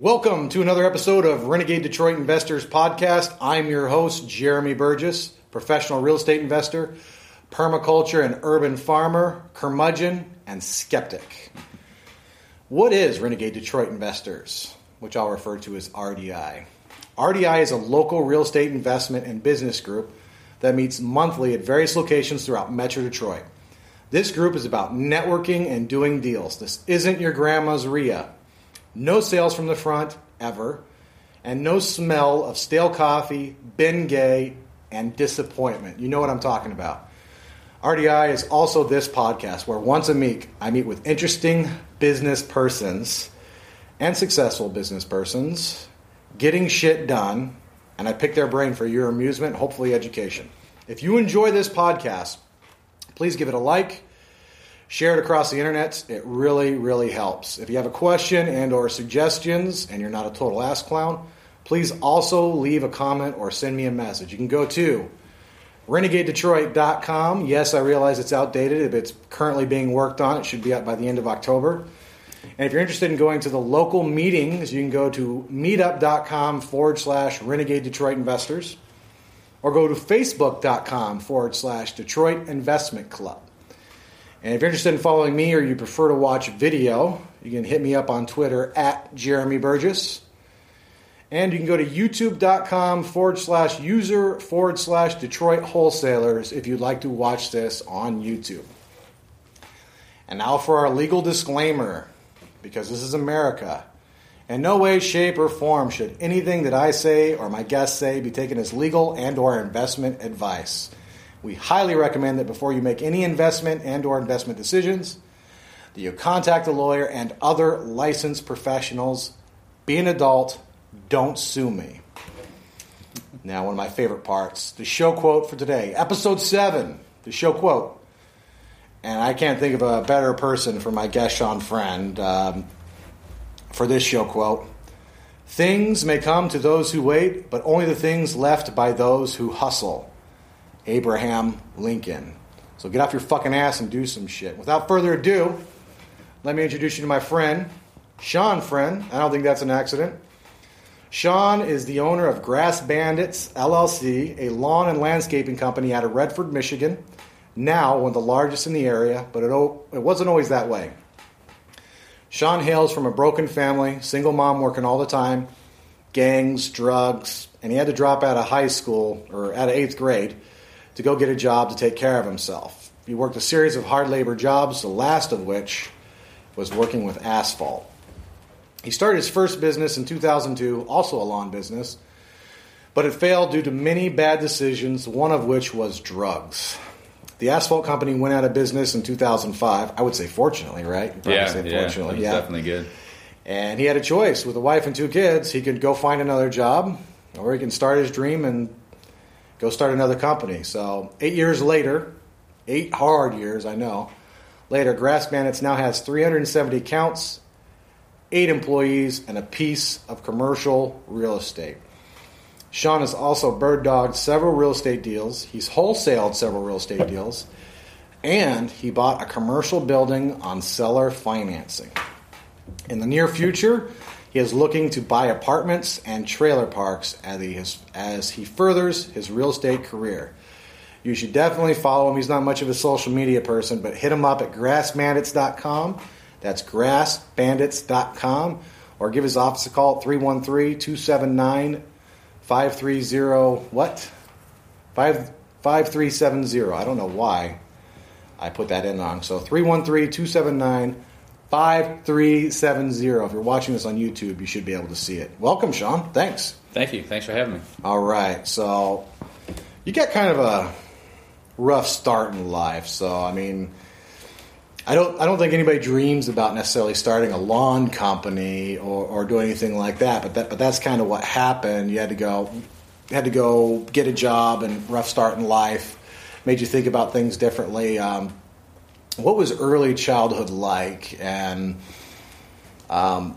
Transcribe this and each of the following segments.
Welcome to another episode of Renegade Detroit Investors Podcast. I'm your host, Jeremy Burgess, professional real estate investor, permaculture and urban farmer, curmudgeon, and skeptic. What is Renegade Detroit Investors, which I'll refer to as RDI? RDI is a local real estate investment and business group that meets monthly at various locations throughout Metro Detroit. This group is about networking and doing deals. This isn't your grandma's RIA. No sales from the front, ever, and no smell of stale coffee, Bengay, and disappointment. You know what I'm talking about. RDI is also this podcast where once a week I meet with interesting business persons and successful business persons getting shit done, and I pick their brain for your amusement, hopefully education. If you enjoy this podcast, please give it a like share it across the internet. It really really helps. If you have a question and or suggestions and you're not a total ass clown please also leave a comment or send me a message. You can go to renegadedetroit.com yes i realize it's outdated. If it's currently being worked on it should be up by the end of october. And if you're interested in going to the local meetings you can go to meetup.com forward slash renegade detroit investors or go to facebook.com forward slash detroit investment club and if you're interested in following me or you prefer to watch video, you can hit me up on Twitter at Jeremy Burgess. And you can go to youtube.com forward slash user forward slash Detroit Wholesalers if you'd like to watch this on YouTube. And now for our legal disclaimer, because this is America. In no way, shape, or form should anything that I say or my guests say be taken as legal and or investment advice. We highly recommend that before you make any investment and or investment decisions, that you contact a lawyer and other licensed professionals. Be an adult, don't sue me. Now, one of my favorite parts, the show quote for today, episode 7, the show quote. And I can't think of a better person for my guest, Shawn Friend, um, for this show quote. Things may come to those who wait, but only the things left by those who hustle. Abraham Lincoln. So get off your fucking ass and do some shit. Without further ado, let me introduce you to my friend, Shawn Friend. I don't think that's an accident. Shawn is the owner of Grass Bandits LLC, a lawn and landscaping company out of Redford, Michigan. Now one of the largest in the area, but it, it wasn't always that way. Shawn hails from a broken family, single mom working all the time, gangs, drugs, and he had to drop out of high school or out of eighth grade to go get a job to take care of himself. He worked a series of hard labor jobs, the last of which was working with asphalt. He started his first business in 2002, also a lawn business, but it failed due to many bad decisions, one of which was drugs. The asphalt company went out of business in 2005. I would say fortunately, right? Yeah, yeah, fortunately, yeah. definitely good. And he had a choice with a wife and two kids. He could go find another job, or he can start his dream and go start another company. So eight years later, eight hard years, I know. Later, Grass Bandits now has 370 accounts, eight employees, and a piece of commercial real estate. Shawn has also bird dogged several real estate deals. He's wholesaled several real estate deals. And he bought a commercial building on seller financing. In the near future, he is looking to buy apartments and trailer parks as he, has, as he furthers his real estate career. You should definitely follow him. He's not much of a social media person, but hit him up at grassbandits.com. That's grassbandits.com. Or give his office a call at 313 279 530 what? 5, 5370. I don't know why I put that in wrong. So 313 279 5370. If you're watching this on YouTube, you should be able to see it. Welcome, Shawn. Thanks. Thank you. Thanks for having me. All right. So, you got kind of a rough start in life. So, I mean, I don't, I don't think anybody dreams about necessarily starting a lawn company or, or doing anything like that. But that, but that's kind of what happened. You had to go, had to go get a job and rough start in life. Made you think about things differently. Um, what was early childhood like, and um,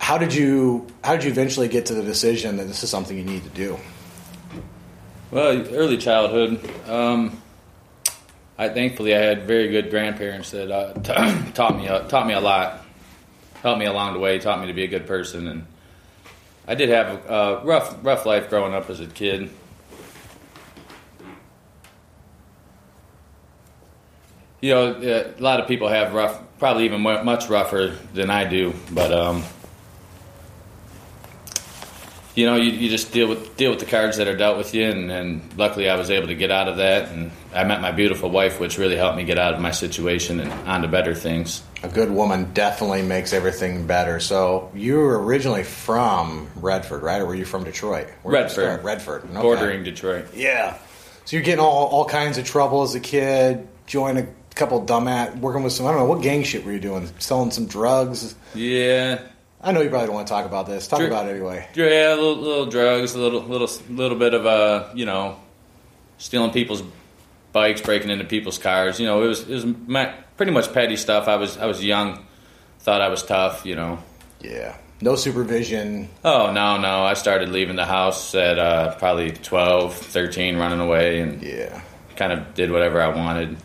how did you how did you eventually get to the decision that this is something you need to do? Well, early childhood. Um, I thankfully I had very good grandparents that uh, t- taught me uh, taught me a lot, helped me along the way, taught me to be a good person, and I did have a rough rough life growing up as a kid. You know, uh, a lot of people have rough, probably even much rougher than I do, but um, you know, you, you just deal with deal with the cards that are dealt with you, and, and luckily I was able to get out of that, and I met my beautiful wife, which really helped me get out of my situation and onto better things. A good woman definitely makes everything better. So you were originally from Redford, right, or were you from Detroit? Where Redford. Redford, okay. Bordering Detroit. Yeah. So you're getting all, all kinds of trouble as a kid. Joined a couple dumbass, working with some. I don't know what gang shit were you doing? Selling some drugs. Yeah, I know you probably don't want to talk about this. Talk Dr- about it anyway. Yeah, a little, little drugs, a little, little, little bit of uh, you know, stealing people's bikes, breaking into people's cars. You know, it was, it was ma- pretty much petty stuff. I was, I was young, thought I was tough. You know. Yeah. No supervision. Oh no, no! I started leaving the house at uh, probably 12, 13, running away, and Yeah. kind of did whatever I wanted.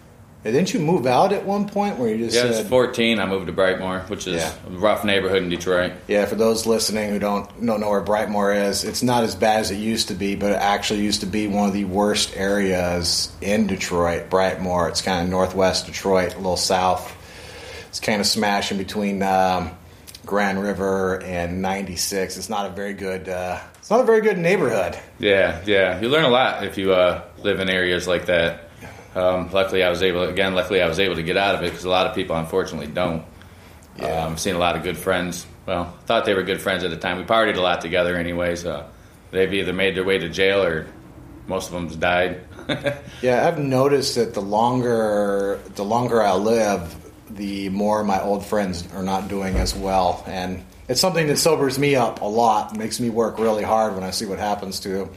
And didn't you move out at one point where you just Yeah, said, 14. I moved to Brightmoor, which is Yeah. a rough neighborhood in Detroit. Yeah, for those listening who don't don't know where Brightmoor is, it's not as bad as it used to be, but it actually used to be one of the worst areas in Detroit. Brightmoor, it's kind of northwest Detroit, a little south. It's kind of smashing between um, Grand River and 96. It's not a very good. Uh, it's not a very good neighborhood. Yeah, yeah. You learn a lot if you uh, live in areas like that. Um, luckily, I was able. Again, luckily, I was able to get out of it because a lot of people, unfortunately, don't. Yeah. Um, I've seen a lot of good friends. Well, thought they were good friends at the time. We partied a lot together, anyways. Uh, they've either made their way to jail or most of them's died. Yeah, I've noticed that the longer the longer I live, the more my old friends are not doing as well, and it's something that sobers me up a lot. Makes me work really hard when I see what happens to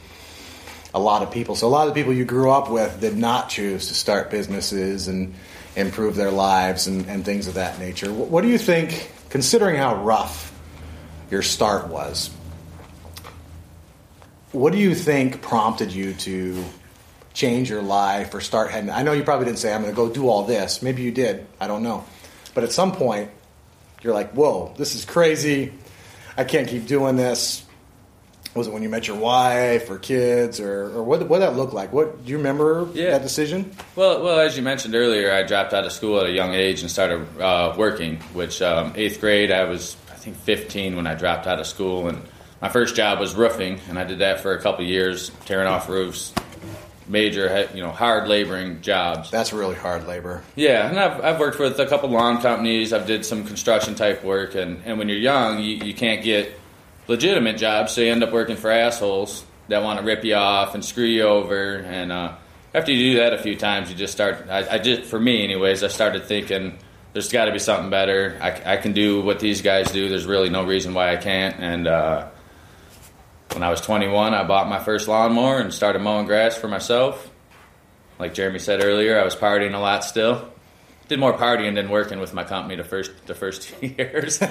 a lot of people. So a lot of the people you grew up with did not choose to start businesses and improve their lives and, and things of that nature. What, what do you think, considering how rough your start was? What do you think prompted you to change your life or start heading? I know you probably didn't say, I'm going to go do all this. Maybe you did. I don't know. But at some point, you're like, whoa, this is crazy. I can't keep doing this. Was it when you met your wife or kids or, or what what that look like? What do you remember Yeah. that decision? Well, well, as you mentioned earlier, I dropped out of school at a young age and started uh, working. Which um, eighth grade, I was I think 15 when I dropped out of school, and my first job was roofing, and I did that for a couple of years, tearing off roofs, major, you know, hard laboring jobs. That's really hard labor. Yeah, and I've, I've worked with a couple lawn companies. I've did some construction type work, and, and when you're young, you, you can't get legitimate jobs, so you end up working for assholes that want to rip you off and screw you over. And uh, after you do that a few times, you just start. I, I just, for me, anyways, I started thinking there's got to be something better. I, I can do what these guys do. There's really no reason why I can't. And uh, when I was 21, I bought my first lawnmower and started mowing grass for myself. Like Jeremy said earlier, I was partying a lot still. Did more partying than working with my company the first the first two years.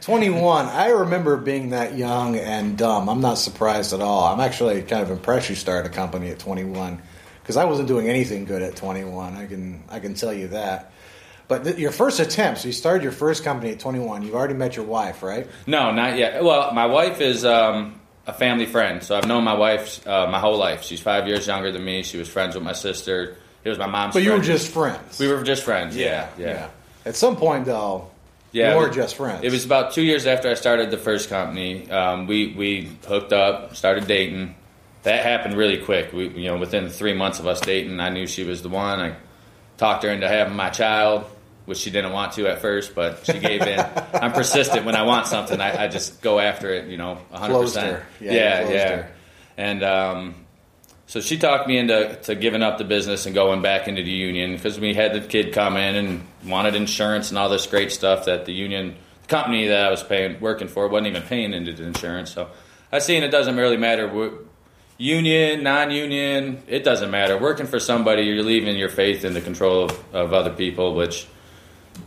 21. I remember being that young and dumb. I'm not surprised at all. I'm actually kind of impressed you started a company at 21 because I wasn't doing anything good at 21. I can I can tell you that. But th- your first attempt, so you started your first company at 21. You've already met your wife, right? no, not yet. Well, my wife is um, a family friend, so I've known my wife uh, my whole life. She's five years younger than me. She was friends with my sister. It was my mom's. But you were just friends. we were just friends. Yeah, yeah, At some point, though, yeah. we were just friends. It was about two years after I started the first company. Um, we we hooked up, started dating. That happened really quick. We you know within three months of us dating, I knew she was the one. I talked her into having my child, which she didn't want to at first, but she gave in. I'm persistent when I want something. I, I just go after it. You know, 100. percent. Yeah, yeah, yeah. And um, so she talked me into to giving up the business and going back into the union because we had the kid come in and wanted insurance and all this great stuff that the union the company that I was paying working for wasn't even paying into the insurance. So I seen it doesn't really matter. Union, non-union, it doesn't matter. Working for somebody, you're leaving your faith in the control of, of other people, which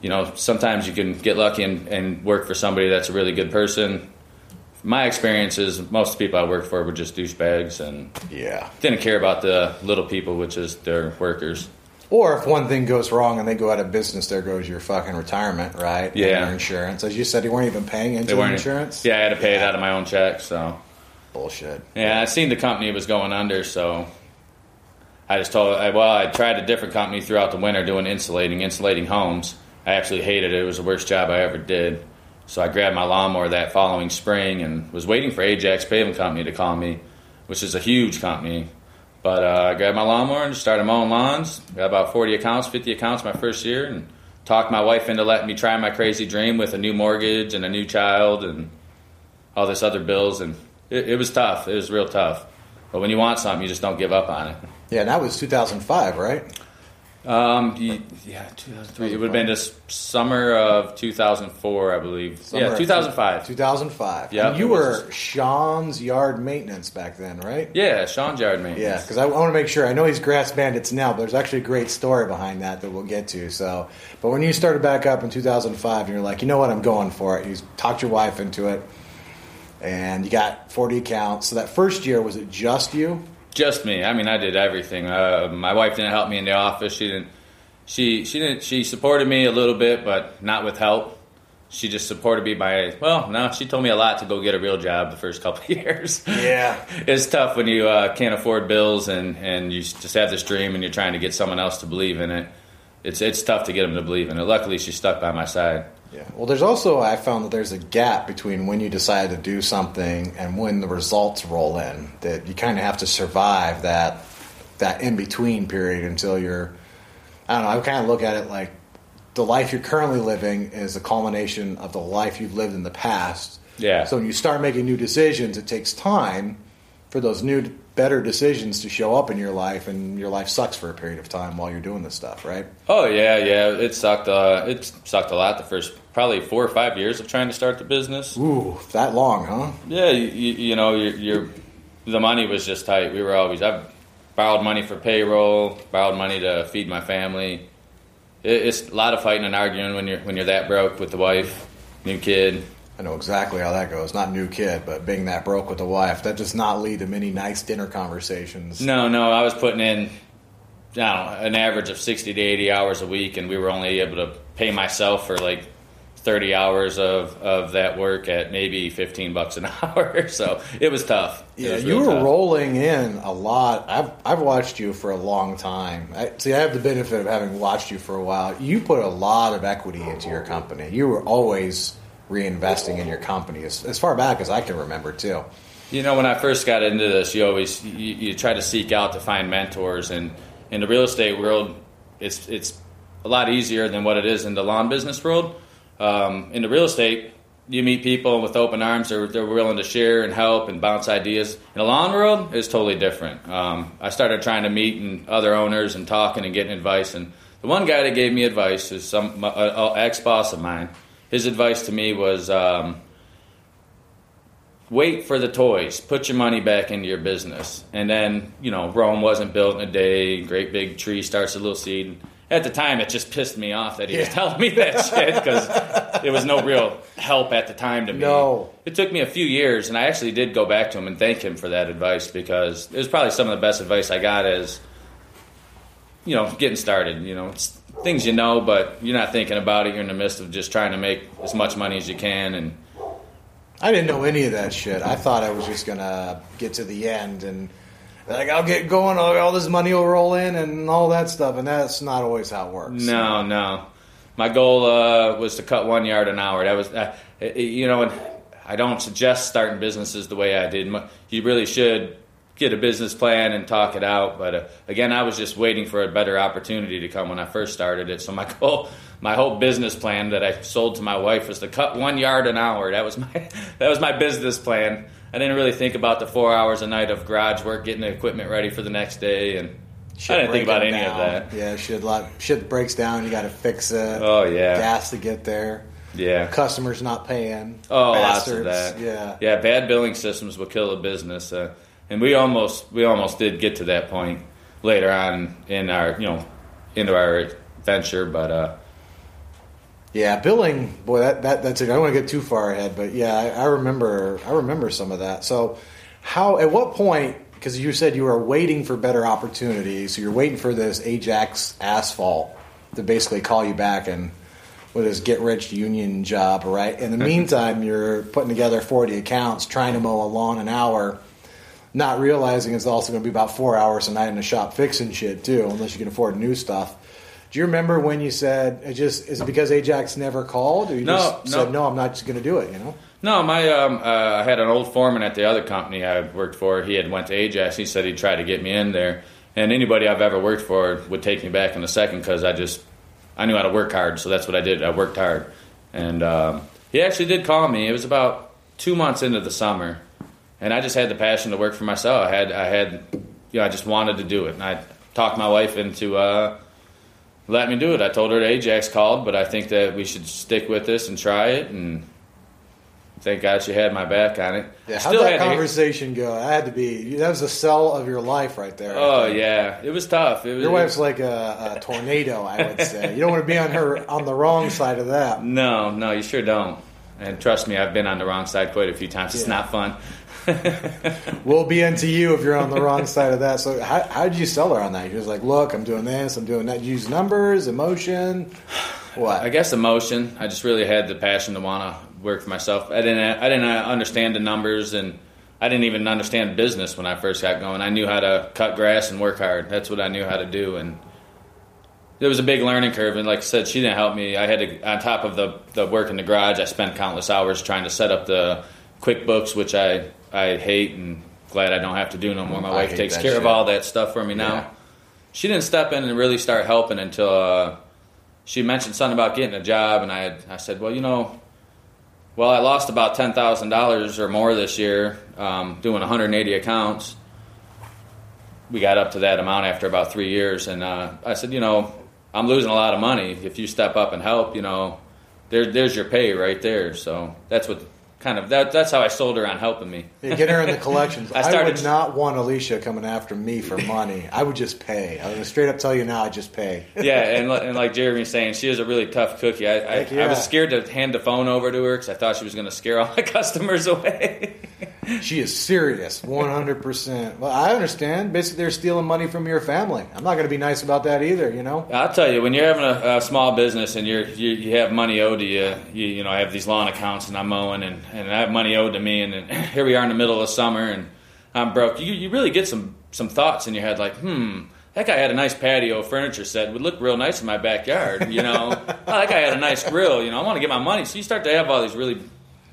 you know sometimes you can get lucky and, and work for somebody that's a really good person. My experience is most people I worked for were just douchebags and yeah. didn't care about the little people, which is their workers. Or if one thing goes wrong and they go out of business, there goes your fucking retirement, right? And Yeah. your insurance. As you said, you weren't even paying into insurance. Yeah, I had to pay it out of my own check. So Bullshit. yeah, I seen the company was going under, so I just told. I, well, I tried a different company throughout the winter doing insulating, insulating homes. I actually hated it. It was the worst job I ever did. So I grabbed my lawnmower that following spring and was waiting for Ajax Paving Company to call me, which is a huge company. But uh, I grabbed my lawnmower and started mowing lawns. Got about 40 accounts, 50 accounts my first year, and talked my wife into letting me try my crazy dream with a new mortgage and a new child and all this other bills. And it, it was tough. It was real tough. But when you want something, you just don't give up on it. Yeah, and that was 2005, right? Um, yeah, 2003. It would have been just summer of 2004, I believe. Summer yeah, 2005. 2005. Yeah, you were Shawn's yard maintenance back then, right? Yeah, Shawn's Yard maintenance. Yeah, because I, want to make sure. I know he's Grass Bandits now, but there's actually a great story behind that that we'll get to. So, but when you started back up in 2005, and you're like, you know what, I'm going for it. You talked your wife into it, and you got 40 accounts. So that first year, was it just you? Just me. I mean, I did everything. Uh, my wife didn't help me in the office. She didn't. She she didn't. She supported me a little bit, but not with help. She just supported me by well, no. She told me a lot to go get a real job the first couple of years. Yeah. it's tough when you uh, can't afford bills and and you just have this dream and you're trying to get someone else to believe in it. It's it's tough to get them to believe in it. Luckily, she stuck by my side. Yeah. Well, there's also I found that there's a gap between when you decide to do something and when the results roll in. That you kind of have to survive that that in between period until you're. I don't know. I kind of look at it like the life you're currently living is a culmination of the life you've lived in the past. Yeah. So when you start making new decisions, it takes time for those new, better decisions to show up in your life, and your life sucks for a period of time while you're doing this stuff, right? Oh yeah, yeah. It sucked. Uh, it sucked a lot the first probably four or five years of trying to start the business. Ooh, that long, huh? Yeah, you, you, you know, you're, you're the money was just tight. We were always I've borrowed money for payroll, borrowed money to feed my family. It, it's a lot of fighting and arguing when you're when you're that broke with the wife, new kid. I know exactly how that goes. Not new kid, but being that broke with the wife, that does not lead to many nice dinner conversations. No, no, I was putting in. I don't know, an average of 60 to 80 hours a week, and we were only able to pay myself for like 30 hours of, of that work at maybe 15 bucks an hour. So it was tough. Yeah, was you were tough. rolling in a lot. I've I've watched you for a long time. I, see, I have the benefit of having watched you for a while. You put a lot of equity into your company. You were always reinvesting in your company as, as far back as I can remember, too. You know, when I first got into this, you always you, you try to seek out to find mentors, and in the real estate world, it's it's a lot easier than what it is in the lawn business world. Um, in the real estate, you meet people with open arms; they're they're willing to share and help and bounce ideas. In the lawn world, it's totally different. Um, I started trying to meet and other owners and talking and getting advice, and the one guy that gave me advice is some ex boss of mine. His advice to me was. Um, wait for the toys. Put your money back into your business. And then, you know, Rome wasn't built in a day. Great big tree starts a little seed. At the time, it just pissed me off that he was telling me that shit because it was no real help at the time to me. No. It took me a few years, and I actually did go back to him and thank him for that advice because it was probably some of the best advice I got is, you know, getting started. You know, it's things you know, but you're not thinking about it. You're in the midst of just trying to make as much money as you can and I didn't know any of that shit. I thought I was just gonna get to the end and like I'll get going, all, all this money will roll in and all that stuff, and that's not always how it works. No, no. My goal uh, was to cut one yard an hour. That was, uh, you know, and I don't suggest starting businesses the way I did. You really should get a business plan and talk it out. But uh, again, I was just waiting for a better opportunity to come when I first started it. So my goal, my whole business plan that I sold to my wife was to cut one yard an hour. That was my that was my business plan. I didn't really think about the four hours a night of garage work, getting the equipment ready for the next day, and Shit I didn't think about any of that. Yeah, shit, lot, shit breaks down. You got to fix it. Oh yeah, gas to get there. yeah. Customers not paying. Oh, Bastards. lots of that. Yeah. yeah. Bad billing systems will kill a business, uh, and we almost we almost did get to that point later on in our you know into our venture, but uh, Yeah, billing. Boy, that, that that's it. I don't want to get too far ahead, but yeah, I, I remember I remember some of that. So, how at what point because you said you were waiting for better opportunities. So you're waiting for this Ajax Asphalt to basically call you back and with his get rich union job, right? In the mm-hmm. meantime, you're putting together 40 accounts, trying to mow a lawn an hour, not realizing it's also going to be about four hours a night in the shop fixing shit too, unless you can afford new stuff. Do you remember when you said it just is it because Ajax never called, or you No, just no. said no, I'm not just going to do it? You know, No, my um, uh, I had an old foreman at the other company I worked for. He had went to Ajax. He said he'd try to get me in there, and anybody I've ever worked for would take me back in a second because I just I knew how to work hard. So that's what I did. I worked hard, and um, he actually did call me. It was about two months into the summer, and I just had the passion to work for myself. I had I had you know I just wanted to do it, and I talked my wife into. Uh, let me do it. I told her that Ajax called, but I think that we should stick with this and try it. And thank God she had my back on it. yeah. How Still that had conversation go? That had to be that was the sell of your life right there. oh yeah, it was tough. It was, Your wife's like a, a tornado, I would say. You don't want to be on her on the wrong side of that. no, no, you sure don't. And trust me, I've been on the wrong side quite a few times. It's Yeah. not fun. We'll be into you if you're on the wrong side of that. So how how did you sell her on that? You're just like, look, I'm doing this, I'm doing that. Use numbers, emotion, what? I guess emotion. I just really had the passion to want to work for myself. I didn't. I didn't understand the numbers, and I didn't even understand business when I first got going. I knew how to cut grass and work hard. That's what I knew how to do, and there was a big learning curve. And like I said, she didn't help me. I had to, on top of the the work in the garage, I spent countless hours trying to set up the QuickBooks, which I I hate and glad I don't have to do no more. My I wife takes care of all that stuff for me now. Yeah. She didn't step in and really start helping until. Uh, she mentioned something about getting a job, and I had, I said, well, you know, well, I lost about ten thousand dollars or more this year um, doing 180 accounts. We got up to that amount after about three years, and uh, I said, you know, I'm losing a lot of money. If you step up and help, you know, there, there's your pay right there. So that's what kind of that. That's how I sold her on helping me. Yeah, get her in the collections. I I, started- would not want Alisha coming after me for money. I would just pay. I'm gonna straight up tell you now. I just pay. yeah, and, and like Jeremy's saying, she is a really tough cookie. I, I, yeah. I was scared to hand the phone over to her because I thought she was going to scare all my customers away. She is serious, 100. percent Well, I understand. Basically, they're stealing money from your family. I'm not gonna be nice about that either. You know. I'll tell you, when you're having a, a small business and you're you, you have money owed to you, you, you know, I have these lawn accounts and I'm mowing and, and I have money owed to me, and, then here we are in the middle of summer and I'm broke. You, you really get some some thoughts in your head like, hmm. That guy had a nice patio furniture set. Would look real nice in my backyard, you know. oh, that guy had a nice grill, you know. I want to get my money. So you start to have all these really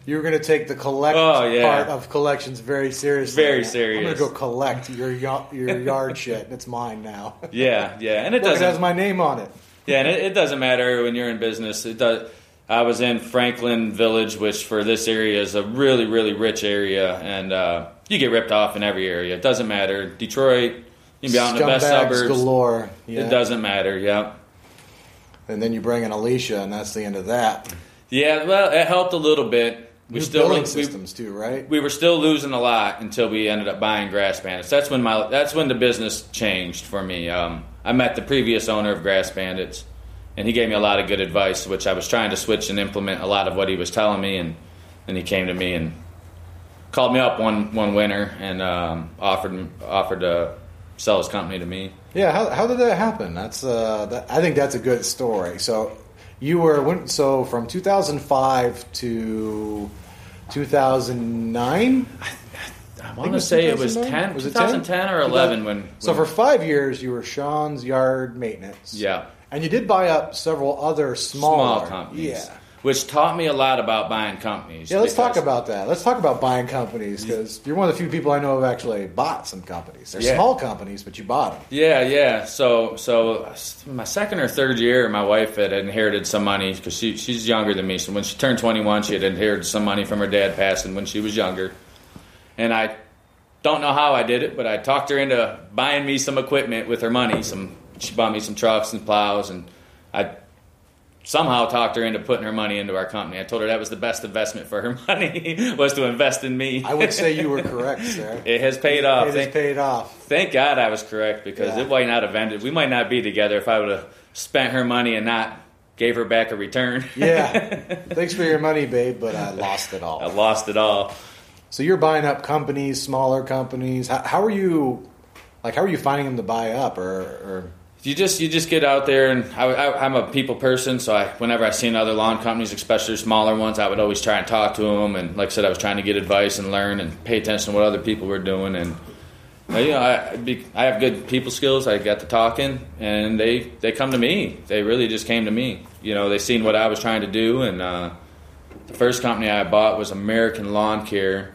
You were going to take the collect Oh, yeah. part of collections very seriously. Very serious. I'm going to go collect your your yard shit. It's mine now. yeah, yeah. And it Look, doesn't has my name on it. Yeah, and it, it doesn't matter when you're in business. It does. I was in Franklin Village, which for this area is a really, really rich area, and uh, you get ripped off in every area. It doesn't matter. Detroit, you can be out in the best suburbs. galore. Yeah. It doesn't matter. Yeah, And then you bring in Alisha, and that's the end of that. yeah. Well, it helped a little bit. We New still billing we, systems too, right? we were still losing a lot until we ended up buying Grass Bandits. That's when my that's when the business changed for me. Um, I met the previous owner of Grass Bandits, and he gave me a lot of good advice, which I was trying to switch and implement a lot of what he was telling me. And then he came to me and called me up one one winter and um, offered offered to sell his company to me. Yeah. How, how did that happen? That's uh, that, I think that's a good story. So you were when, so from 2005 to 2009. I it want to say it was ten, Was it 10? 2010 or eleven when. So for five years, you were Shawn's yard maintenance. yeah. And you did buy up several other small companies. Yeah. Which taught me a lot about buying companies. Yeah, let's talk about that. Let's talk about buying companies because you're one of the few people I know who have actually bought some companies. They're Yeah. small companies, but you bought them. Yeah, yeah. So, so my second or third year, my wife had inherited some money because she, she's younger than me. So when she turned 21, she had inherited some money from her dad passing when she was younger. And I don't know how I did it, but I talked her into buying me some equipment with her money. Some she bought me some trucks and plows, and I somehow talked her into putting her money into our company. I told her that was the best investment for her money was to invest in me. I would say you were correct, sir. it has paid off. It has Thank- paid off. Thank God I was correct because Yeah. it might not have ended. We might not be together if I would have spent her money and not gave her back a return. Yeah. Thanks for your money, babe, but I lost it all. I lost it all. So you're buying up companies, smaller companies. How, how are you, like, how are you finding them to buy up, or, or you just you just get out there and I, am a people person so I, whenever i seen other lawn companies especially smaller ones i would always try and talk to them and like i said i was trying to get advice and learn and pay attention to what other people were doing. And you know I, be, I have good people skills i got to talking and they they come to me. They really just came to me. You know they seen what i was trying to do and uh, the first company i bought was american lawn care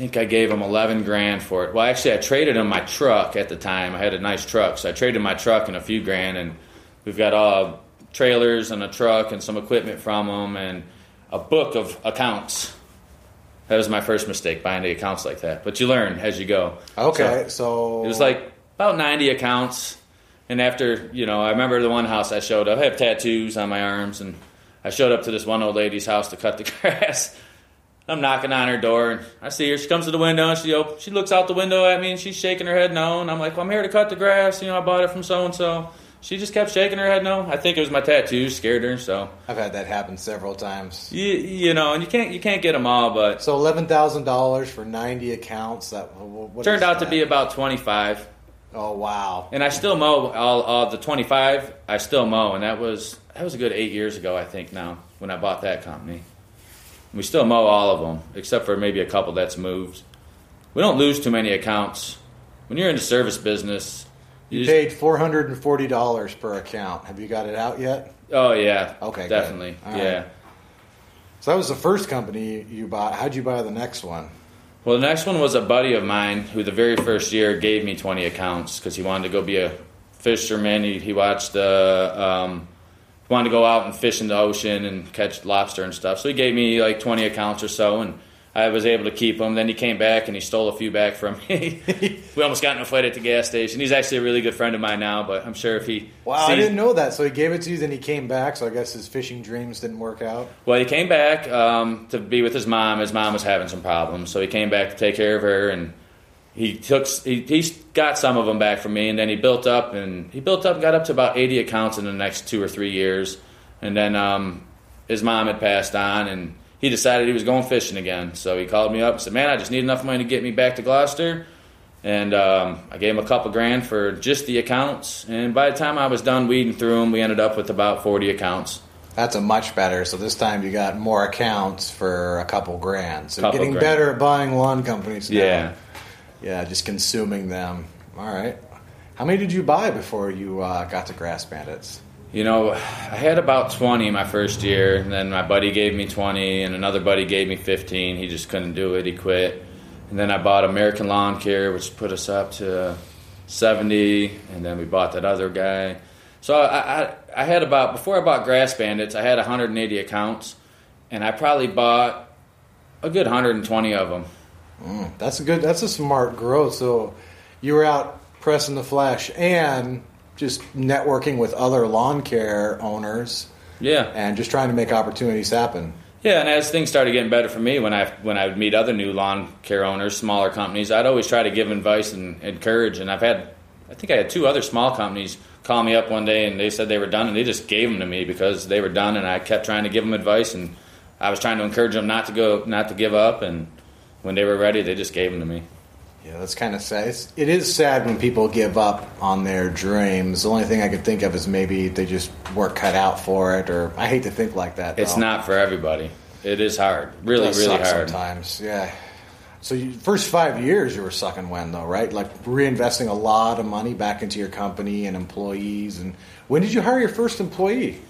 think I gave him 11 grand for it. Well, actually, I traded him my truck at the time. I had a nice truck, so I traded my truck and a few grand, and we've got all trailers and a truck and some equipment from them and a book of accounts. That was my first mistake buying the accounts like that. But you learn as you go. Okay, so, so it was like about 90 accounts. And after, you know, I remember the one house I showed up. I have tattoos on my arms, and I showed up to this one old lady's house to cut the grass. I'm knocking on her door, and I see her. She comes to the window, and she op- she looks out the window at me, and she's shaking her head no. And I'm like, well, I'm here to cut the grass. You know, I bought it from so and so. She just kept shaking her head no. I think it was my tattoos scared her. So I've had that happen several times. You, you know, and you can't you can't get them all, but so eleven thousand dollars for ninety accounts. That what turned out that? to be about twenty five. Oh wow! And I still mow all, all the twenty five. I still mow, and that was that was a good eight years ago, I think. Now when I bought that company. We still mow all of them, except for maybe a couple that's moved. We don't lose too many accounts. When you're in the service business, you, you paid four hundred and forty dollars per account. Have you got it out yet? Oh yeah. Okay. Definitely. Yeah. Right. So that was the first company you bought. How'd you buy the next one? Well, the next one was a buddy of mine who the very first year gave me 20 accounts because he wanted to go be a fisherman. He, he watched uh, um, wanted to go out and fish in the ocean and catch lobster and stuff. So he gave me like 20 accounts or so, and I was able to keep them. Then he came back and he stole a few back from me. we almost got in a fight at the gas station. He's actually a really good friend of mine now, but I'm sure if he. Wow, sees... I didn't know that. So he gave it to you, then he came back. So I guess his fishing dreams didn't work out. Well, he came back um, to be with his mom. His mom was having some problems, so he came back to take care of her and he took he, he got some of them back from me, and then he built up and he built up, got up to about 80 accounts in the next two or three years, and then um, his mom had passed on, and he decided he was going fishing again. So he called me up and said, "Man, I just need enough money to get me back to Gloucester." And um, I gave him a couple grand for just the accounts. And by the time I was done weeding through them, we ended up with about 40 accounts. That's a much better. So this time you got more accounts for a couple grand. So couple getting grand. better at buying lawn companies now. Yeah. Yeah, just consuming them. All right. How many did you buy before you uh, got to Grass Bandits? You know, I had about 20 my first year, and then my buddy gave me 20, and another buddy gave me 15. He just couldn't do it, he quit. And then I bought American Lawn Care, which put us up to 70, and then we bought that other guy. So I, I, I had about, before I bought Grass Bandits, I had 180 accounts, and I probably bought a good 120 of them. Mm, that's a good. That's a smart growth. So you were out pressing the flesh and just networking with other lawn care owners. Yeah, and just trying to make opportunities happen. Yeah, and as things started getting better for me, when I when I would meet other new lawn care owners, smaller companies, I'd always try to give advice and encourage. And I've had, I think I had two other small companies call me up one day and they said they were done, and they just gave them to me because they were done, and I kept trying to give them advice, and I was trying to encourage them not to go, not to give up, and when they were ready, they just gave them to me. Yeah, that's kind of sad. It's, it is sad when people give up on their dreams. The only thing I could think of is maybe they just weren't cut out for it, or I hate to think like that. It's not for everybody. It is hard, really, really hard. Sometimes, yeah. So, you, first five years you were sucking when though, right? Like reinvesting a lot of money back into your company and employees. And when did you hire your first employee?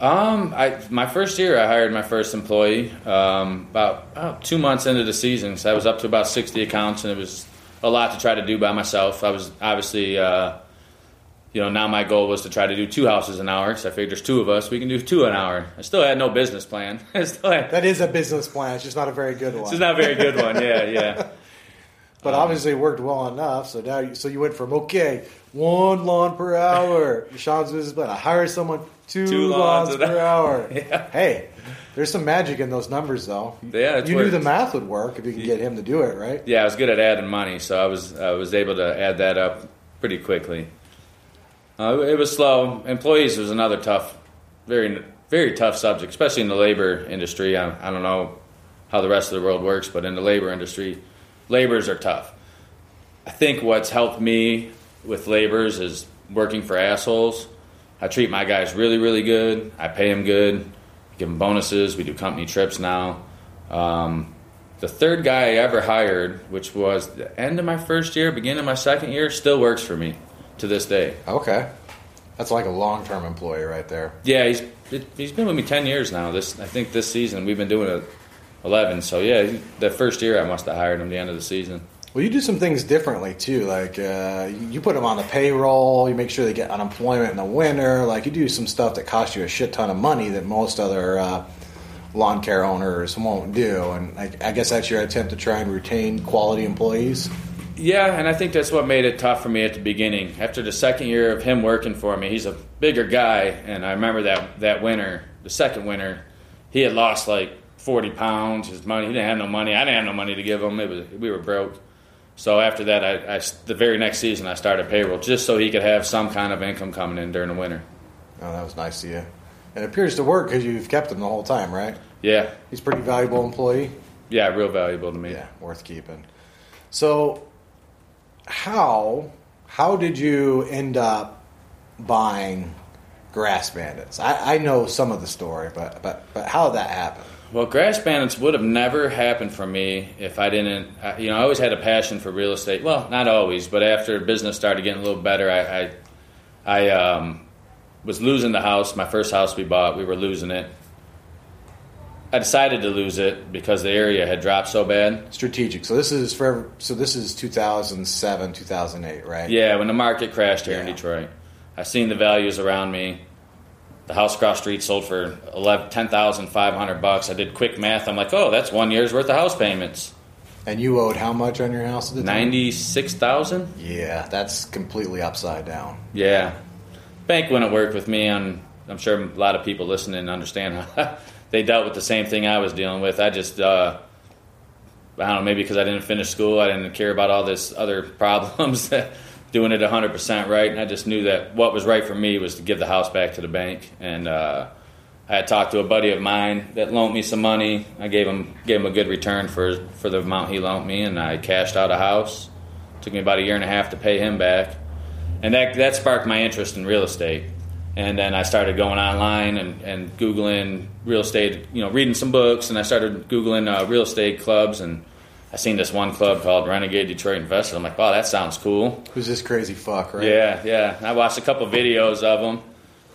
Um, I my first year I hired my first employee. Um, about, about two months into the season, so I was up to about sixty accounts, and it was a lot to try to do by myself. I was obviously, uh, you know, now my goal was to try to do two houses an hour. So I figured there's two of us, we can do two an hour. I still had no business plan. I still had, that is a business plan. It's just not a very good one. It's not a very good one. Yeah, yeah. but um, obviously it worked well enough. So now, you, so you went from okay, one lawn per hour. Shawn's business plan. I hire someone two, two lawns, lawns per hour. yeah. Hey, there's some magic in those numbers, though. Yeah, you worked. knew the math would work if you could get him to do it, right? Yeah, I was good at adding money, so I was I was able to add that up pretty quickly. Uh, it was slow. Employees was another tough, very very tough subject, especially in the labor industry. I, I don't know how the rest of the world works, but in the labor industry, laborers are tough. I think what's helped me with laborers is working for assholes. I treat my guys really, really good. I pay them good, give them bonuses. We do company trips now. Um, the third guy I ever hired, which was the end of my first year, beginning of my second year, still works for me to this day. Okay. That's like a long term employee right there. Yeah, he's he's been with me ten years now. This I think this season we've been doing it eleven. So yeah, the first year I must have hired him the end of the season. Well, you do some things differently too. Like uh, you put them on the payroll. You make sure they get unemployment in the winter. Like you do some stuff that costs you a shit ton of money that most other uh, lawn care owners won't do. And I, I guess that's your attempt to try and retain quality employees. Yeah, and I think that's what made it tough for me at the beginning. After the second year of him working for me, he's a bigger guy, and I remember that that winter, the second winter, he had lost like forty pounds. His money, he didn't have no money. I didn't have no money to give him. It was we were broke. So after that, I, I the very next season I started payroll just so he could have some kind of income coming in during the winter. Oh, that was nice of you. And it appears to work because you've kept him the whole time, right? Yeah, He's a pretty valuable employee. yeah, real valuable to me. Yeah, worth keeping. So, how how did you end up buying Grass Bandits? I, I know some of the story, but but but how did that happen? Well, Grass Bandits would have never happened for me if I didn't. I- You know, I always had a passion for real estate. Well, not always, but after business started getting a little better, I, I, I um, was losing the house. My first house we bought, we were losing it. I decided to lose it because the area had dropped so bad. Strategic. So this is forever. So this is 2007, 2008, right? Yeah, when the market crashed here in Detroit, I seen the values around me. The house across the street sold for 11 10,500 bucks. I did quick math. I'm like, oh, that's one year's worth of house payments. And you owed how much on your house at the time? Ninety six thousand. Yeah, that's completely upside down. Yeah, bank wouldn't work with me. I'm I'm sure a lot of people listening understand how they dealt with the same thing I was dealing with. I just uh, I don't know maybe because I didn't finish school, I didn't care about all this other problems. Doing it 100% right, and I just knew that what was right for me was to give the house back to the bank. And uh, I had talked to a buddy of mine that loaned me some money. I gave him gave him a good return for for the amount he loaned me, and I cashed out a house. took me about a year and a half to pay him back, and that that sparked my interest in real estate. And then I started going online and, and googling real estate, you know, reading some books, and I started googling uh, real estate clubs, and I seen this one club called Renegade Detroit Investors. I'm like, wow, that sounds cool. Who's this crazy fuck, right? Yeah, yeah. I watched a couple videos of him,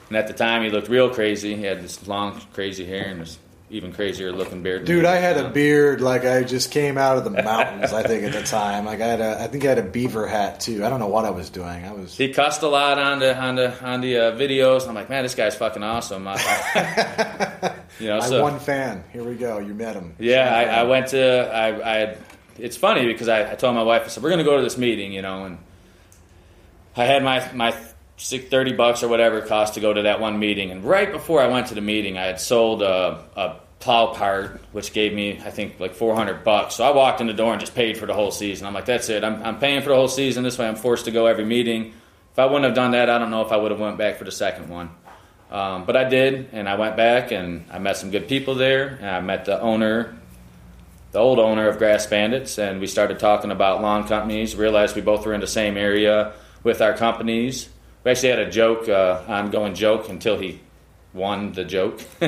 and at the time he looked real crazy. He had this long, crazy hair and this even crazier looking beard. Dude, I had a beard like I just came out of the mountains. I think at the time, like I had a, I think I had a beaver hat too. I don't know what I was doing. I was. He cussed a lot on the on the on the uh, videos. I'm like, man, this guy's fucking awesome. I, I- you know, My so one fan. Here we go. You met him. yeah, I, I went to I, I it's funny because I, I told my wife I said we're gonna go to this meeting, you know, and I had my my six, 30 bucks or whatever it cost to go to that one meeting, and right before I went to the meeting, I had sold a, a plow part, which gave me I think like 400 bucks. So I walked in the door and just paid for the whole season. I'm like, that's it. I'm, I'm paying for the whole season. This way, I'm forced to go every meeting. If I wouldn't have done that, I don't know if I would have went back for the second one. Um, but I did, and I went back, and I met some good people there. And I met the owner, the old owner of Grass Bandits, and we started talking about lawn companies. Realized we both were in the same area with our companies. We actually had a joke, uh, ongoing joke, until he won the joke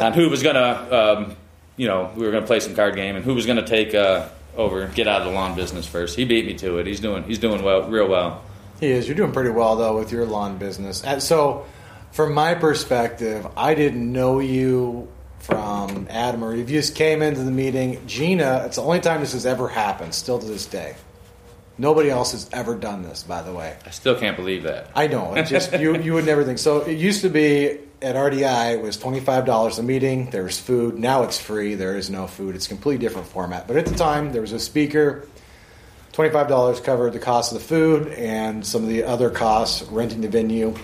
on who was gonna, um, you know, we were gonna play some card game, and who was gonna take uh, over, get out of the lawn business first. He beat me to it. He's doing, he's doing well, real well. He is. You're doing pretty well though with your lawn business. And so, from my perspective, I didn't know you from Adam or you just came into the meeting. Gina, it's the only time this has ever happened. Still to this day, nobody else has ever done this. By the way, I still can't believe that. I know. It just you you would never think. So it used to be at RDI it was twenty five dollars a meeting. There was food. Now it's free. There is no food. It's a completely different format. But at the time there was a speaker. Twenty five dollars covered the cost of the food and some of the other costs, renting the venue,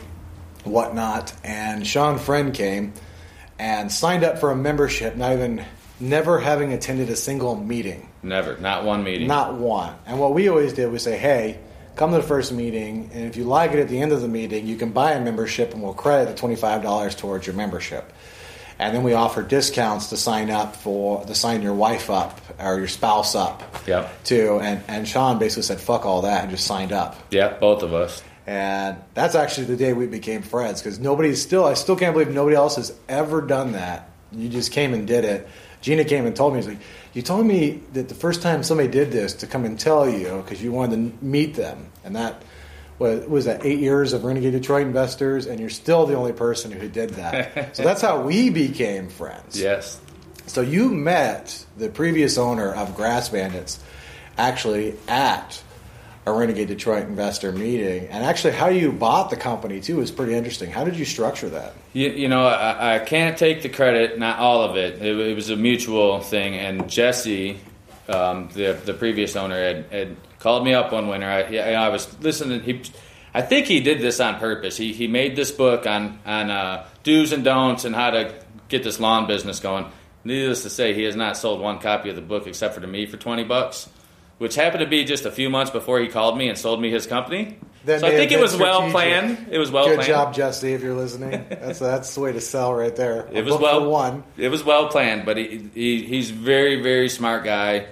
whatnot. And Shawn Friend came and signed up for a membership, not even never having attended a single meeting. Never, not one meeting. Not one. And what we always did was say, hey, come to the first meeting, and if you like it at the end of the meeting, you can buy a membership and we'll credit the $25 towards your membership. and then we offer discounts to sign up for to sign your wife up or your spouse up Yep. too. And and Shawn basically said, "Fuck all that," and just signed up. Yeah, both of us. And that's actually the day we became friends because nobody still, I still can't believe nobody else has ever done that. You just came and did it. Gina came and told me, she's like, you told me that the first time somebody did this to come and tell you because you wanted to meet them. And that was, was that eight years of Renegade Detroit investors, and you're still the only person who did that. so that's how we became friends. Yes. So you met the previous owner of Grass Bandits actually at a Renegade Detroit investor meeting, and actually how you bought the company too is pretty interesting. How did you structure that? You, you know, I, I can't take the credit, not all of it. It, it was a mutual thing, and Jesse, um, the the previous owner, had, had called me up one winter. I, I was listening. He, I think he did this on purpose. He he made this book on on uh, do's and don'ts and how to get this lawn business going. Needless to say, he has not sold one copy of the book except for to me for twenty bucks, which happened to be just a few months before he called me and sold me his company. That so I think it was been well planned. It was well Good planned. job, Jesse, if you're listening. That's that's the way to sell right there. A It was well one. It was well planned, but he, he he's very very smart guy.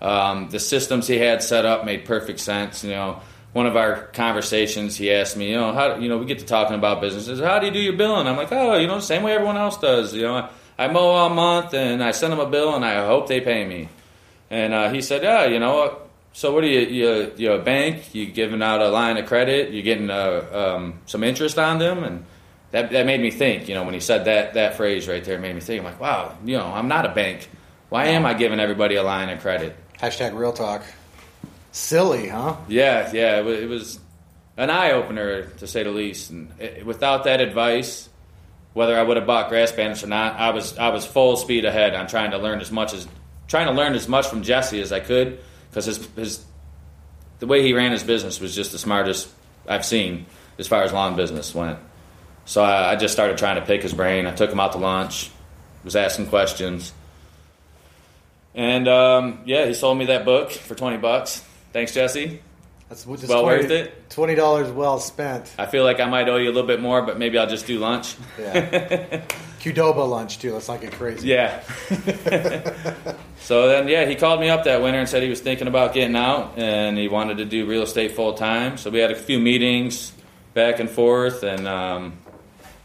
Um, the systems he had set up made perfect sense. You know, one of our conversations, he asked me, you know, how you know we get to talking about businesses. How do you do your billing? I'm like, oh, you know, same way everyone else does. You know, I, I mow all month and I send them a bill and I hope they pay me. And uh, he said, yeah, you know. So what are you? You you a bank? you're giving out a line of credit? you're getting uh, um, some interest on them? And that that made me think. You know, when he said that that phrase right there, it made me think. I'm like, wow, you know, I'm not a bank. Why am I giving everybody a line of credit? Hashtag real talk. Silly, huh? Yeah, yeah, it was, it was an eye opener to say the least. And it, without that advice, whether I would have bought grass bandits or not, I was I was full speed ahead on trying to learn as much as trying to learn as much from Jesse as I could because his his the way he ran his business was just the smartest I've seen as far as lawn business went. So I, I just started trying to pick his brain. I took him out to lunch, was asking questions, and um, yeah, he sold me that book for twenty bucks. Thanks, Jesse. That's just Well worth it. Twenty dollars well spent. I feel like I might owe you a little bit more, but maybe I'll just do lunch. Yeah. Qdoba lunch too. Let's not get crazy. Yeah. so then, yeah, he called me up that winter and said he was thinking about getting out and he wanted to do real estate full time. So we had a few meetings back and forth and um,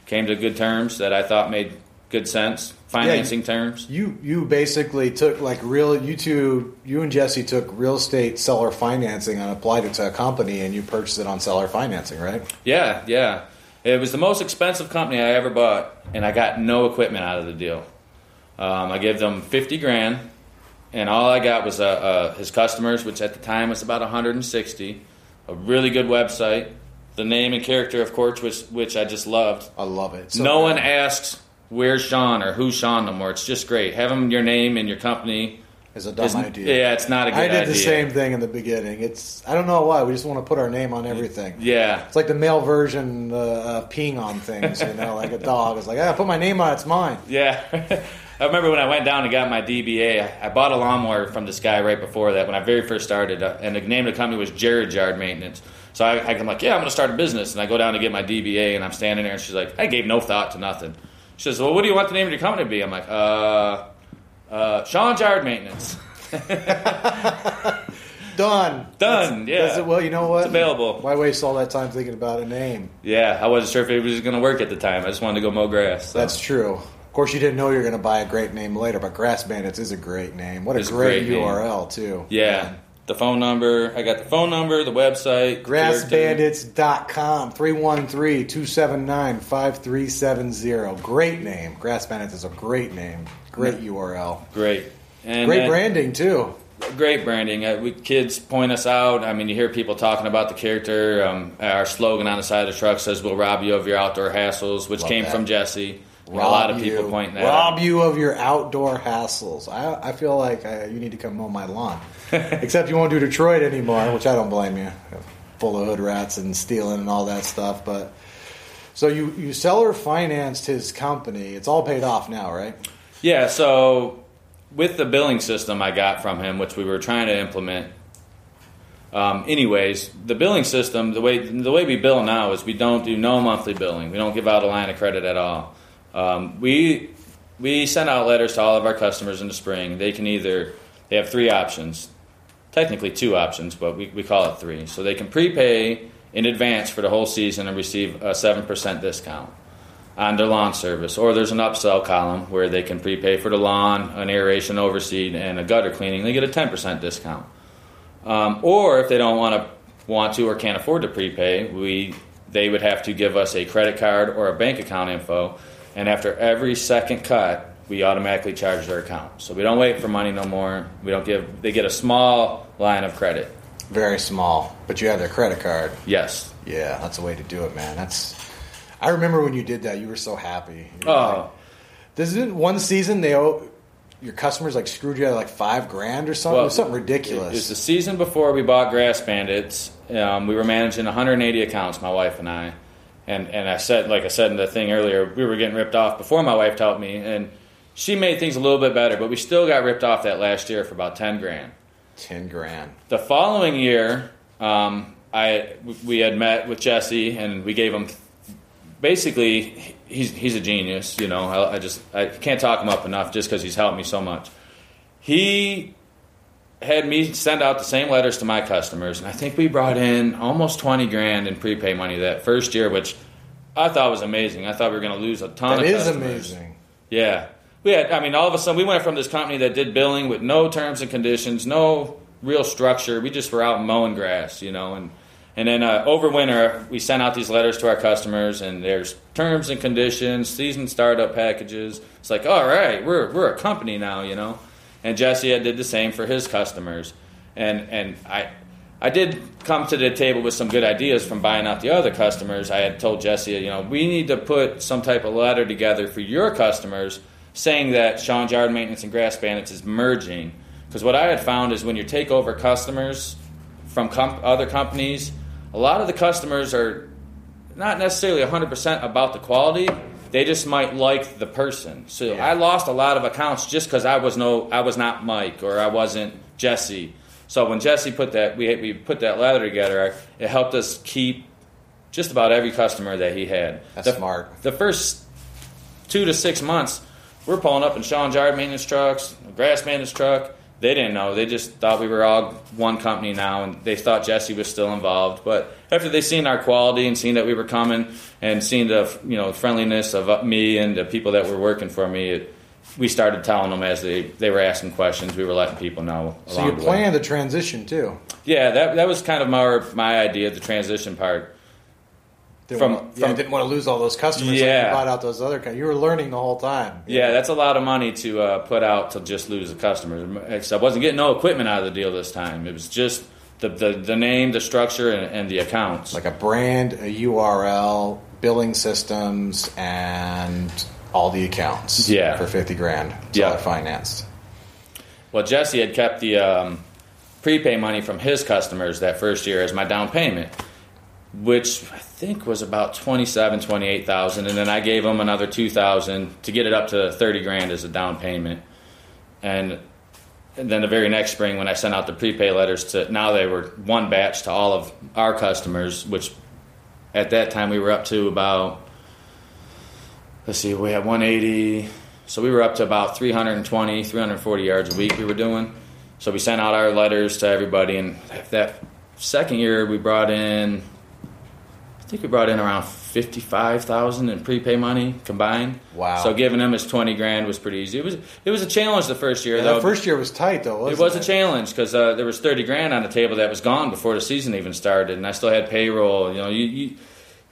came to good terms that I thought made good sense, financing terms. You you basically took like real you two you and Jesse took real estate seller financing and applied it to a company and you purchased it on seller financing, right? Yeah, yeah. It was the most expensive company I ever bought, and I got no equipment out of the deal. Um, I gave them fifty grand, and all I got was uh, uh, his customers, which at the time was about 160. A really good website, the name and character of course, which which I just loved. I love it. So no good. one asks where's Shawn or who's Shawn no more. It's just great. Have him your name and your company. is a dumb is- idea. Yeah, it's not a good idea. I did idea. the same thing in the beginning. It's I don't know why we just want to put our name on everything. Yeah, It's like the male version uh, of peeing on things, you know, like a dog is like, ah, put my name on it, it's mine. Yeah. I remember when I went down and got my DBA, I, I bought a lawnmower from this guy right before that when I very first started, uh, and the name of the company was Jared Yard Maintenance. So I, I'm like, yeah, I'm going to start a business. And I go down to get my DBA, and I'm standing there, and she's like, I gave no thought to nothing. She says, well, what do you want the name of your company to be? I'm like, uh, uh, Shawn's Yard Maintenance. Done. Done, yeah. That's it. Well, you know what? It's available. Why waste all that time thinking about a name? Yeah, I wasn't sure if it was going to work at the time. I just wanted to go mow grass. so. That's true. Of course, you didn't know you were going to buy a great name later, but Grass Bandits is a great name. What a It's a great, great. URL, too. yeah. The phone number. I got the phone number, the website. GrassBandits.com, 313-279-5370. Great name. Grass Bandits is a great name. Great URL. Great. And Great then- branding, too. Great branding. Uh, we, kids point us out. I mean, you hear people talking about the character. Um, our slogan on the side of the truck says, "We'll rob you of your outdoor hassles," which Love came that. from Jesse. You know, a lot of people you. pointing that Rob out. you of your outdoor hassles. I, I feel like I, you need to come mow my lawn. Except you won't do Detroit anymore, which I don't blame you. Full of hood rats and stealing and all that stuff. But so you you seller financed his company. It's all paid off now, right? Yeah. So with the billing system I got from him, which we were trying to implement. Um, anyways, the billing system, the way the way we bill now is we don't do no monthly billing. We don't give out a line of credit at all. Um, we we send out letters to all of our customers in the spring. They can either they have three options, technically two options, but we, we call it three. So they can prepay in advance for the whole season and receive a seven percent discount on their lawn service, or there's an upsell column where they can prepay for the lawn, an aeration overseed, and a gutter cleaning. They get a ten percent discount. Um, or if they don't want to want to or can't afford to prepay, we they would have to give us a credit card or a bank account info, and after every second cut, we automatically charge their account. So we don't wait for money no more. We don't give. They get a small line of credit. Very small, but you have their credit card. Yes. Yeah, that's the way to do it, man. That's. I remember when you did that. You were so happy. Were Oh. like- this isn't one season. They owe your customers like screwed you out of like five grand or something. it was something ridiculous. It was the season before we bought Grass Bandits. Um, we were managing 180 accounts, my wife and I. And and I said, like I said in the thing earlier, we were getting ripped off before my wife helped me, and she made things a little bit better, but we still got ripped off that last year for about 10 grand. Ten grand. The following year, um, I we had met with Jesse, and we gave him basically he's he's a genius. You know, I, I just I can't talk him up enough just because he's helped me so much. He had me send out the same letters to my customers, and I think we brought in almost twenty grand in prepay money that first year, which I thought was amazing. I thought we were going to lose a ton That of is customers. amazing. Yeah. We had, I mean, all of a sudden, we went from this company that did billing with no terms and conditions, no real structure. We just were out mowing grass, you know. And, and then uh, over winter, we sent out these letters to our customers, and there's terms and conditions, season startup packages. It's like, all right, we're, we're a company now, you know. And Jesse had did the same for his customers. And, and I, I did come to the table with some good ideas from buying out the other customers. I had told Jesse, you know, we need to put some type of letter together for your customers saying that Shawn's Yard Maintenance and Grass Bandits is merging. Because what I had found is when you take over customers from com- other companies, a lot of the customers are not necessarily 100% about the quality. They just might like the person. So Yeah. I lost a lot of accounts just because I was no, I was not Mike or I wasn't Jesse. So when Jesse put that, we we put that letter together. It helped us keep just about every customer that he had. That's the, smart. The first two to six months, we're pulling up in Shawn's yard maintenance trucks, grass maintenance truck. They didn't know. They just thought we were all one company now, and they thought Jesse was still involved. But after they seen our quality and seen that we were coming, and seen the you know friendliness of uh, me and the people that were working for me, it, we started telling them as they, they were asking questions. We were letting people know. So you planned the transition too. Yeah, that that was kind of my my idea, the transition part. Didn't From- want, yeah, from- didn't want to lose all those customers. like Yeah. you bought out those other. You were learning the whole time. Yeah, that's a lot of money to uh, put out to just lose a customer. Because I wasn't getting no equipment out of the deal this time. It was just the the, the name, the structure, and, and the accounts. like a brand, a URL, billing systems, and all the accounts. Yeah. for fifty grand. Yeah. financed. Well, Jesse had kept the um, prepay money from his customers that first year as my down payment, which I think was about 27, 28,000. And then I gave him another 2,000 to get it up to 30 grand as a down payment. And, and then the very next spring, when I sent out the prepay letters to now they were one batch to all of our customers, which at that time we were up to about, let's see, we had 180. So we were up to about 320, 340 yards a week we were doing. So we sent out our letters to everybody, and that second year we brought in, I think we brought in around 55,000 in prepay money combined. Wow. So giving them his 20 grand was pretty easy. It was it was a challenge the first year Yeah, though. that first year was tight though. It Wasn't was a challenge because uh, there was thirty grand on the table that was gone before the season even started, and I still had payroll. You know, you, you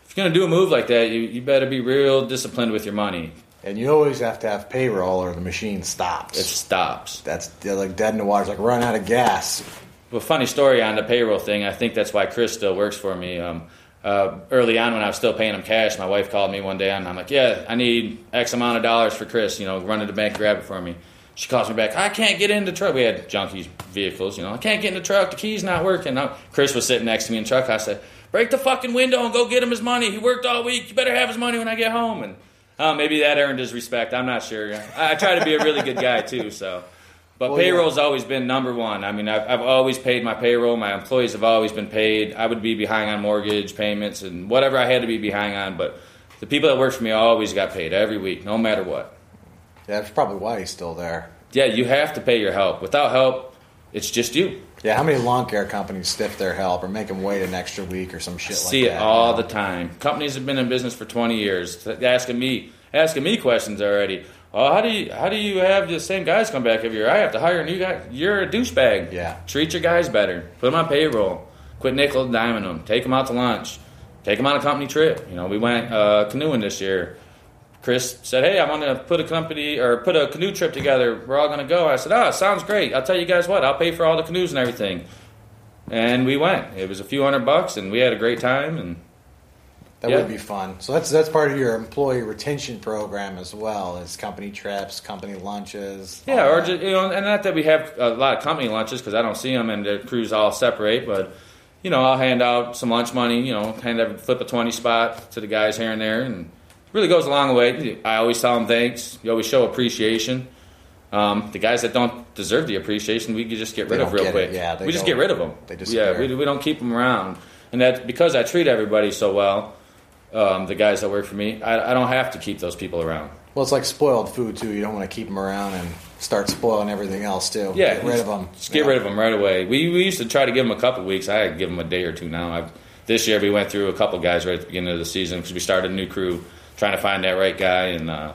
if you're gonna do a move like that, you, you better be real disciplined with your money. And you always have to have payroll, or the machine stops. It stops. That's they're like dead in the water. It's like run out of gas. Well, funny story on the payroll thing. I think that's why Chris still works for me. Um, uh, early on, when I was still paying him cash, my wife called me one day, and I'm like, "Yeah, I need X amount of dollars for Chris. You know, run to the bank, grab it for me." She calls me back. I can't get in the truck. We had junky vehicles, you know. I can't get in the truck. The key's not working. Chris was sitting next to me in the truck. I said, "Break the fucking window and go get him his money. He worked all week. You better have his money when I get home." And uh, maybe that earned his respect. I'm not sure. I, I try to be a really good guy too. So, but Well, yeah. payroll's always been number one. I mean, I've, I've always paid my payroll. My employees have always been paid. I would be behind on mortgage payments and whatever I had to be behind on. But the people that worked for me always got paid every week, no matter what. Yeah, that's probably why he's still there. Yeah, you have to pay your help. Without help, it's just you. Yeah, how many lawn care companies stiff their help or make them wait an extra week or some shit like See that? it all the time. Companies have been in business for 20 years, asking me asking me questions already. Oh, how do you how do you have the same guys come back every year? I have to hire a new guy. You're a douchebag. Yeah. Treat your guys better. Put them on payroll. Quit nickel and diming them. Take them out to lunch. Take them on a company trip. You know, we went uh, canoeing this year. Chris said, "Hey, I'm going to put a company or put a canoe trip together. We're all going to go." I said, "Oh, sounds great. I'll tell you guys what. I'll pay for all the canoes and everything." And we went. It was a few hundred bucks, and we had a great time. And That Yeah. would be fun. So that's that's part of your employee retention program as well as company trips, company lunches. Yeah, or just you know, and not that we have a lot of company lunches because I don't see them and the crews all separate, but you know, I'll hand out some lunch money. You know, hand every, flip a twenty spot to the guys here and there, and it really goes a long way. I always tell them thanks. You always show appreciation. Um, the guys that don't deserve the appreciation, we just get rid of real quick. it. Yeah, we just get rid of them. they yeah, we, we don't keep them around, and that because I treat everybody so well. Um, the guys that work for me, I, I don't have to keep those people around. well, it's like spoiled food too. You don't want to keep them around and start spoiling everything else too. Yeah, get rid of them. Just get rid of them right away. We, we used to try to give them a couple weeks. I give them a day or two now. I've, this year we went through a couple guys right at the beginning of the season because we started a new crew trying to find that right guy, and uh,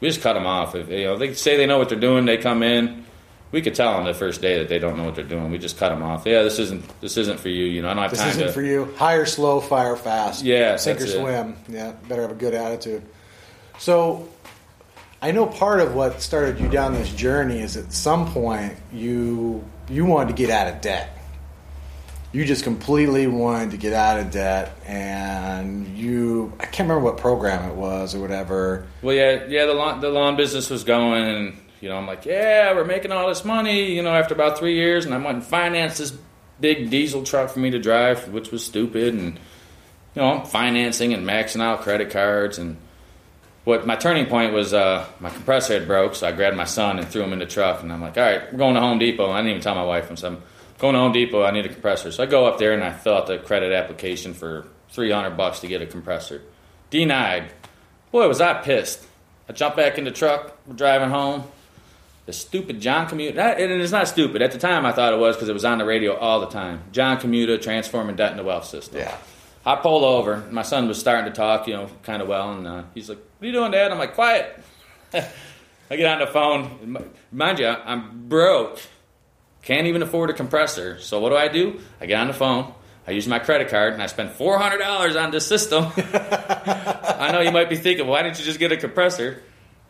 we just cut them off. If you know they say they know what they're doing, they come in. We could tell on the first day that they don't know what they're doing. We just cut them off. Yeah, this isn't this isn't for you. You know, I don't have This time This isn't to. for you. Hire slow, fire fast. Yeah, sink or that's it. swim. Yeah, better have a good attitude. So, I know part of what started you down this journey is at some point you you wanted to get out of debt. You just completely wanted to get out of debt, and you I can't remember what program it was or whatever. Well, yeah, yeah. The lawn, the lawn business was going, and you know, I'm like, yeah, we're making all this money. You know, after about three years, and I went and financed this big diesel truck for me to drive, which was stupid, and you know, I'm financing and maxing out credit cards, and what my turning point was, uh, my compressor had broke, so I grabbed my son and threw him in the truck, and I'm like, all right, we're going to Home Depot. I didn't even tell my wife. I'm saying, going to Home Depot. I need a compressor, so I go up there and I fill out the credit application for 300 bucks to get a compressor. Denied. Boy, was I pissed. I jump back in the truck, we're driving home. The stupid John Commuta, and it's not stupid. At the time, I thought it was because it was on the radio all the time. John Commuta, transforming debt into wealth system. Yeah. I pull over. My son was starting to talk, you know, kind of well, and uh, he's like, "What are you doing, Dad?" I'm like, "Quiet." I get on the phone. Mind you, I'm broke. Can't even afford a compressor. So what do I do? I get on the phone. I use my credit card and I spend four hundred dollars on this system. I know you might be thinking, why didn't you just get a compressor?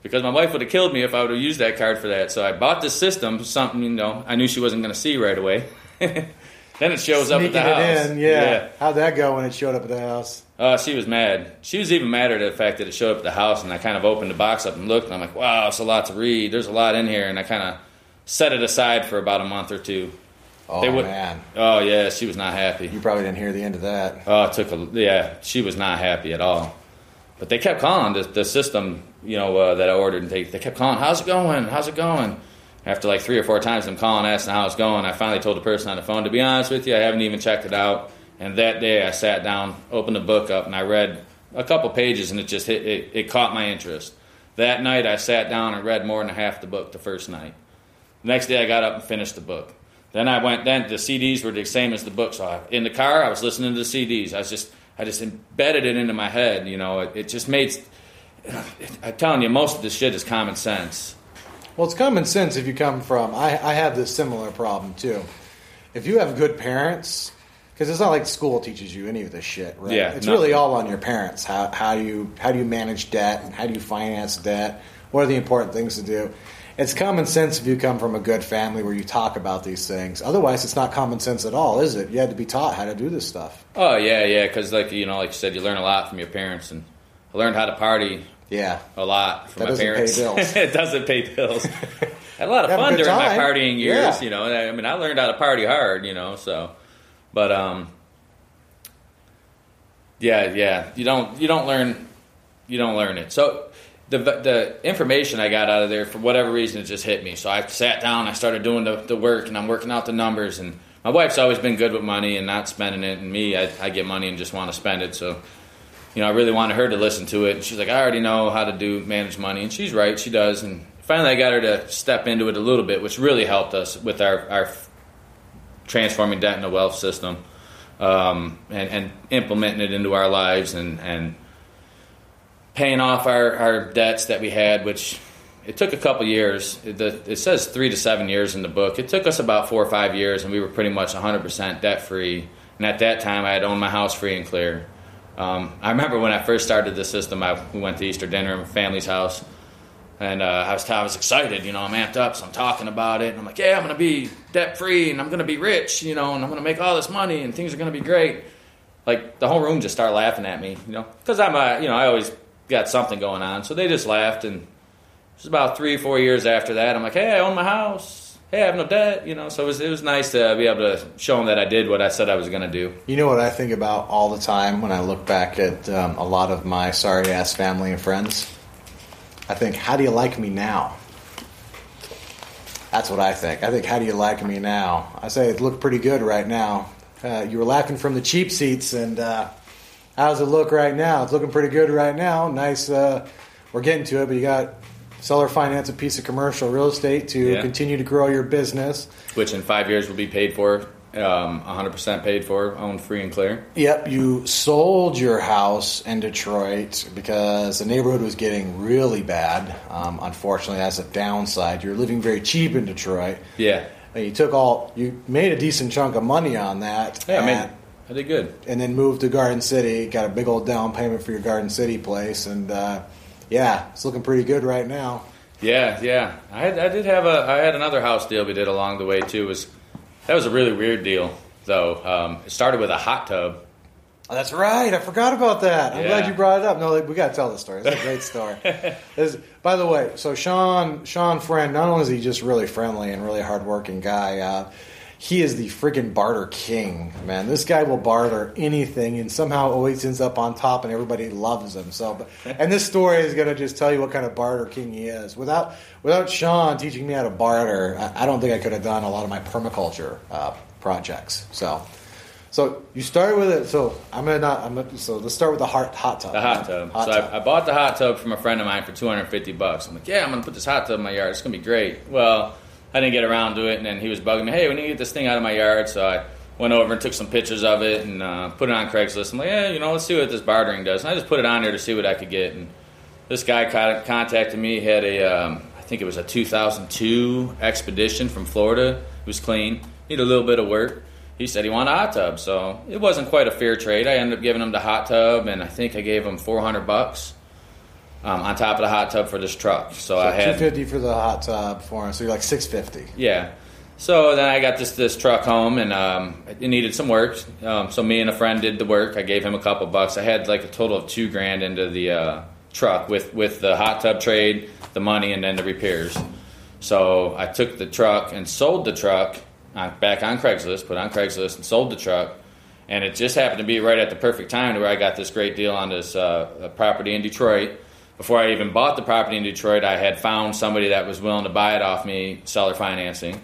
Because my wife would have killed me if I would have used that card for that. So I bought this system, something you know I knew she wasn't going to see right away. then it shows up at Sneaking the house. in, yeah. How'd that go when it showed up at the house? Uh, she was mad. She was even madder at the fact that it showed up at the house, and I kind of opened the box up and looked, and I'm like, wow, it's a lot to read. There's a lot in here, and I kind of set it aside for about a month or two. Oh would- man, Oh yeah, she was not happy. you probably didn't hear the end of that. Oh, it took a yeah. She was not happy at all. But they kept calling the, the system, you know, uh, that I ordered, and they, they kept calling, "How's it going? How's it going?" After like three or four times, them calling, asking how it's going. I finally told the person on the phone, "To be honest with you, I haven't even checked it out." And that day, I sat down, opened the book up, and I read a couple pages, and it just hit, it, it caught my interest. That night, I sat down and read more than half the book the first night. The next day, I got up and finished the book. Then I went. Then the CDs were the same as the book. So I, in the car, I was listening to the CDs. I was just, I just embedded it into my head. You know, it, it just made. I'm telling you, most of this shit is common sense. Well, it's common sense if you come from. I, I have this similar problem too. If you have good parents, because it's not like school teaches you any of this shit, right? Yeah, it's nothing. really all on your parents. How how do you how do you manage debt and how do you finance debt? What are the important things to do? It's common sense if you come from a good family where you talk about these things. Otherwise, it's not common sense at all, is it? You had to be taught how to do this stuff. Oh yeah, yeah. Because like you know, like you said, you learn a lot from your parents, and I learned how to party Yeah, a lot from That my doesn't pay parents. bills. it doesn't pay bills. Had a lot of Have fun during my partying years, Yeah. you know. I I mean, I learned how to party hard, you know. So, but um, yeah, yeah. You don't you don't learn you don't learn it. So the the information I got out of there for whatever reason it just hit me. So I sat down, I started doing the, the work, and I'm working out the numbers. And my wife's always been good with money and not spending it. And me, I, I get money and just want to spend it. So you know, I really wanted her to listen to it. And she's like, I already know how to do manage money, and she's right, she does. And finally I got her to step into it a little bit, which really helped us with our, our transforming debt into wealth system um, and, and implementing it into our lives and, and paying off our, our debts that we had, which it took a couple years. It, says three to seven years in the book. It took us about four or five years, and we were pretty much 100% debt free. And at that time, I had owned my house free and clear. Um, I remember when I first started the system, I, we went to Easter dinner at my family's house, and uh, I, was, I was excited. You know, I'm amped up, so I'm talking about it. And I'm like, yeah, I'm going to be debt free, and I'm going to be rich, you know, and I'm going to make all this money, and things are going to be great. Like, the whole room just started laughing at me, you know, because I'm a, you know, I always got something going on. So they just laughed, and it was about three, four years after that. I'm like, hey, I own my house hey, I have no debt, you know. So it was, it was nice to be able to show them that I did what I said I was going to do. You know what I think about all the time when I look back at um, a lot of my sorry ass family and friends? I think, how do you like me now? That's what I think. I think, how do you like me now? I say it looked pretty good right now. Uh, you were laughing from the cheap seats, and uh, how's it look right now? It's looking pretty good right now. Nice. Uh, we're getting to it, but you got seller finance a piece of commercial real estate to yeah. continue to grow your business. Which in five years will be paid for, um, 100% paid for, owned free and clear. Yep, you sold your house in Detroit because the neighborhood was getting really bad. Um, unfortunately, as a downside, you're living very cheap in Detroit. Yeah. And you took all, you made a decent chunk of money on that. Yeah, I mean, I did good. And then moved to Garden City, got a big old down payment for your Garden City place, and uh, yeah, it's looking pretty good right now. Yeah, yeah. I, had, I did have a I had another house deal we did along the way too. It was that was a really weird deal though. Um, it started with a hot tub. Oh, that's right. I forgot about that. I'm yeah. glad you brought it up. No, we got to tell the story. It's a great story. by the way, so Shawn, Shawn Friend, not only is he just really friendly and really hardworking guy, uh, he is the friggin' barter king, man. This guy will barter anything and somehow always ends up on top and everybody loves him. So, but, and this story is going to just tell you what kind of barter king he is. Without without Shawn teaching me how to barter, I, I don't think I could have done a lot of my permaculture uh, projects. So, so you start with it. So I'm gonna not. I'm gonna, so let's start with the hot hot tub. The hot tub. Hot so tub. I, I, bought the hot tub from a friend of mine for 250 bucks. I'm like, yeah, I'm gonna put this hot tub in my yard. It's gonna be great. Well I didn't get around to it, and then he was bugging me. Hey, we need to get this thing out of my yard. So I went over and took some pictures of it and uh, put it on Craigslist. I'm like, yeah, you know, let's see what this bartering does. And I just put it on there to see what I could get. And this guy contacted me. He had a, um, I think it was a 2002 Expedition from Florida. It was clean. Needed a little bit of work. He said he wanted a hot tub, so it wasn't quite a fair trade. I ended up giving him the hot tub, and I think I gave him 400 bucks um, on top of the hot tub for this truck. So, so I had 250 for the hot tub for him. So you're like 650. Yeah. So then I got this this truck home and um, it needed some work. Um, so me and a friend did the work. I gave him a couple bucks. I had like a total of two grand into the uh, truck with with the hot tub trade, the money, and then the repairs. So I took the truck and sold the truck back on Craigslist. Put on Craigslist and sold the truck. And it just happened to be right at the perfect time to where I got this great deal on this uh, property in Detroit before I even bought the property in Detroit, I had found somebody that was willing to buy it off me, seller financing.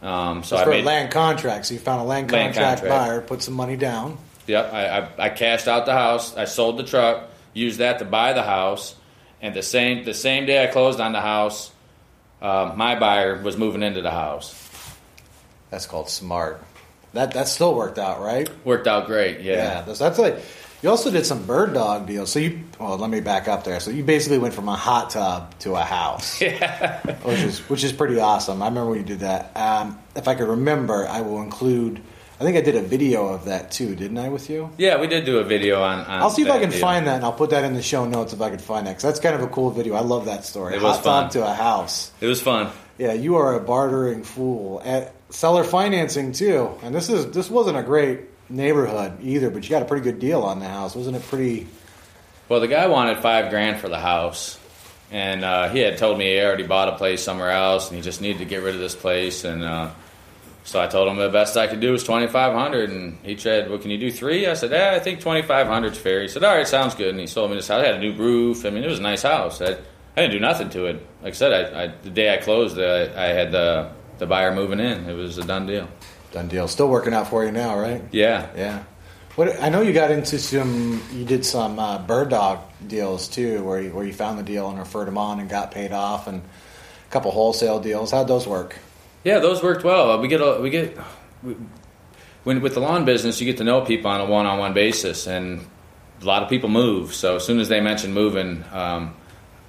Um, so I for made, a land contract. So you found a land, land contract, contract, buyer, put some money down. Yep, I, I, I, cashed out the house. I sold the truck, used that to buy the house, and the same the same day I closed on the house, uh, my buyer was moving into the house. That's called smart. That that still worked out, right? Worked out great. Yeah. Yeah. That's, that's like you also did some bird dog deals. So you, well, let me back up there. So you basically went from a hot tub to a house, yeah. which is which is pretty awesome. I remember when you did that. Um, if I could remember, I will include. I think I did a video of that too, didn't I, with you? Yeah, we did do a video on. on I'll see if I can deal. find that, and I'll put that in the show notes if I can find that, because that's kind of a cool video. I love that story. It was Hot fun. to a house. It was fun. Yeah, you are a bartering fool at seller financing too, and this is this wasn't a great neighborhood either, but you got a pretty good deal on the house, wasn't it? Pretty. Well, the guy wanted five grand for the house, and uh, he had told me he already bought a place somewhere else, and he just needed to get rid of this place, and uh, so I told him the best I could do was twenty five hundred, and he said, "Well, can you do three? I said, "Yeah, I think twenty five hundred's fair." He said, "All right, sounds good," and he sold me this house. It had a new roof. I mean, it was a nice house. I, I didn't do nothing to it. Like I said, I, I, the day I closed, I, I had the the buyer moving in. It was a done deal. Done deal. Still working out for you now, right? Yeah. Yeah. What I know you got into some, you did some uh, bird dog deals too, where you, where you found the deal and referred them on and got paid off. And a couple wholesale deals. How'd those work? Yeah, those worked well. We get a, we get we, when with the lawn business, you get to know people on a one-on-one basis, and a lot of people move. So as soon as they mention moving, um,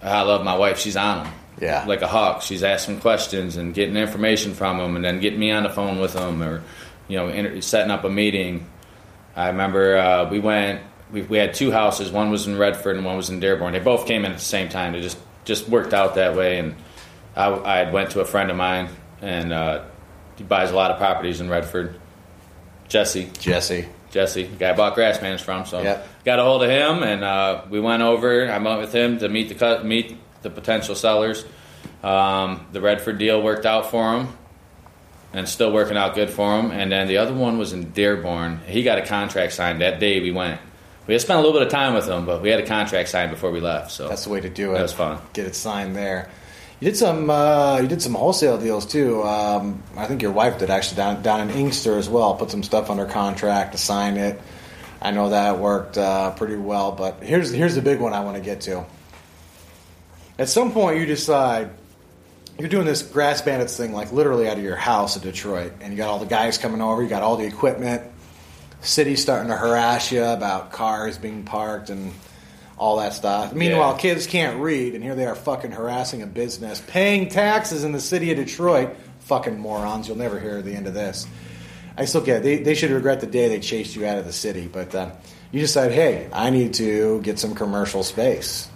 I love my wife. She's on them. Yeah. like a hawk. She's asking questions and getting information from them, and then getting me on the phone with them, or you know, inter- setting up a meeting. I remember uh, we went. We, we had two houses. One was in Redford and one was in Dearborn. They both came in at the same time. It just just worked out that way. And I, I went to a friend of mine, and uh, he buys a lot of properties in Redford. Jesse, Jesse. Jesse, the guy I bought Grass Bandits from. So Yep. got a hold of him, and uh, we went over. I met with him to meet the cut, meet the potential sellers. Um, the Redford deal worked out for him, and still working out good for him. And then the other one was in Dearborn. He got a contract signed that day we went. We had spent a little bit of time with him, but we had a contract signed before we left. So That's the way to do it. That was fun. Get it signed there. You did some. Uh, you did some wholesale deals too. Um, I think your wife did actually down down in Inkster as well. Put some stuff under contract to sign it. I know that worked uh, pretty well. But here's here's the big one I want to get to. At some point, you decide you're doing this grass bandits thing like literally out of your house in Detroit, and you got all the guys coming over. You got all the equipment. City's starting to harass you about cars being parked and all that stuff. Meanwhile, Yeah. kids can't read, and here they are fucking harassing a business, paying taxes in the city of Detroit. Fucking morons! You'll never hear the end of this. I still get it. they they should regret the day they chased you out of the city, but uh, you decide, hey, I need to get some commercial space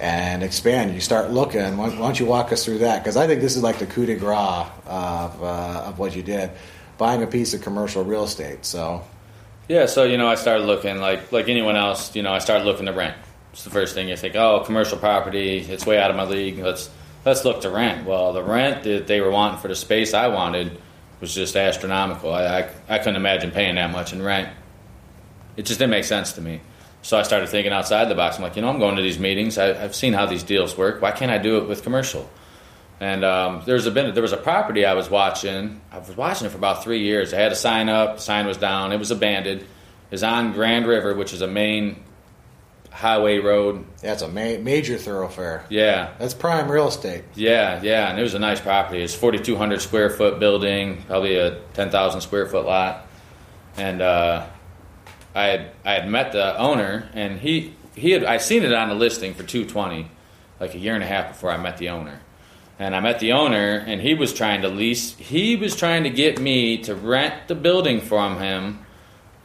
and expand. You start looking. Why, why don't you walk us through that? Because I think this is like the coup de grace of uh, of what you did, buying a piece of commercial real estate. So Yeah, so you know, I started looking like like anyone else. You know, I started looking to rent. It's the first thing you think. Oh, commercial property. It's way out of my league. Let's let's look to rent. Well, the rent that they were wanting for the space I wanted was just astronomical. I I, I couldn't imagine paying that much in rent. It just didn't make sense to me. So I started thinking outside the box. I'm like, you know, I'm going to these meetings. I, I've seen how these deals work. Why can't I do it with commercial? And um, there's a been there was a property I was watching. I was watching it for about three years. I had a sign up. Sign was down. It was abandoned. Was on Grand River, which is a main highway road. that's a ma- major thoroughfare. Yeah, That's prime real estate. yeah, yeah. And it was a nice property. It's 4,200 square foot building, probably a 10,000 square foot lot. And uh, I had I had met the owner, and he he had I seen it on the listing for 220, like a year and a half before I met the owner. And I met the owner, and he was trying to lease. He was trying to get me to rent the building from him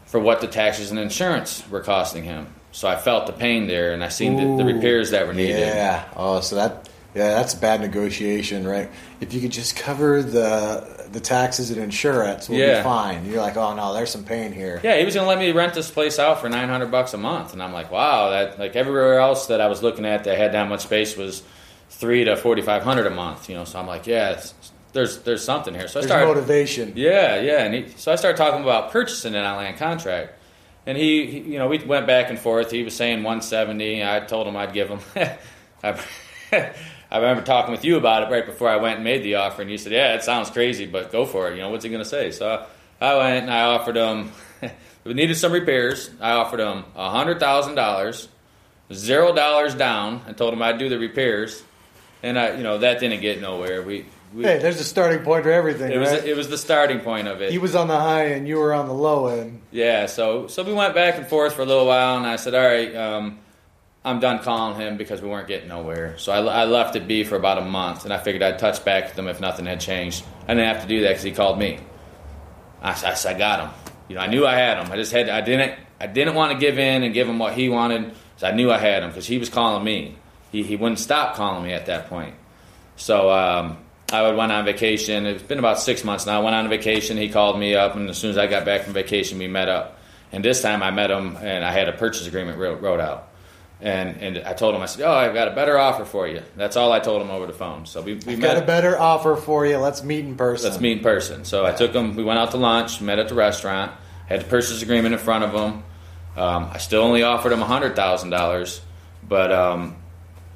for what the taxes and insurance were costing him. So I felt the pain there, and I seen the, the repairs that were needed. Yeah. Oh, so that yeah, that's a bad negotiation, right? If you could just cover the the taxes and insurance, we'll Yeah. be fine. You're like, oh no, there's some pain here. Yeah, he was gonna let me rent this place out for nine hundred bucks a month, and I'm like, wow, that like everywhere else that I was looking at that had that much space was three to forty five hundred a month, you know. So I'm like, yeah, it's, there's there's something here. So I There's started, motivation. yeah, yeah, and he, so I started talking about purchasing an land contract, and he, he, you know, we went back and forth. He was saying one seventy. I told him I'd give him. I, I remember talking with you about it right before I went and made the offer, and you said, "Yeah, it sounds crazy, but go for it." You know, what's he going to say? So I went and I offered him. we needed some repairs. I offered him a hundred thousand dollars, zero dollars down, and told him I'd do the repairs. And I, you know, that didn't get nowhere. We, we Hey, there's a starting point for everything. it was right? it was the starting point of it. he was on the high end, you were on the low end. Yeah, so so we went back and forth for a little while, and I said, "All right, um, I'm done calling him because we weren't getting nowhere." So I, I left it be for about a month, and I figured I'd touch back with him if nothing had changed. I didn't have to do that because he called me. I, I got him. You know, I knew I had him. I just had I didn't I didn't want to give in and give him what he wanted, so I knew I had him because he was calling me. He he wouldn't stop calling me at that point. So um, I would went on vacation. It's been about six months now. I went on vacation. He called me up, and as soon as I got back from vacation, we met up. And this time I met him, and I had a purchase agreement wrote out. And and I told him, I said, "Oh, I've got a better offer for you." That's all I told him over the phone. So we, we got a better offer for you. Let's meet in person. Let's meet in person. So I took him. We went out to lunch. Met at the restaurant. Had the purchase agreement in front of him. Um, I still only offered him hundred thousand dollars, but um,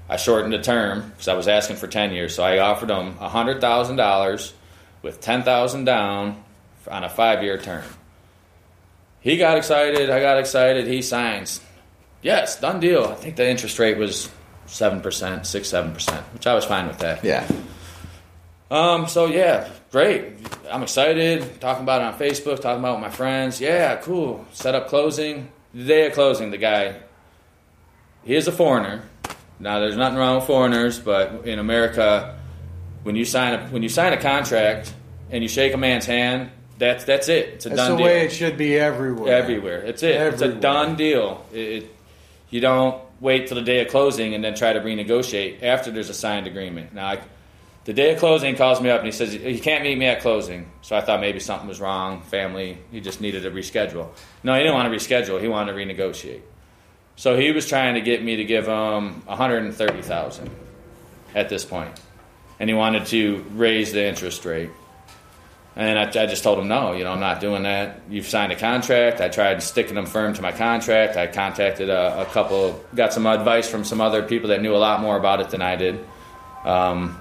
I shortened the term because I was asking for ten years. So I offered him hundred thousand dollars with ten thousand down on a five-year term. He got excited. I got excited. He signs. Yes, done deal. I think the interest rate was seven percent, six, seven percent, which I was fine with that. Yeah. Um, so yeah, great. I'm excited. Talking about it on Facebook, talking about it with my friends. Yeah, cool. Set up closing. The day of closing, the guy, he is a foreigner. Now, there's nothing wrong with foreigners, but in America, when you sign a when you sign a contract and you shake a man's hand, that's that's it. It's a That's done the deal. way it should be everywhere. Everywhere. It's it. It's a done deal. It, it, you don't wait till the day of closing and then try to renegotiate after there's a signed agreement. Now, I, the day of closing calls me up and he says he can't meet me at closing. So I thought maybe something was wrong, family. He just needed to reschedule. No, he didn't want to reschedule. He wanted to renegotiate. So he was trying to get me to give him 130,000 at this point, and he wanted to raise the interest rate. And I, I just told him, no, you know, I'm not doing that. You've signed a contract. I tried sticking them firm to my contract. I contacted a, a couple, got some advice from some other people that knew a lot more about it than I did. Um,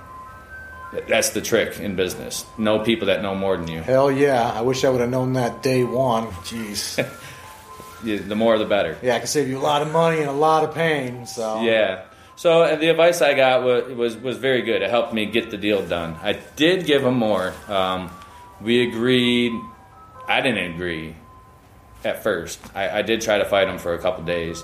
that's the trick in business. Know people that know more than you. Hell yeah! I wish I would have known that day one. Jeez. You- The more, the better. yeah, I can save you a lot of money and a lot of pain. So Yeah. So and the advice I got was, was was very good. It helped me get the deal done. I did give him more. Um, we agreed. I didn't agree at first. I, I did try to fight him for a couple days,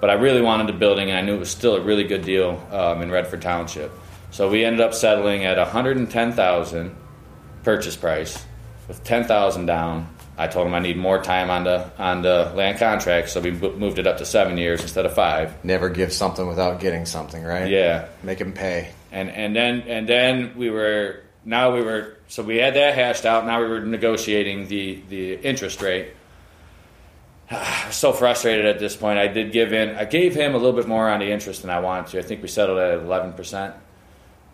but I really wanted the building, and I knew it was still a really good deal um, in Redford Township. So we ended up settling at one hundred and ten thousand purchase price with ten thousand down. I told him I need more time on the on the land contract, so we moved it up to seven years instead of five. never give something without getting something, right? Yeah, Make him pay. and and then and then we were now we were so we had that hashed out. Now we were negotiating the the interest rate. I was so frustrated at this point. I did give in. I gave him a little bit more on the interest than I wanted to. I think we settled at eleven percent,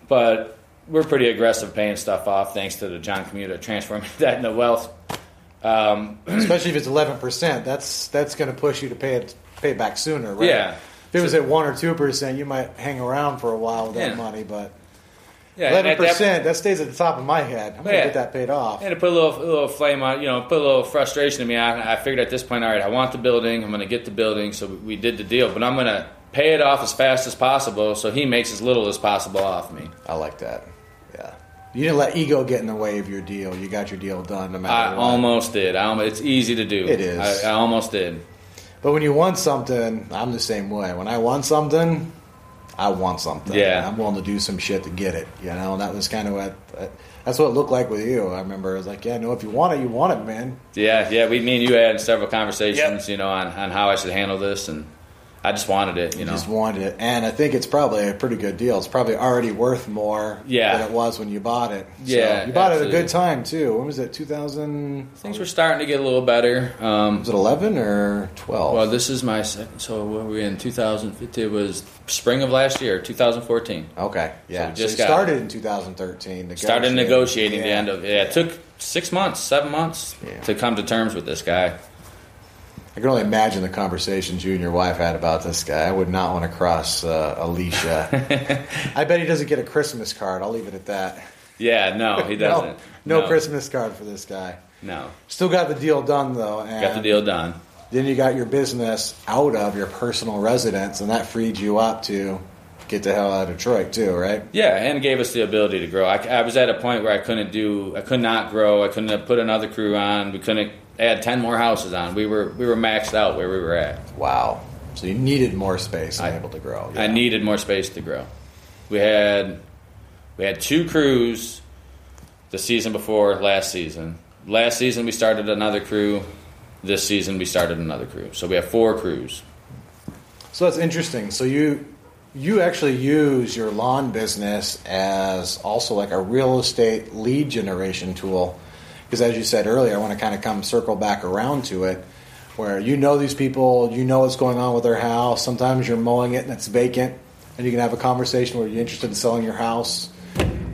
but we're pretty aggressive paying stuff off thanks to the John Commuta transforming that into wealth. Um, Especially if it's eleven percent. That's that's going to push you to pay it pay back sooner, right? Yeah. If it was at one or two percent, you might hang around for a while with that Yeah. money, but yeah, eleven at that- percent that stays at the top of my head. I'm going to oh, Yeah. get that paid off. And to put a little, a little flame on, you know, put a little frustration in me. I, I figured at this point, all right, I want the building. I'm going to get the building, so we, did the deal. But I'm going to pay it off as fast as possible, so he makes as little as possible off me. I like that. Yeah. You didn't let ego get in the way of your deal. You got your deal done no matter I what. almost did. I, it's easy to do. It is. I, I almost did. But when you want something, I'm the same way. When I want something, I want something. Yeah. I'm willing to do some shit to get it. You know, and that was kind of what. That's what it looked like with you. I remember. I was like, yeah, no, if you want it, you want it, man. Yeah, yeah. We, me and you had several conversations, you know, on, on how I should handle this, and I just wanted it, you You know. just wanted it, and I think it's probably a pretty good deal. It's probably already worth more Yeah. than it was when you bought it. So, Yeah, you bought it at a good time too. When was it? 2000? Things were starting to get a little better. Um, Was it 11 or 12? well, this is my second. So what were we in 2015? It was spring of last year, 2014. okay, yeah. we So, just got- started in 2013. started negotiating the end of yeah. It took six months, seven months Yeah. to come to terms with this guy. I can only imagine the conversations you and your wife had about this guy. I would not want to cross uh, Alisha. I bet he doesn't get a Christmas card. I'll leave it at that. Yeah, no, he doesn't. No, no, Christmas card for this guy. No, Still got the deal done though. And got the deal done. Then you got your business out of your personal residence, and that freed you up to get the hell out of Detroit too, right? Yeah, and gave us the ability to grow. I, I was at a point where I couldn't do, I could not grow. I couldn't have put another crew on. We couldn't add ten more houses on. We were we were maxed out where we were at. Wow. So you needed more space and I- able to grow. I needed more space to grow. We had we had two crews the season before last season. Last season we started another crew. This season we started another crew. So we have four crews. So that's interesting. So you you actually use your lawn business as also like a real estate lead generation tool. Because as you said earlier, I want to kind of come circle back around to it, where you know these people, you know what's going on with their house. Sometimes you're mowing it and it's vacant, and you can have a conversation where you're interested in selling your house.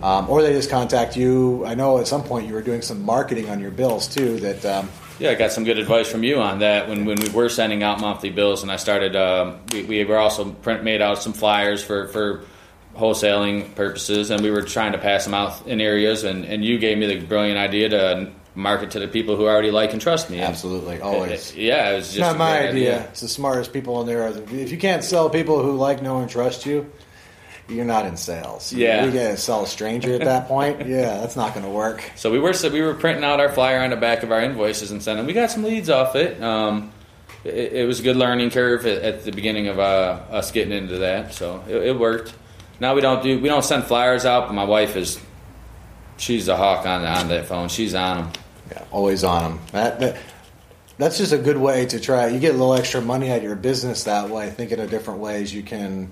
Um, or they just contact you. I know at some point you were doing some marketing on your bills too. That um, Yeah, I got some good advice from you on that when, when we were sending out monthly bills, and I started. Um, we, we were also print made out some flyers for for wholesaling purposes, and we were trying to pass them out in areas. And, and you gave me the brilliant idea to market to the people who already like and trust me. Absolutely, always. it- yeah, it was just It's not my great idea. It's the smartest people in there. If you can't sell people who like, know, and trust you, you're not in sales. Yeah. you got to sell a stranger at that point. Yeah, that's not going to work. So we were so we were printing out our flyer on the back of our invoices and sending. We got some leads off it. Um, it, it was a good learning curve at, at the beginning of uh, us getting into that. So it, it worked. Now we don't do we don't send flyers out, but my wife is she's a hawk on on that phone. She's on them. Yeah, always on them. That, that that's just a good way to try. You get a little extra money out of your business that way. Thinking of different ways you can.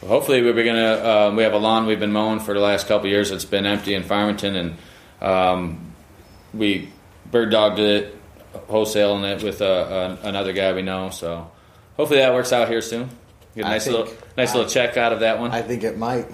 Hopefully, we're gonna. Um, we have a lawn we've been mowing for the last couple of years. It's been empty in Farmington, and um, we bird dogged it, wholesaling it with uh, uh, another guy we know. So hopefully that works out here soon. Get a nice little nice little check out of that one. I think it might,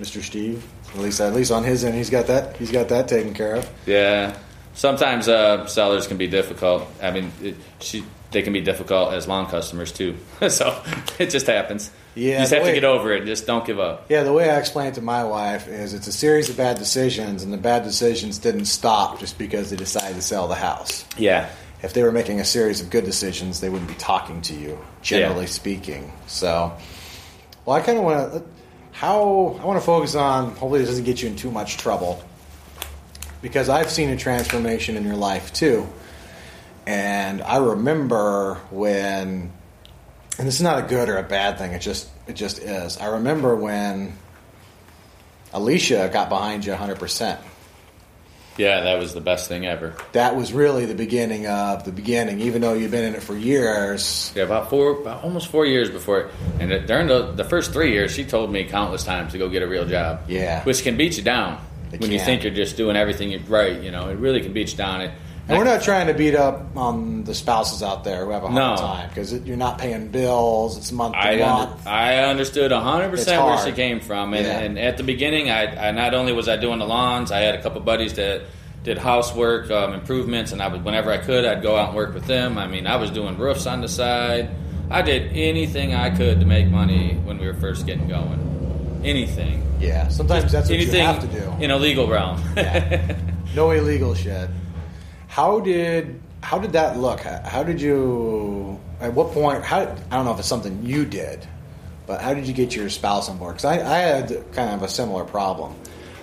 Mr. Steve. At least, at least on his end, he's got that. He's got that taken care of. yeah. Sometimes uh, sellers can be difficult. I mean, it, she they can be difficult as lawn customers too. so it just happens. Yeah, you just have to get over it. Just don't give up. Yeah, the way I explain it to my wife is it's a series of bad decisions, and the bad decisions didn't stop just because they decided to sell the house. Yeah. If they were making a series of good decisions, they wouldn't be talking to you, generally Yeah. speaking. So, well, I kind of want to how I want to focus on. Hopefully, this doesn't get you in too much trouble because I've seen a transformation in your life too, and I remember when and this is not a good or a bad thing. It just it just is. I remember when Alisha got behind you 100. percent Yeah, that was the best thing ever. That was really the beginning of the beginning. Even though you've been in it for years, Yeah, about four, about almost four years before. And it- during the, the first three years, she told me countless times to go get a real job. Yeah. which can beat you down It when you think you're just doing everything right. You know, it really can beat you down. It, and we're not trying to beat up on the spouses out there who have a hard No. time because you're not paying bills. It's month to I, month. under, I understood 100% where hard. she came from. And, Yeah. and at the beginning, I, I not only was I doing the lawns, I had a couple buddies that did housework um, improvements, and I would, whenever I could, I'd go out and work with them. I mean, I was doing roofs on the side. I did anything I could to make money when we were first getting going. Anything. yeah, sometimes that's what anything you have to do. in a legal realm. No illegal shit. How did how did that look? How did you? At what point? How I don't know if it's something you did, but how did you get your spouse on board? Because I, I had kind of a similar problem.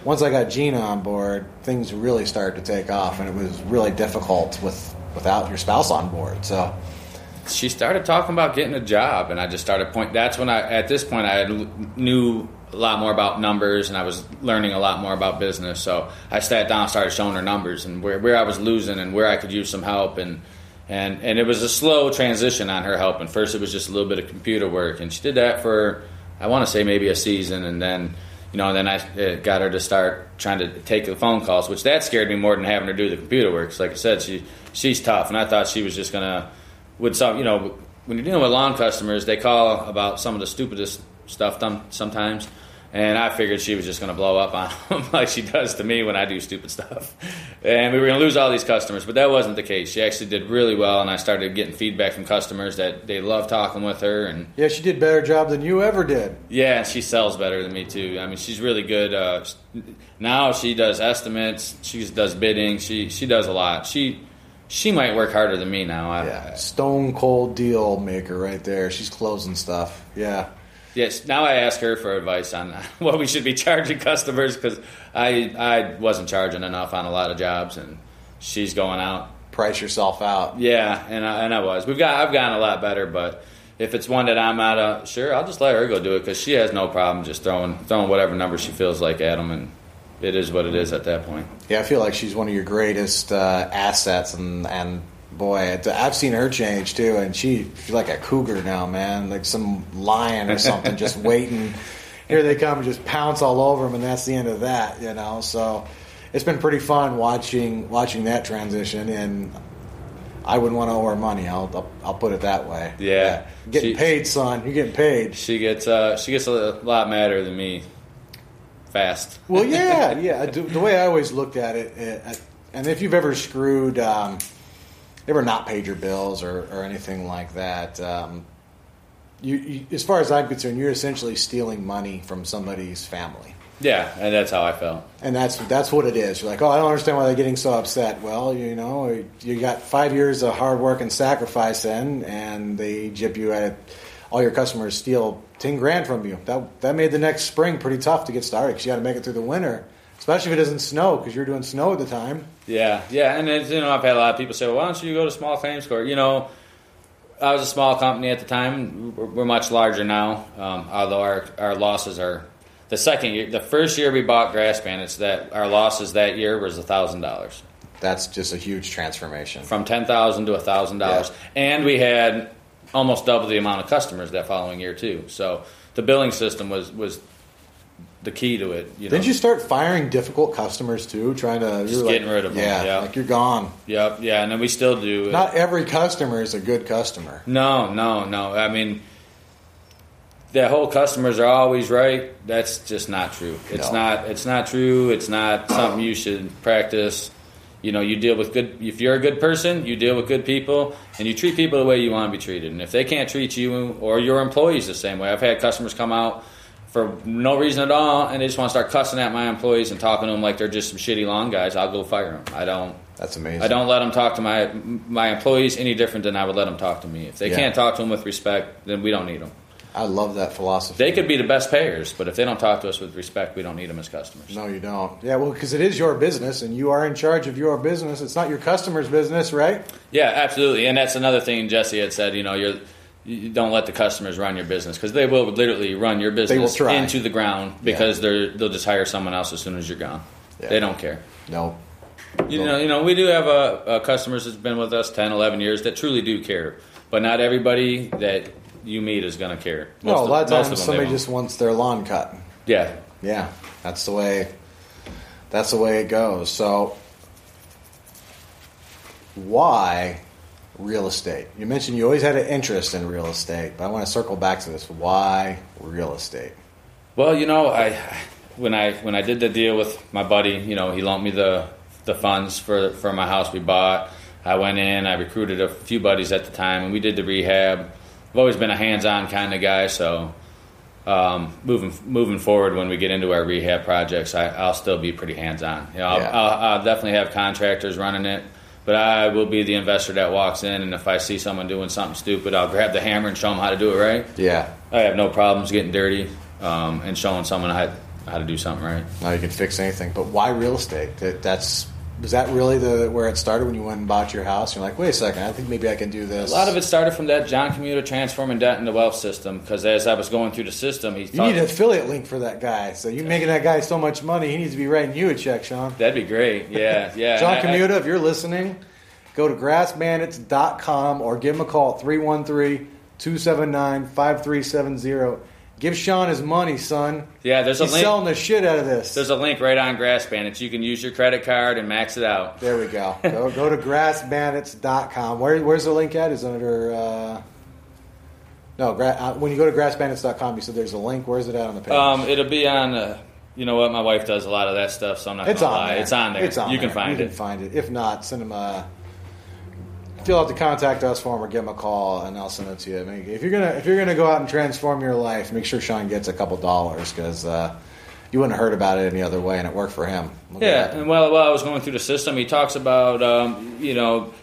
Once I got Gina on board, things really started to take off, and it was really difficult with without your spouse on board. So she started talking about getting a job, and I just started point. That's when I, at this point, I knew a lot more about numbers, and I was learning a lot more about business. So I sat down, started showing her numbers and where, where I was losing, and where I could use some help, and and and it was a slow transition on her helping. First, it was just a little bit of computer work, and she did that for I want to say maybe a season, and then. You know, then I got her to start trying to take the phone calls, which that scared me more than having her do the computer work. 'Cause like I said, she she's tough, and I thought she was just gonna with some, you know, when you're dealing with lawn customers, they call about some of the stupidest stuff sometimes. And I figured she was just going to blow up on them like she does to me when I do stupid stuff. And we were going to lose all these customers, but that wasn't the case. She actually did really well, and I started getting feedback from customers that they love talking with her. And yeah, she did a better job than you ever did. yeah, and she sells better than me too. I mean, she's really good. Uh, now she does estimates. She does bidding. She she does a lot. She she might work harder than me now. I, Yeah, stone cold deal maker right there. She's closing stuff. Yeah. Yes. Now I ask her for advice on what we should be charging customers because I I wasn't charging enough on a lot of jobs, and she's going out. Price yourself out. Yeah, and I, and I was. We've got I've gotten a lot better, but if it's one that I'm out of, sure, I'll just let her go do it because she has no problem just throwing throwing whatever number she feels like at them, and it is what it is at that point. Yeah, I feel like she's one of your greatest uh, assets, and and boy, I've seen her change too, and she she's like a cougar now, man, like some lion or something, just waiting. Here they come and just pounce all over them, and that's the end of that, you know. So it's been pretty fun watching watching that transition, and I wouldn't want to owe her money. I'll I'll, I'll put it that way. Yeah. getting She- paid, son. You're getting paid. She gets uh she gets a lot madder than me. Fast. Well, yeah, yeah. The, way I always looked at it, uh, and if you've ever screwed, um, ever not paid your bills or, or anything like that, um, you, you, as far as I'm concerned, you're essentially stealing money from somebody's family. Yeah, and that's how I felt. And that's that's what it is. You're like, oh, I don't understand why they're getting so upset. Well, you know, you got five years of hard work and sacrifice in, and they jip you at it. All your customers steal ten grand from you. That that made the next spring pretty tough to get started because you got to make it through the winter, especially if it doesn't snow because you're doing snow at the time. Yeah, yeah, and it's, you know, I've had a lot of people say, well, "Why don't you go to small claims court?" You know, I was a small company at the time. We're, we're much larger now, um, although our our losses are the second year. The first year we bought Grass Bandits, that our losses that year was a thousand dollars. That's just a huge transformation from ten thousand to a thousand dollars, and we had almost double the amount of customers that following year too. So the billing system was was the key to it. You know? Did you start firing difficult customers too? Trying to just getting like, rid of them. Yeah, yeah, like you're gone. Yep, yeah, and then we still do. Not every customer is a good customer. No, no, no. I mean, the whole customers are always right. That's just not true. It's no. not. It's not true. It's not something you should practice. You know, you deal with good. If you're a good person, you deal with good people, and you treat people the way you want to be treated. And if they can't treat you or your employees the same way, I've had customers come out for no reason at all, and they just want to start cussing at my employees and talking to them like they're just some shitty lawn guys, I'll go fire them. I don't. That's amazing. I don't let them talk to my my employees any different than I would let them talk to me. If they yeah. can't talk to them with respect, then we don't need them. I love that philosophy. They could be the best payers, but if they don't talk to us with respect, we don't need them as customers. No, you don't. Yeah, well, because it is your business and you are in charge of your business. It's not your customer's business, right? Yeah, absolutely. And that's another thing Jesse had said. You know, you're you don't let the customers run your business because they will literally run your business into the ground because yeah. they're they'll just hire someone else as soon as you're gone. Yeah. They don't care. No. You know, you know, we do have customers that's been with us 10, 11 years that truly do care, but not everybody that you meet is going to care. Most no, a lot of, of times somebody just wants their lawn cut. Yeah, yeah, that's the way. That's the way it goes. So, why real estate? You mentioned you always had an interest in real estate, but I want to circle back to this. Why real estate? Well, you know, I when I when I did the deal with my buddy, you know, he loaned me the the funds for for my house we bought. I went in, I recruited a few buddies at the time, and we did the rehab. I've always been a hands-on kind of guy, so um, moving moving forward when we get into our rehab projects, I, will still be pretty hands-on. You know, I'll, yeah. I'll, I'll definitely have contractors running it but I will be the investor that walks in, and if I see someone doing something stupid, I'll grab the hammer and show them how to do it right. Yeah, I have no problems getting dirty um, and showing someone how, how to do something right. Now you can fix anything, but why real estate? That, that's was that really the where it started when you went and bought your house? You're like, wait a second, I think maybe I can do this. A lot of it started from that John Commuta transforming debt into wealth system. Because as I was going through the system, he you need an affiliate link for that guy. So you're making that guy so much money, he needs to be writing you a check, Shawn. That'd be great. Yeah, yeah. John Commuta, if you're listening, go to grassbandits.com or give him a call at 313 279 5370 Give Shawn his money, son. Yeah, there's He's a link. selling the shit out of this. There's a link right on Grass Bandits. You can use your credit card and max it out. There we go. go, go to grassbandits.com. Where, where's the link at? Is under. Uh, no, gra- uh, when you go to grassbandits.com, you said there's a link. Where's it at on the page? Um, it'll be on. Uh, you know what? My wife does a lot of that stuff, so I'm not. It's on. It's on there. It's on. You there. can find you it. can find it. If not, send him a fill out the contact us form or give him a call, and I'll send it to you. I mean, if you're gonna if you're gonna go out and transform your life, make sure Shawn gets a couple dollars because uh, you wouldn't have heard about it any other way, and it worked for him. Look yeah, and while while I was going through the system, he talks about um, you know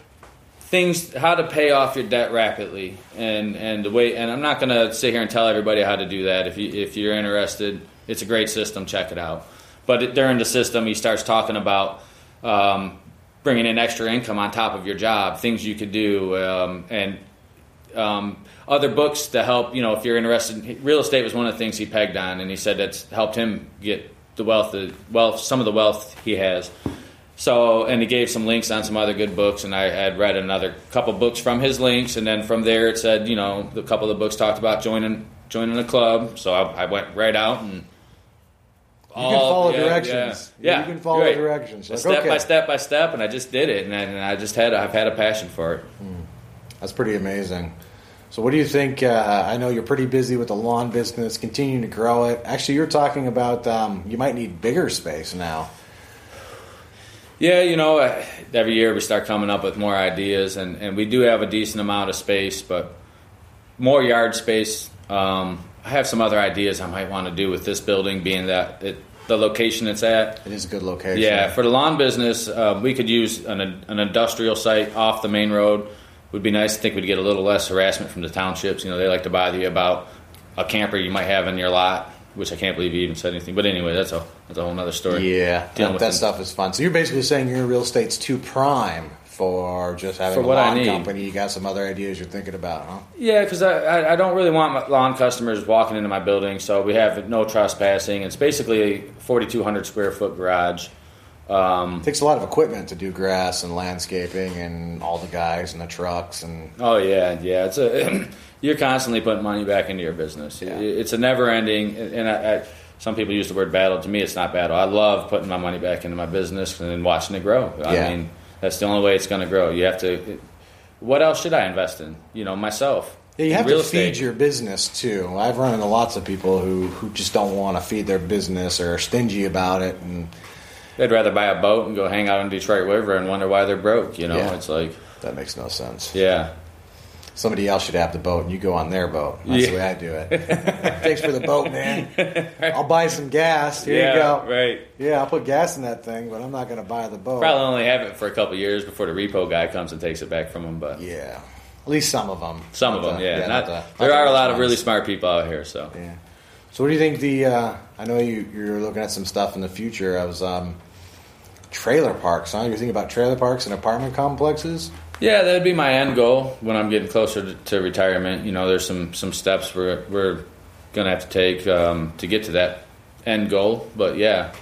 things how to pay off your debt rapidly, and and the way. And I'm not gonna sit here and tell everybody how to do that. If you if you're interested, it's a great system. Check it out. But during the system, he starts talking about um, bringing in extra income on top of your job, things you could do, um, and um, other books to help. You know, if you're interested, real estate was one of the things he pegged on, and he said that's helped him get the wealth, the wealth, some of the wealth he has. So, and he gave some links on some other good books, and I had read another couple books from his links, and then from there it said, you know, a couple of the books talked about joining joining a club. So I, I went right out and you can follow yeah, directions. Yeah, yeah, you can follow right. directions. Like, step okay. by step by step, and I just did it, and I, and I, just had I've had a passion for it. Hmm. That's pretty amazing. So, what do you think? Uh, I know you're pretty busy with the lawn business, continuing to grow it. Actually, you're talking about um, you might need bigger space now. Yeah, you know, uh, every year we start coming up with more ideas, and, and we do have a decent amount of space, but more yard space. Um, I have some other ideas I might want to do with this building, being that it, the location it's at. It is a good location. Yeah, for the lawn business, uh, we could use an, an industrial site off the main road. Would be nice. I think we'd get a little less harassment from the townships. You know, they like to bother you about a camper you might have in your lot, which I can't believe you even said anything. But anyway, that's a that's a whole other story. Yeah, Dealing that, with that stuff is fun. So you're basically saying your real estate's too prime for just having For a lawn company. You got some other ideas you're thinking about, huh? Yeah, because I, I, don't really want my lawn customers walking into my building, so we have no trespassing. It's basically a 4,200 square foot garage. Um, It takes a lot of equipment to do grass and landscaping and all the guys and the trucks and oh yeah, yeah. It's a you're constantly putting money back into your business. Yeah. It's a never ending. And I, I, some people use the word battle. To me, it's not battle. I love putting my money back into my business and then watching it grow. I Yeah. mean, that's the only way it's going to grow. You have to. What else should I invest in? You know, myself. Yeah, you have to feed your business too. I've run into lots of people who, who just don't want to feed their business or are stingy about it, and They'd rather buy a boat and go hang out in Detroit River and wonder why they're broke. You know, Yeah. it's like, that makes no sense. yeah, Somebody else should have the boat, and you go on their boat. That's the way I do it. Thanks for the boat, man. I'll buy some gas. Here yeah, you go. right. Yeah, I'll put gas in that thing, but I'm not going to buy the boat. Probably only have it for a couple years before the repo guy comes and takes it back from them. But Yeah, at least some of them. some of them, the- yeah. not not, the- there the are a lot of really smart people out here. So Yeah. So, what do you think? The uh, I know you you're looking at some stuff in the future. I was um, trailer parks. Huh? You're thinking about trailer parks and apartment complexes. Yeah, that'd be my end goal when I'm getting closer to, to retirement. You know, there's some some steps we're we're gonna have to take um, to get to that end goal. But yeah,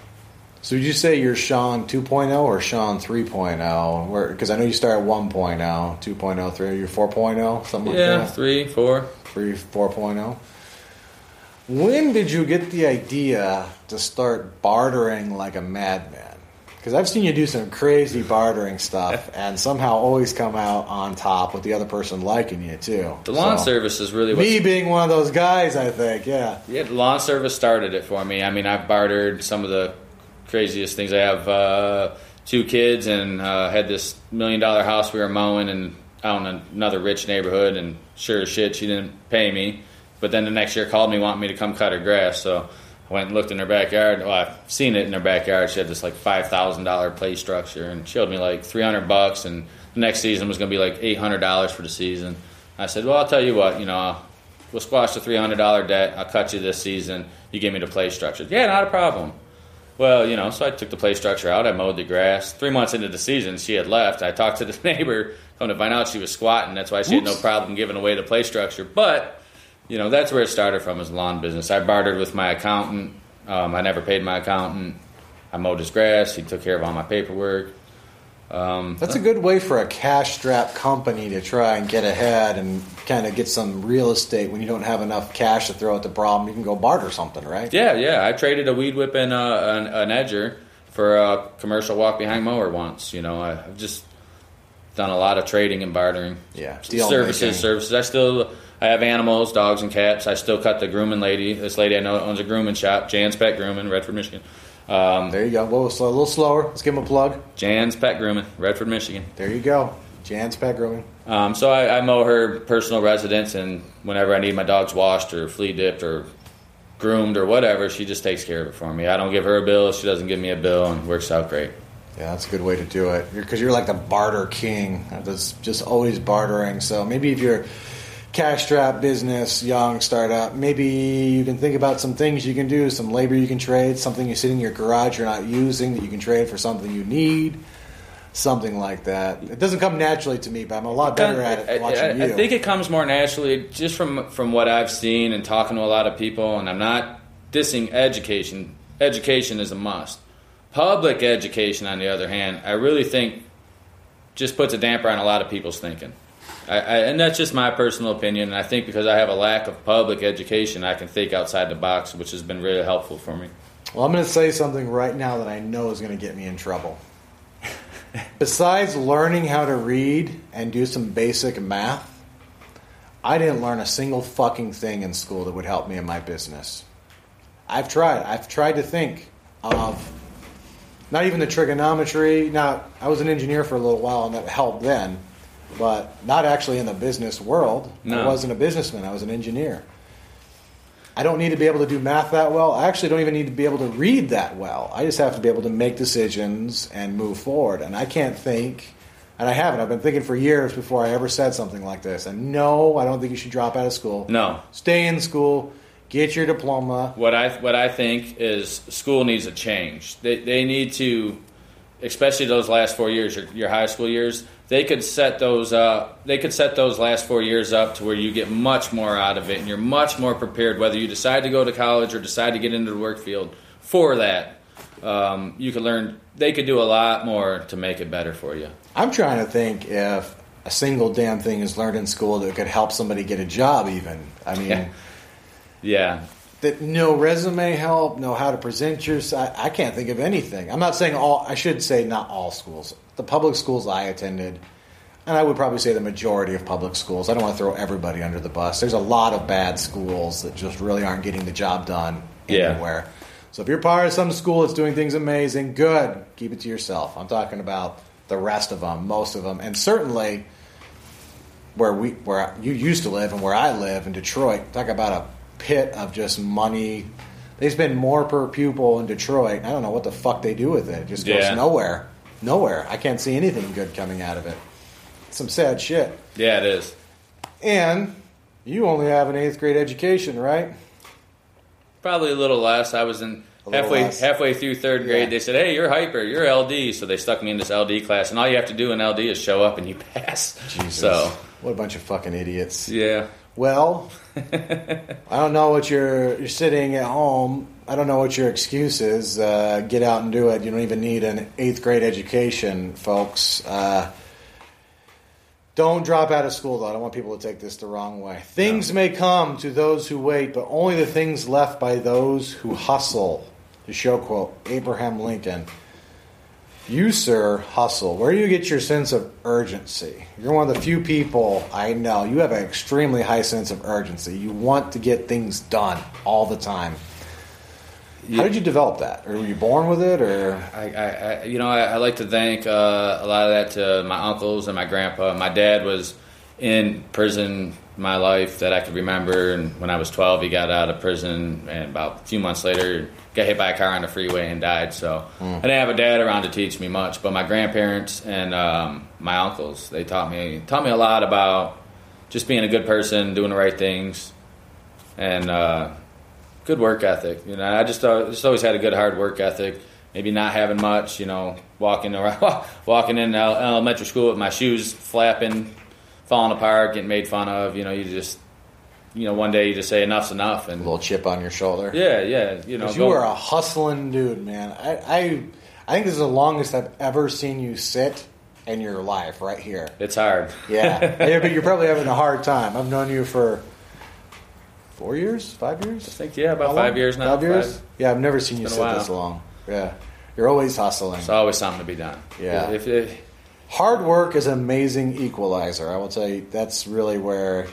So, would you say you're Shawn 2.0 or Shawn 3.0? Because I know you start at 1.0, 2.0, 3. You're 4.0, something like yeah, that. three, four. Three, 4.0. When did you get the idea to start bartering like a madman? Because I've seen you do some crazy bartering stuff and somehow always come out on top with the other person liking you too. The lawn So, service is really what Me being one of those guys, I think, yeah. Yeah, the lawn service started it for me. I mean, I've bartered some of the craziest things. I have uh, two kids and uh, had this million dollar house we were mowing and out in another rich neighborhood. And sure as shit, she didn't pay me. But then the next year called me wanting me to come cut her grass. So went and looked in her backyard. Well, I've seen it in her backyard. She had this like five thousand dollar play structure and she owed me like three hundred bucks. And the next season was going to be like eight hundred dollars for the season. I said, well, I'll tell you what, you know, we'll squash the three hundred dollar debt. I'll cut you this season. You give me the play structure. Yeah, not a problem. Well, you know, so I took the play structure out. I mowed the grass. Three months into the season, she had left. I talked to the neighbor. Come to find out, she was squatting. That's why she had no problem giving away the play structure. But you know, that's where it started from as lawn business. I bartered with my accountant. Um, I never paid my accountant. I mowed his grass. He took care of all my paperwork. Um, That's a good way for a cash strapped company to try and get ahead and kind of get some real estate when you don't have enough cash to throw at the problem. You can go barter something, right? Yeah, yeah. I traded a weed whip and uh, an, an edger for a commercial walk behind mower once. You know, I've just done a lot of trading and bartering. Yeah, services, making. services. I still I have animals, dogs and cats. I still cut the grooming lady. This lady I know owns a grooming shop, Jan's Pet Grooming, Redford, Michigan. Um, There you go. Whoa, slow, a little slower. Let's give him a plug. Jan's Pet Grooming, Redford, Michigan. There you go. Jan's Pet Grooming. Um, so I, I mow her personal residence, and whenever I need my dogs washed or flea dipped or groomed or whatever, she just takes care of it for me. I don't give her a bill; she doesn't give me a bill, and it works out great. Yeah, that's a good way to do it. Because you're, like the barter king. That's just always bartering. So maybe if you're cash strapped business, young startup, maybe you can think about some things you can do, some labor you can trade, something you sit in your garage you're not using that you can trade for something you need, something like that. It doesn't come naturally to me, but I'm a lot better at I, it watching I- I you. think it comes more naturally just from from what I've seen and talking to a lot of people. And I'm not dissing education. Education is a must. Public education, on the other hand, I really think just puts a damper on a lot of people's thinking. I, I, and that's just my personal opinion. And I think because I have a lack of public education, I can think outside the box, which has been really helpful for me. Well, I'm going to say something right now that I know is going to get me in trouble. Besides learning how to read and do some basic math, I didn't learn a single fucking thing in school that would help me in my business. I've tried. I've tried to think of not even the trigonometry. Now, I was an engineer for a little while and that helped then, but not actually in the business world. I wasn't a businessman, I was an engineer. I don't need to be able to do math that well. I actually don't even need to be able to read that well. I just have to be able to make decisions and move forward. And I can't think, and I haven't. I've been thinking for years before I ever said something like this. And no, I don't think you should drop out of school. No. Stay in school, get your diploma. What I what I think is school needs a change. They they need to, especially those last four years, your, your high school years. They could set those up. They could set those last four years up to where you get much more out of it, and you're much more prepared. Whether you decide to go to college or decide to get into the work field for that, um, you could learn. They could do a lot more to make it better for you. I'm trying to think if a single damn thing is learned in school that could help somebody get a job. Even I mean. Yeah. Yeah, that no resume help, no how to present yourself. I can't think of anything. I'm not saying all. I should say not all schools. The public schools I attended, and I would probably say the majority of public schools. I don't want to throw everybody under the bus. There's a lot of bad schools that just really aren't getting the job done Yeah. anywhere. So if you're part of some school that's doing things amazing, good. Keep it to yourself. I'm talking about the rest of them, most of them, and certainly where we where you used to live and where I live in Detroit. Talk about a pit of just money. They spend more per pupil in Detroit. I don't know what the fuck they do with it. It just goes Yeah. nowhere. Nowhere. I can't see anything good coming out of it. Some sad shit. yeah, it is. And you only have an eighth grade education, right? Probably a little less. I was in halfway less. halfway through third grade. Yeah. They said, "Hey, you're hyper. You're LD." So they stuck me in this LD class, and all you have to do in LD is show up and you pass. Jesus. So what a bunch of fucking idiots. yeah, Well, I don't know what you're. You're sitting at home. I don't know what your excuse is. Uh, get out and do it. You don't even need an eighth grade education, folks. Uh, don't drop out of school, though. I don't want people to take this the wrong way. Things may come to those who wait, but only the things left by those who hustle. The show quote Abraham Lincoln. You, sir, hustle. Where do you get your sense of urgency? You're one of the few people I know. You have an extremely high sense of urgency. You want to get things done all the time. How did you develop that? Or were you born with it? Or I, I, I you know, I, I like to thank uh, a lot of that to my uncles and my grandpa. My dad was in prison my life that I could remember, and when I was 12, he got out of prison, and about a few months later, got hit by a car on the freeway and died. So I didn't have a dad around to teach me much, but my grandparents and um, my uncles they taught me taught me a lot about just being a good person, doing the right things, and uh, good work ethic. You know, I just uh, just always had a good hard work ethic. Maybe not having much. You know, walking around, walking in elementary school with my shoes flapping, falling apart, getting made fun of. You know, you just, you know, one day you just say enough's enough, and a little chip on your shoulder? yeah, yeah, you know, 'Cause you go- are a hustling dude, man. I, I, I think this is the longest I've ever seen you sit in your life, right here. it's hard. Yeah, Yeah, but you're probably having a hard time. I've known you for four years, five years. I think yeah, about How five long? years now. Five years? Five. Yeah, I've never seen you sit been a this long. Yeah, you're always hustling. It's always something to be done. Yeah. If, if, Hard work is an amazing equalizer. I will tell you that's really where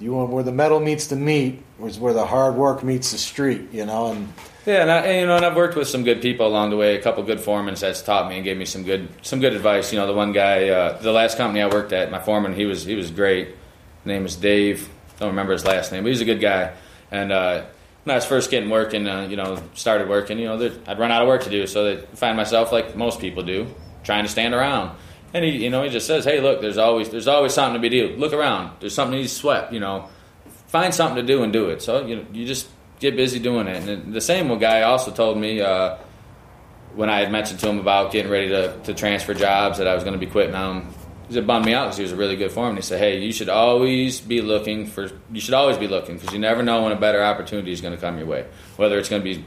you want where the metal meets the meat, is where the hard work meets the street. You know, and Yeah, and, I, and you know, and I've worked with some good people along the way. A couple good foremen that's taught me and gave me some good some good advice. You know, the one guy, uh, the last company I worked at, my foreman, he was he was great. His name is Dave. Don't remember his last name, but he's a good guy. And uh, when I was first getting working, uh, you know, started working, you know, I'd run out of work to do, so I find myself like most people do, trying to stand around. And he, you know, he just says, "Hey, look, there's always there's always something to be do. Look around. There's something needs swept. You know, find something to do and do it. So you you just get busy doing it. And the same old guy also told me uh, when I had mentioned to him about getting ready to, to transfer jobs that I was going to be quitting them. It bummed me out because he was a really good foreman. He said, "Hey, you should always be looking for. You should always be looking because you never know when a better opportunity is going to come your way. Whether it's going to be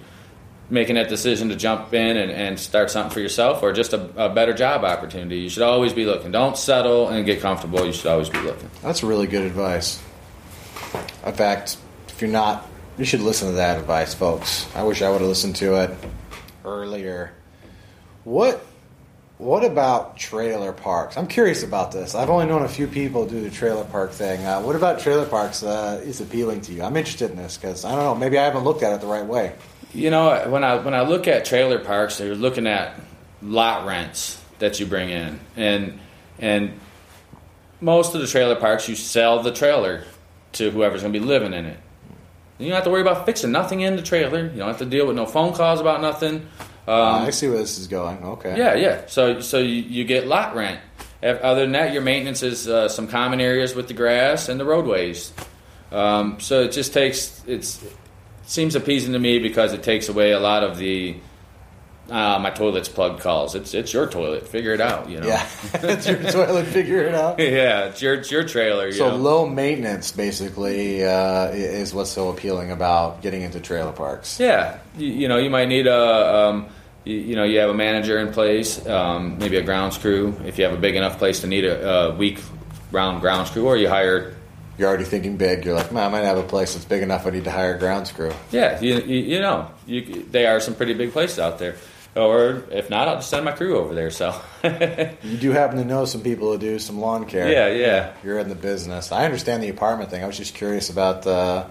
making that decision to jump in and, and start something for yourself or just a, a better job opportunity. You should always be looking. Don't settle and get comfortable. You should always be looking. that's really good advice. In fact, if you're not, you should listen to that advice, folks. I wish I would have listened to it earlier. What what about trailer parks? I'm curious about this. I've only known a few people do the trailer park thing. Uh, what about trailer parks uh, is appealing to you? I'm interested in this because I don't know. Maybe I haven't looked at it the right way. You know, when I when I look at trailer parks, they're looking at lot rents that you bring in, and and most of the trailer parks you sell the trailer to whoever's going to be living in it. You don't have to worry about fixing nothing in the trailer. You don't have to deal with no phone calls about nothing. Um, I see where this is going. Okay. Yeah, yeah. So so you, you get lot rent. Other than that, your maintenance is uh, some common areas with the grass and the roadways. Um, so it just takes it's it seems appeasing to me because it takes away a lot of the uh, my toilet's plugged calls. It's it's your toilet. Figure it out. You know. Yeah, it's your toilet. Figure it out. yeah, it's your it's your trailer. so know? low maintenance basically uh, is what's so appealing about getting into trailer parks. Yeah, you, you know you might need a. Um, you, you, know, you have a manager in place, um, maybe a grounds crew. If you have a big enough place to need a, a week round grounds crew, or you hire you're already thinking big. You're like, man, I might have a place that's big enough. I need to hire a grounds crew. Yeah, you, you, you know, you, they are some pretty big places out there or if not, I'll just send my crew over there. So you do happen to know some people who do some lawn care. Yeah, yeah. You're in the business. I understand the apartment thing. I was just curious about the.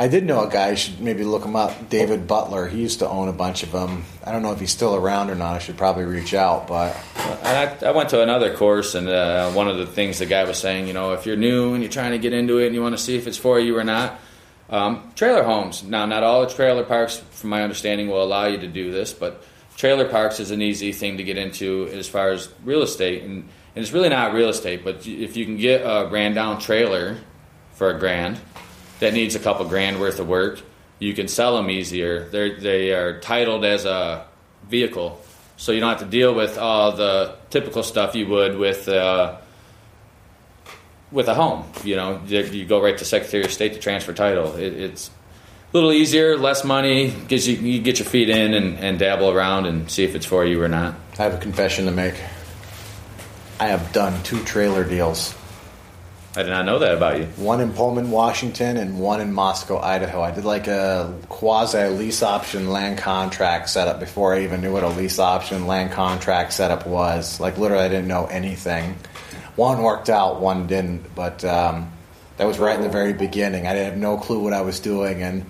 I did know a guy. You should maybe look him up. David Butler. He used to own a bunch of them. I don't know if he's still around or not. I should probably reach out. But I, I went to another course, and uh, one of the things the guy was saying, you know, if you're new and you're trying to get into it and you want to see if it's for you or not, um, trailer homes. Now, not all the trailer parks, from my understanding, will allow you to do this, but trailer parks is an easy thing to get into as far as real estate, and, and it's really not real estate. But if you can get a ran down trailer for a grand that needs a couple grand worth of work, you can sell them easier. They're, they are titled as a vehicle, so you don't have to deal with all the typical stuff you would with. Uh, with a home, you know, you go right to Secretary of State to transfer title. It, it's a little easier, less money, gives you you get your feet in and, and dabble around and see if it's for you or not. I have a confession to make. I have done two trailer deals. I did not know that about you. One in Pullman, Washington, and one in Moscow, Idaho. I did like a quasi lease option land contract setup before I even knew what a lease option land contract setup was. Like literally, I didn't know anything. One worked out, one didn't, but um, that was right in the very beginning. I didn't have no clue what I was doing, and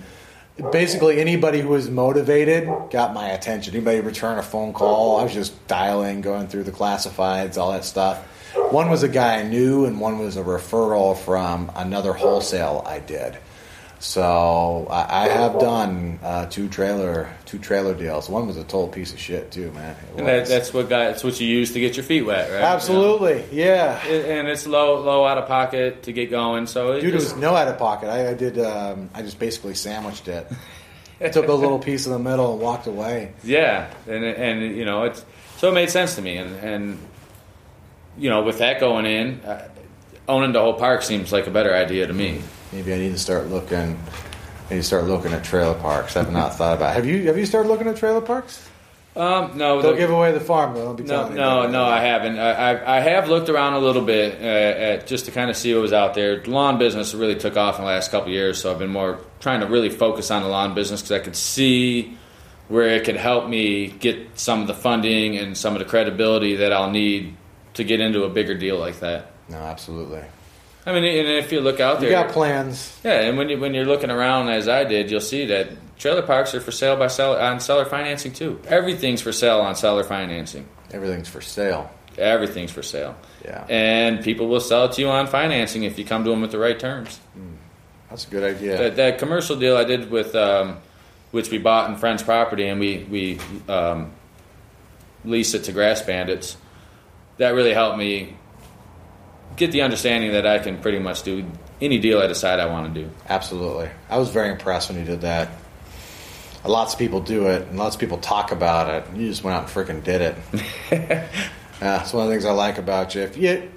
basically anybody who was motivated got my attention. Anybody return a phone call, I was just dialing, going through the classifieds, all that stuff. One was a guy I knew, and one was a referral from another wholesale I did. So I, I have done uh, two trailer two trailer deals. One was a total piece of shit too, man. And that, that's what got, that's what you use to get your feet wet, right? Absolutely, you know? yeah. It, and it's low low out of pocket to get going. So it dude, just, it was no out of pocket. I, I did. Um, I just basically sandwiched it. Took a little piece of the middle and walked away. Yeah, and and you know it's so it made sense to me, and and you know with that going in, uh, owning the whole park seems like a better idea to me maybe I need to start looking. I need to start looking at trailer parks. I've not thought about. It. Have you Have you started looking at trailer parks? Um, no, don't the, give away the farm though. no, no, no, I haven't. I, I, I, have looked around a little bit uh, at, just to kind of see what was out there. The lawn business really took off in the last couple years, so I've been more trying to really focus on the lawn business because I could see where it could help me get some of the funding and some of the credibility that I'll need to get into a bigger deal like that. No, absolutely. I mean, and if you look out there, you got plans. Yeah, and when you when you're looking around as I did, you'll see that trailer parks are for sale by seller on seller financing too. Everything's for sale on seller financing. Everything's for sale. Everything's for sale. Yeah. And people will sell it to you on financing if you come to them with the right terms. Mm, that's a good idea. That, that commercial deal I did with, um, which we bought in Friends Property, and we we um, leased it to Grass Bandits. That really helped me get the understanding that I can pretty much do any deal I decide I want to do. Absolutely. I was very impressed when you did that. Lots of people do it, and lots of people talk about it. You just went out and freaking did it. yeah, that's one of the things I like about you. If you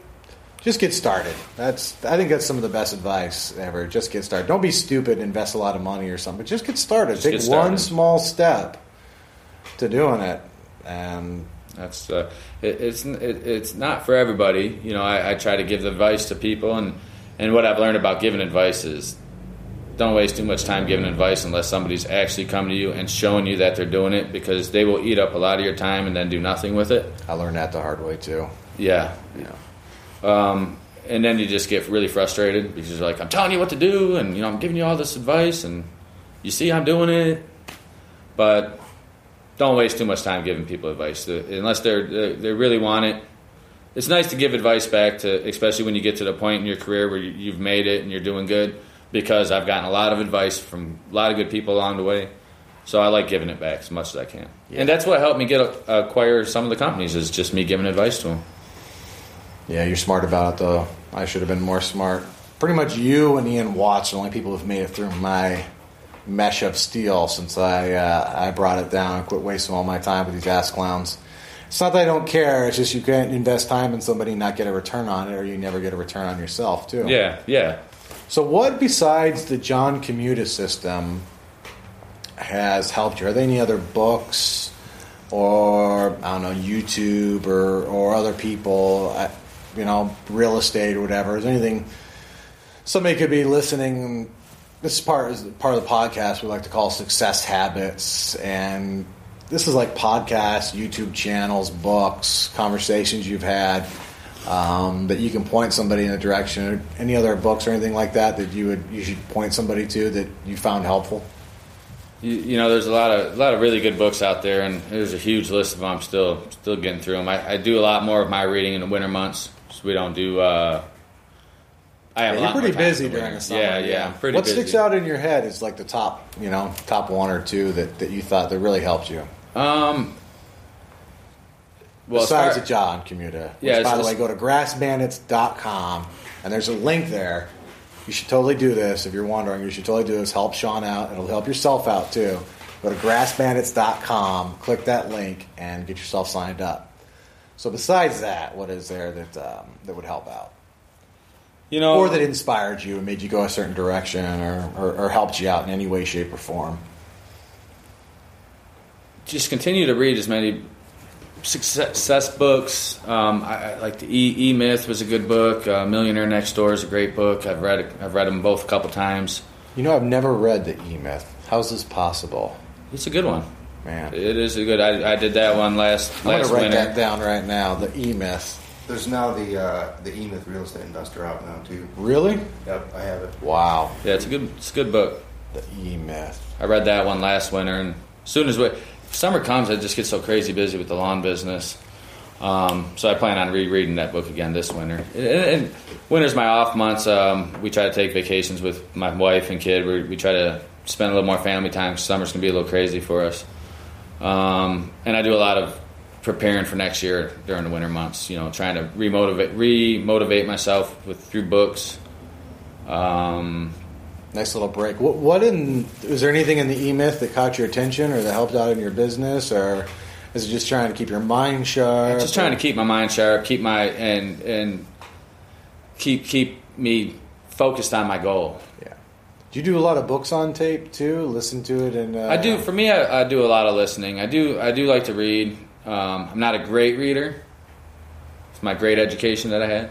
just get started. That's I think that's some of the best advice ever. Just get started. Don't be stupid. And invest a lot of money or something. But just get started. Just Take get started. one small step to doing it, and that's uh, it, it's it, it's not for everybody. You know, I, I, try to give advice to people, and and what I've learned about giving advice is don't waste too much time giving advice unless somebody's actually coming to you and showing you that they're doing it because they will eat up a lot of your time and then do nothing with it. I learned that the hard way too. Yeah, yeah. Um, and then you just get really frustrated because you're like, I'm telling you what to do, and you know, I'm giving you all this advice, and you see I'm doing it, but don't waste too much time giving people advice unless they're they really want it. It's nice to give advice back to, especially when you get to the point in your career where you've made it and you're doing good. because I've gotten a lot of advice from a lot of good people along the way. So I like giving it back as much as I can, Yeah. and that's what helped me get acquire some of the companies is just me giving advice to them. Yeah, you're smart about it though. I should have been more smart. Pretty much you and Ian Watts are the only people who've made it through my mesh of steel since I uh, I brought it down and quit wasting all my time with these ass clowns. It's not that I don't care. It's just you can't invest time in somebody and not get a return on it, or you never get a return on yourself too. Yeah, yeah. So, what besides the John Commuta system has helped you? Are there any other books or I don't know YouTube or or other people, uh, you know, real estate or whatever? Is there anything somebody could be listening? This is part is part of the podcast we like to call success habits, and this is like podcasts, YouTube channels, books, conversations you've had um, that you can point somebody in a direction. or Any other books or anything like that that you would you should point somebody to that you found helpful? You, you know, there's a lot of a lot of really good books out there, and there's a huge list of them. I'm still still getting through them. I, I do a lot more of my reading in the winter months, so we don't do. Uh, I have Yeah, you're pretty busy during the summer. Yeah, yeah, I'm pretty what busy. sticks out in your head is like the top, you know, top one or two that, that you thought that really helped you. Um, well, Besides far- the John Commuta. Which, Yeah, by the way, go to grassbandits.com and there's a link there. You should totally do this. If you're wondering, you should totally do this. Help Shawn out. It'll help yourself out too. Go to grassbandits.com, click that link, and get yourself signed up. So, besides that, what is there that um, that would help out, you know, or that inspired you and made you go a certain direction, or, or, or helped you out in any way, shape, or form? just continue to read as many success books. Um, I, I like the E, e Myth was a good book. Uh, Millionaire Next Door is a great book. I've read I've read them both a couple times. You know, I've never read the E Myth. How's this possible, It's a good one. man? It is a good. I, I did that one last I'm gonna write winter. that down right now. The E Myth. There's now the uh, the E-Myth Real Estate Investor out now too. Really? Yep, I have it. Wow. Yeah, it's a good. It's a good book. The E Myth. I read that one last winter, and as soon as we, summer comes, I just get so crazy busy with the lawn business. Um, so I plan on rereading that book again this winter. And, and winter's my off months. Um, we try to take vacations with my wife and kid. We, we try to spend a little more family time. Summer's gonna be a little crazy for us. Um, and I do a lot of preparing for next year during the winter months. You know, trying to remotivate, re-motivate myself with through books. Um, Nice little break. What, what in is there anything in the E Myth that caught your attention or that helped out in your business, or is it just trying to keep your mind sharp? just trying to keep my mind sharp, keep my and and keep keep me focused on my goal. Yeah. Do you do a lot of books on tape too? Listen to it and uh, I do. For me, I, I do a lot of listening. I do. I do like to read. Um, I'm not a great reader. It's my great education that I had.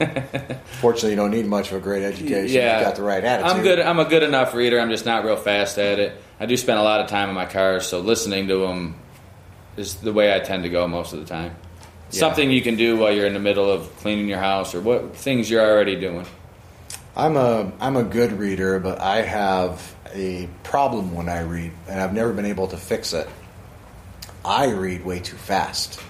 Fortunately, you don't need much of a great education. Yeah, You've got the right attitude. I'm good. I'm a good enough reader. I'm just not real fast at it. I do spend a lot of time in my car, so listening to them is the way I tend to go most of the time. Yeah. Something you can do while you're in the middle of cleaning your house or what things you're already doing. I'm a I'm a good reader, but I have a problem when I read, and I've never been able to fix it. I read way too fast.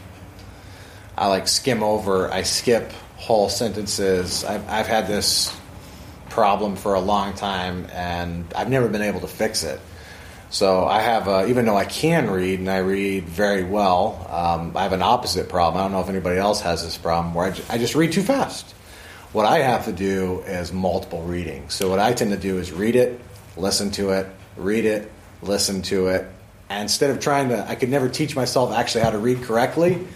I like skim over. I skip whole sentences. I've, I've had this problem for a long time, and I've never been able to fix it. So I have, a, even though I can read and I read very well, um, I have an opposite problem. I don't know if anybody else has this problem where I ju- I just read too fast. What I have to do is multiple reading. So what I tend to do is read it, listen to it, read it, listen to it. And instead of trying to, I could never teach myself actually how to read correctly.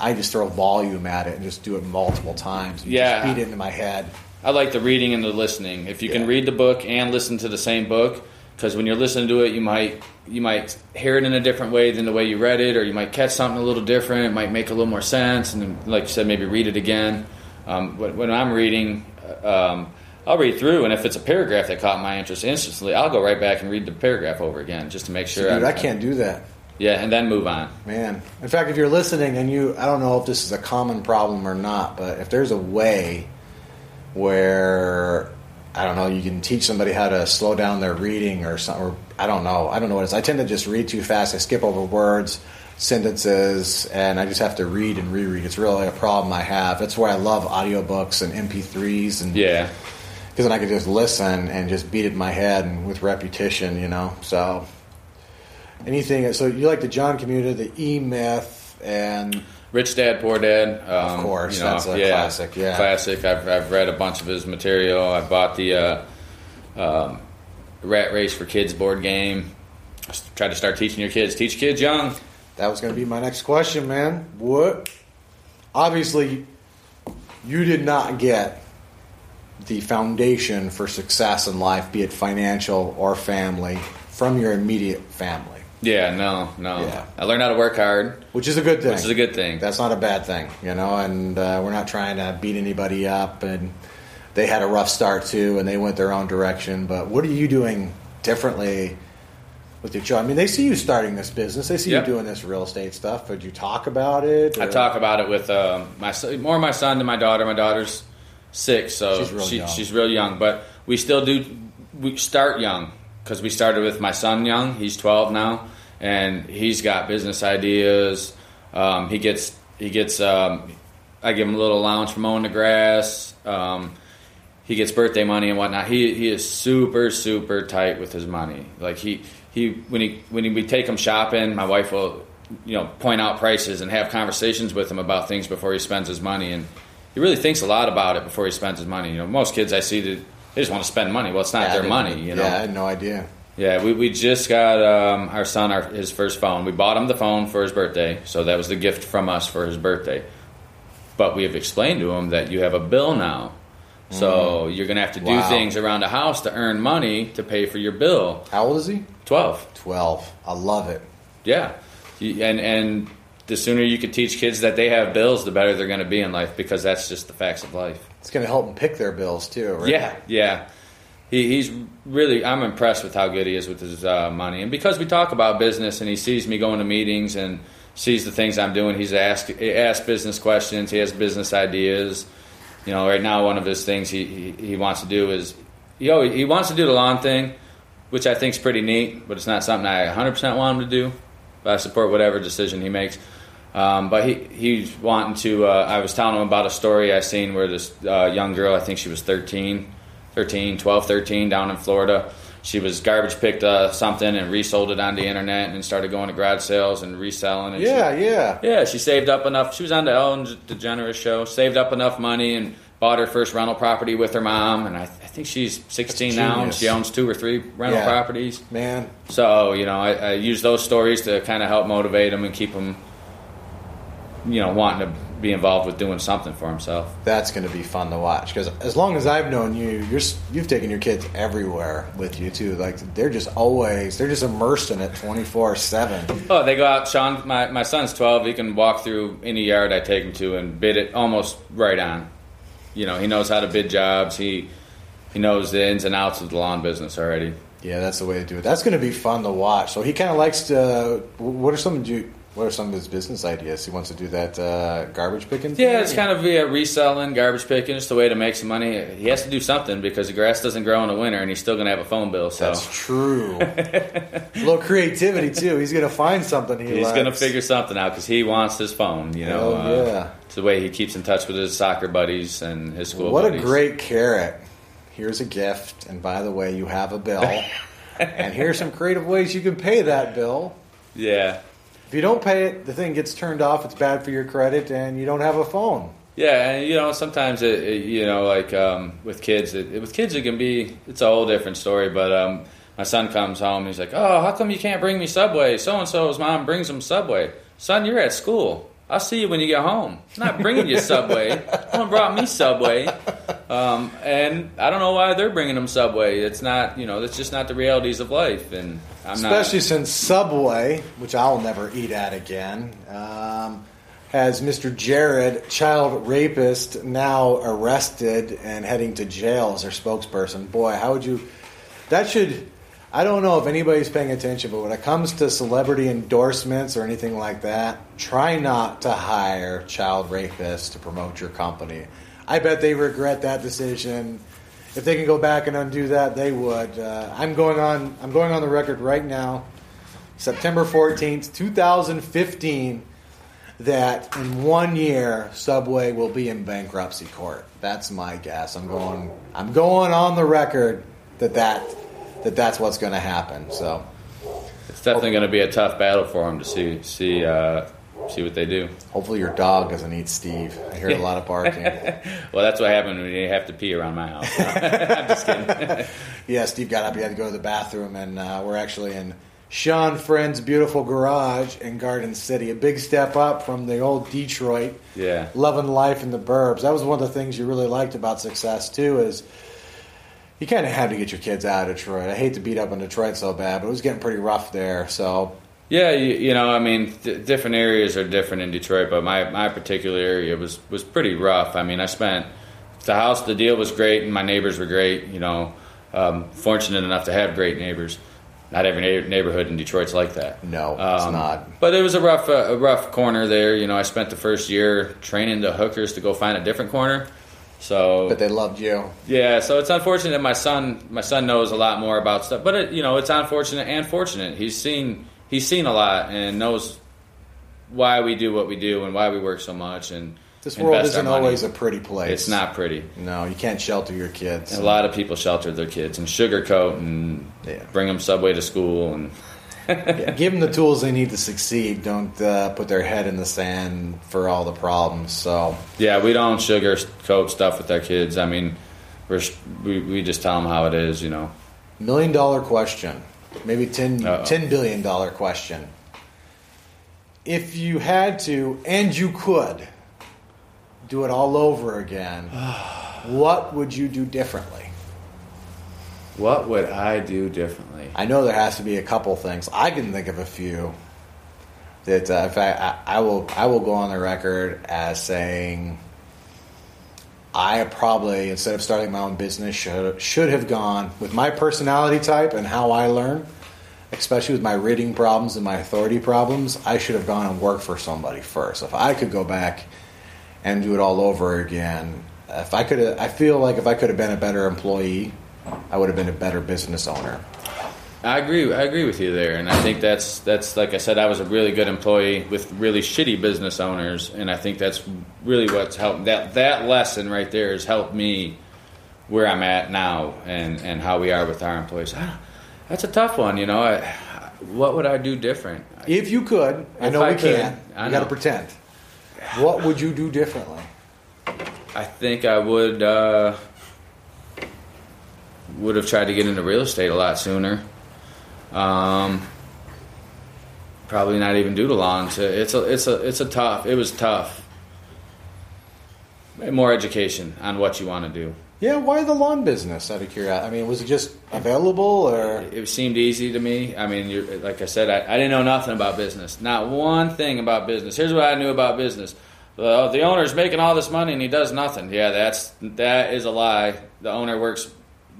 I just throw volume at it and just do it multiple times. And Yeah. just beat it into my head. I like the reading and the listening. If you Yeah. can read the book and listen to the same book, because when you're listening to it, you might you might hear it in a different way than the way you read it, or you might catch something a little different. It might make a little more sense, and then, like you said, maybe read it again. Um, when, when I'm reading, uh, um, I'll read through, and if it's a paragraph that caught my interest instantly, I'll go right back and read the paragraph over again just to make sure. Dude, I'm- I can't do that. Yeah, and then move on. Man, in fact, if you're listening and you, I don't know if this is a common problem or not, but if there's a way where I don't know, you can teach somebody how to slow down their reading or something. Or, I don't know. I don't know what it is. I tend to just read too fast. I skip over words, sentences, and I just have to read and reread. It's really a problem I have. That's why I love audiobooks and MP3s and Yeah, because then I could just listen and just beat it in my head and with repetition, you know. So anything. So you like the John Commuta, the E Myth, and Rich Dad Poor Dad. Um, Of course, you know, that's a classic, yeah. classic. I've, I've read a bunch of his material. I bought the uh, um, Rat Race for Kids board game. Try to start teaching your kids. Teach kids young. that was going to be my next question, man. What? Obviously, you did not get the foundation for success in life, be it financial or family, from your immediate family, Yeah, no, no. Yeah. I learned how to work hard, which is a good thing. which is a good thing. That's not a bad thing, you know. And uh, we're not trying to beat anybody up. And they had a rough start too, and they went their own direction. But what are you doing differently with your job? I mean, they see you starting this business. They see Yep. you doing this real estate stuff. But you talk about it. I talk about it with um, my more my son than my daughter. My daughter's six, so She's real she, young. she's real young. But we still do we start young because we started with my son young. He's twelve now, and he's got business ideas. Um, he gets he gets. Um, I give him a little allowance for mowing the grass. Um, he gets birthday money and whatnot. He he is super super tight with his money. Like he he when he when he, we take him shopping, my wife will you know point out prices and have conversations with him about things before he spends his money. And he really thinks a lot about it before he spends his money. You know, most kids I see that they just want to spend money. Well, it's not Yeah, their money. You know. Yeah, I had no idea. Yeah, we, we just got um, our son our, his first phone. We bought him the phone for his birthday, so that was the gift from us for his birthday. But we have explained to him that you have a bill now, so you're going to have to do Mm. Wow. things around the house to earn money to pay for your bill. How old is he? Twelve. Twelve. I love it. yeah, You- and and the sooner you can teach kids that they have bills, the better they're going to be in life because that's just the facts of life. It's going to help them pick their bills too, right? Yeah, yeah. He, he's really. I'm impressed with how good he is with his uh, money, and because we talk about business, and he sees me going to meetings and sees the things I'm doing. He's asked he asks business questions. He has business ideas. You know, right now one of his things he he, he wants to do is, you know, he wants to do the lawn thing, which I think is pretty neat, but it's not something I 100% want him to do. I support whatever decision he makes. Um, but he he's wanting to. Uh, I was telling him about a story I seen where this uh, young girl, I think she was 13, 13, 12, 13, down in Florida. She was garbage picked uh, something and resold it on the internet and started going to garage sales and reselling. And she- Yeah, yeah. yeah, she saved up enough. She was on the Ellen DeGeneres show. Saved up enough money and bought her first rental property with her mom. And I, I think she's 16 now. and. She owns two or three rental Yeah. properties. Man, So you know, I, I use those stories to kind of help motivate them and keep them, you know, wanting to be involved with doing something for himself. that's going to be fun to watch because as long as I've known you, you're you've taken your kids everywhere with you too. Like they're just always they're just immersed in it twenty four seven. Oh, they go out. Shawn, my, my son's 12. He can walk through any yard I take him to and bid it almost right on. You know, he knows how to bid jobs. He he knows the ins and outs of the lawn business already. Yeah, that's the way to do it. That's going to be fun to watch. So he kind of likes to. What are some of you? What are some of his business ideas? He wants to do that uh, garbage picking. Yeah, it's kind of yeah, reselling, garbage picking, It's the way to make some money. He has to do something because the grass doesn't grow in the winter, and he's still going to have a phone bill. So That's true. a little creativity too. He's going to find something he he's going to figure something out because he wants his phone. You know, uh, yeah. it's the way he keeps in touch with his soccer buddies and his school. What buddies. a great carrot. Here's a gift, and by the way, you have a bill. and here's some creative ways you can pay that bill. yeah. If you don't pay it, the thing gets turned off. It's bad for your credit, and you don't have a phone. Yeah, and you know sometimes it, it you know like um, with kids, it, with kids it can be it's a whole different story. But um, my son comes home, he's like, "Oh, how come you can't bring me Subway? So and so's mom brings him Subway. Son, you're at school. I'll see you when you get home. I'm not bringing you Subway. No one brought me Subway, um, and I don't know why they're bringing them Subway. It's not you know that's just not the realities of life, and I'm Especially not. since Subway, which I'll never eat at again, um, has Mr. Jared, child rapist, now arrested and heading to jail as their spokesperson. Boy, how would you? That should. I don't know if anybody's paying attention, but when it comes to celebrity endorsements or anything like that, try not to hire child rapists to promote your company. I bet they regret that decision. If they can go back and undo that, they would. Uh, I'm going on. I'm going on the record right now. September 14th, 2015. that in one year Subway will be in bankruptcy court. That's my guess. I'm going. I'm going on the record that that that that's what's going to happen. So It's definitely going to be a tough battle for them to see see uh, see what they do. hopefully your dog doesn't eat Steve. I hear a lot of barking. Well, that's what happened when you have to pee around my house. I'm just kidding. yeah, Steve got up. He had to go to the bathroom, and uh, we're actually in Shawn Friend's beautiful garage in Garden City. A big step up from the old Detroit. Yeah. loving life in the burbs. That was one of the things you really liked about success too. Is you kind of had to get your kids out of Detroit. I hate to beat up on Detroit so bad, but it was getting pretty rough there. So Yeah, you, you know, I mean, d- different areas are different in Detroit, but my, my particular area was, was pretty rough. I mean, I spent the house, the deal was great, and my neighbors were great. You know, um, fortunate enough to have great neighbors. Not every neigh- neighborhood in Detroit's like that. No, it's Um, not. But it was a rough, uh, a rough corner there. You know, I spent the first year training the hookers to go find a different corner. So but they loved you. yeah, so it's unfortunate that my son my son knows a lot more about stuff, but it, you know it's unfortunate and fortunate. He's seen he's seen a lot and knows why we do what we do and why we work so much. And This world isn't always a pretty place. It's not pretty. No, you can't shelter your kids. And a lot of people shelter their kids and sugarcoat and Yeah. bring them subway to school and give them the tools they need to succeed. Don't uh, put their head in the sand for all the problems. So yeah, we don't sugarcoat stuff with our kids. I mean, we're we, we just tell them how it is. You know. Million dollar question. Maybe 10, Uh-oh. $10 billion question. If you had to, and you could, do it all over again, what would you do differently? What would I do differently? I know there has to be a couple things. I can think of a few that, uh, in fact, I, I will. I will go on the record as saying I probably, instead of starting my own business, should should have gone with my personality type and how I learn, especially with my reading problems and my authority problems. I should have gone and worked for somebody first. If I could go back and do it all over again, if I could, I feel like if I could have been a better employee, I would have been a better business owner. I agree. I agree with you there, and I think that's that's like I said. I was a really good employee with really shitty business owners, and I think that's really what's helped. That that lesson right there has helped me where I'm at now, and and how we are with our employees. Ah, That's a tough one, you know. I, what would I do different? If you could, I If know I we could, can't. I got to pretend. What would you do differently? I think I would uh, would have tried to get into real estate a lot sooner. Um, probably not even do the lawns. It's a it's a it's a tough. It was tough. More education on what you want to do. Yeah, why the lawn business? Out of curiosity, I mean, was it just available, or It seemed easy to me. I mean, you're, like I said, I, I didn't know nothing about business. Not one thing about business. Here's what I knew about business. Well, the owner's making all this money and he does nothing. Yeah, that's that is a lie. The owner works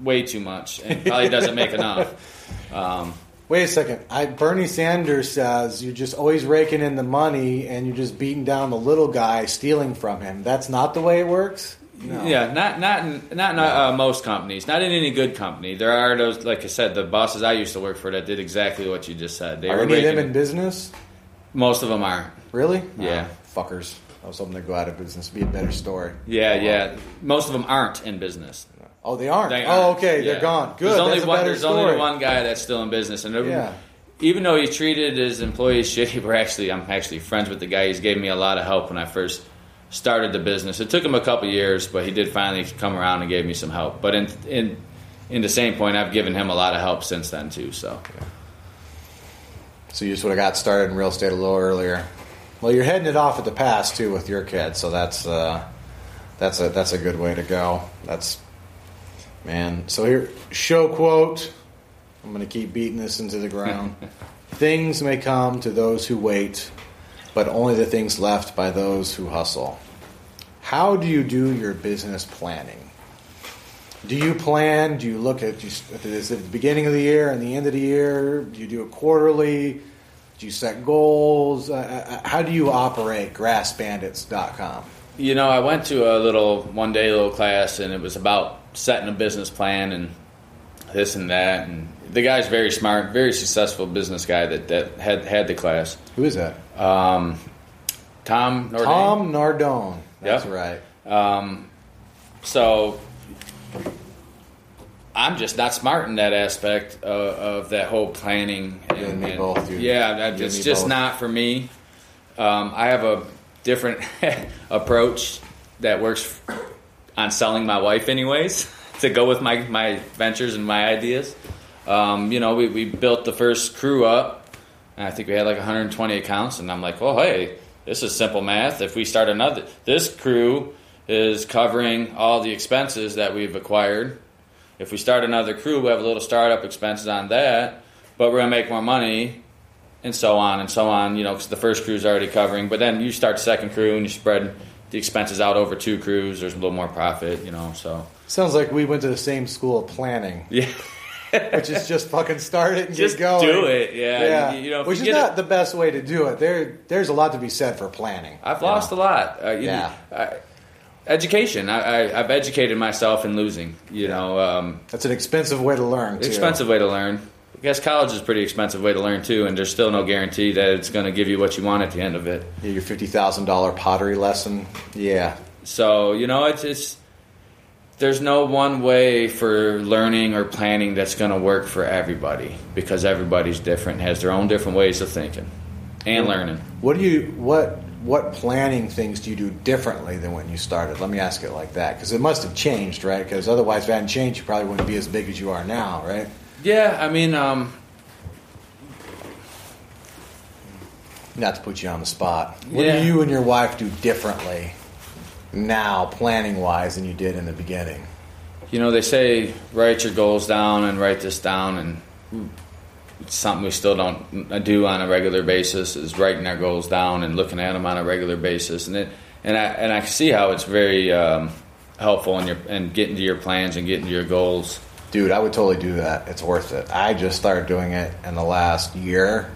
way too much and probably doesn't make enough. Um, wait a second? I, Bernie Sanders says you're just always raking in the money and you're just beating down the little guy, stealing from him. That's not the way it works. No. Yeah, not not in, not in uh, most companies. Not in any good company. There are those, like I said, the bosses I used to work for that did exactly what you just said. They Are were any of them in business? most of them are. Really? Yeah. Oh, fuckers. I was hoping they'd go out of business. Be a better story. Yeah, yeah. Most of them aren't in business. Oh, they aren't. They oh, aren't. okay. Yeah. They're gone. Good. There's only That's one. There's story. only one guy that's still in business, and every- Yeah. even though he treated his employees shitty, we're actually I'm actually friends with the guy. He's gave me a lot of help when I first started the business. It took him a couple years, but he did finally come around and gave me some help. But in in in the same point, I've given him a lot of help since then too. So So you just would have got started in real estate a little earlier. Well, you're heading it off at the pass too with your kids, so that's uh, that's a that's a good way to go. That's man. So here, show quote. I'm going to keep beating this into the ground. things may come to those who wait, but only the things left by those who hustle. How do you do your business planning? Do you plan? Do you look at you, is it at the beginning of the year and the end of the year? Do you do it quarterly? Do you set goals? Uh, uh, how do you operate grassbandits.com? you know, I went to a little one day little class, and it was about setting a business plan and this and that. And the guy's very smart, very successful business guy that that had had the class. Who is that? Um, Tom Nordane. Tom Nardone. That's Yep. right. Um, so I'm just not smart in that aspect of, of that whole planning. You and me both, dude. Yeah, You that, and it's just both. not for me. Um, I have a different approach that works on selling my wife, anyways, to go with my, my ventures and my ideas. Um, you know, we, we built the first crew up, and I think we had like 120 accounts, and I'm like, well, hey, this is simple math. If we start another, this crew is covering all the expenses that we've acquired. If we start another crew, we have a little startup expenses on that, but we're gonna make more money, and so on and so on. You know, because the first crew is already covering, but then you start second crew and you spread the expenses out over two crews. There's a little more profit, you know. So Sounds like we went to the same school of planning, yeah, which is just fucking start it and just get going. do it. Yeah, Yeah, You, you know, which you is not it- the best way to do it. There, there's a lot to be said for planning. I've lost know? a lot. Uh, Yeah. know, I, education. I, I, I've educated myself in losing. You know, um, That's an expensive way to learn. Too. expensive way to learn. I guess college is a pretty expensive way to learn too, and there's still no guarantee that it's going to give you what you want at the end of it. Yeah, your fifty thousand dollar pottery lesson. Yeah, So you know, it's it's there's no one way for learning or planning that's going to work for everybody because everybody's different, has their own different ways of thinking and learning. What do you what what planning things do you do differently than when you started? Let me ask it like that because it must have changed, right? Because otherwise, if it hadn't changed, you probably wouldn't be as big as you are now, right? Yeah, I mean, um, Not to put you on the spot. What Yeah. do you and your wife do differently now, planning wise, than you did in the beginning? you know, they say write your goals down and write this down, and it's something we still don't do on a regular basis is writing our goals down and looking at them on a regular basis, and it and I and I can see how it's very um, helpful in your and getting to your plans and getting to your goals. Dude, I would totally do that. It's worth it. I just started doing it in the last year.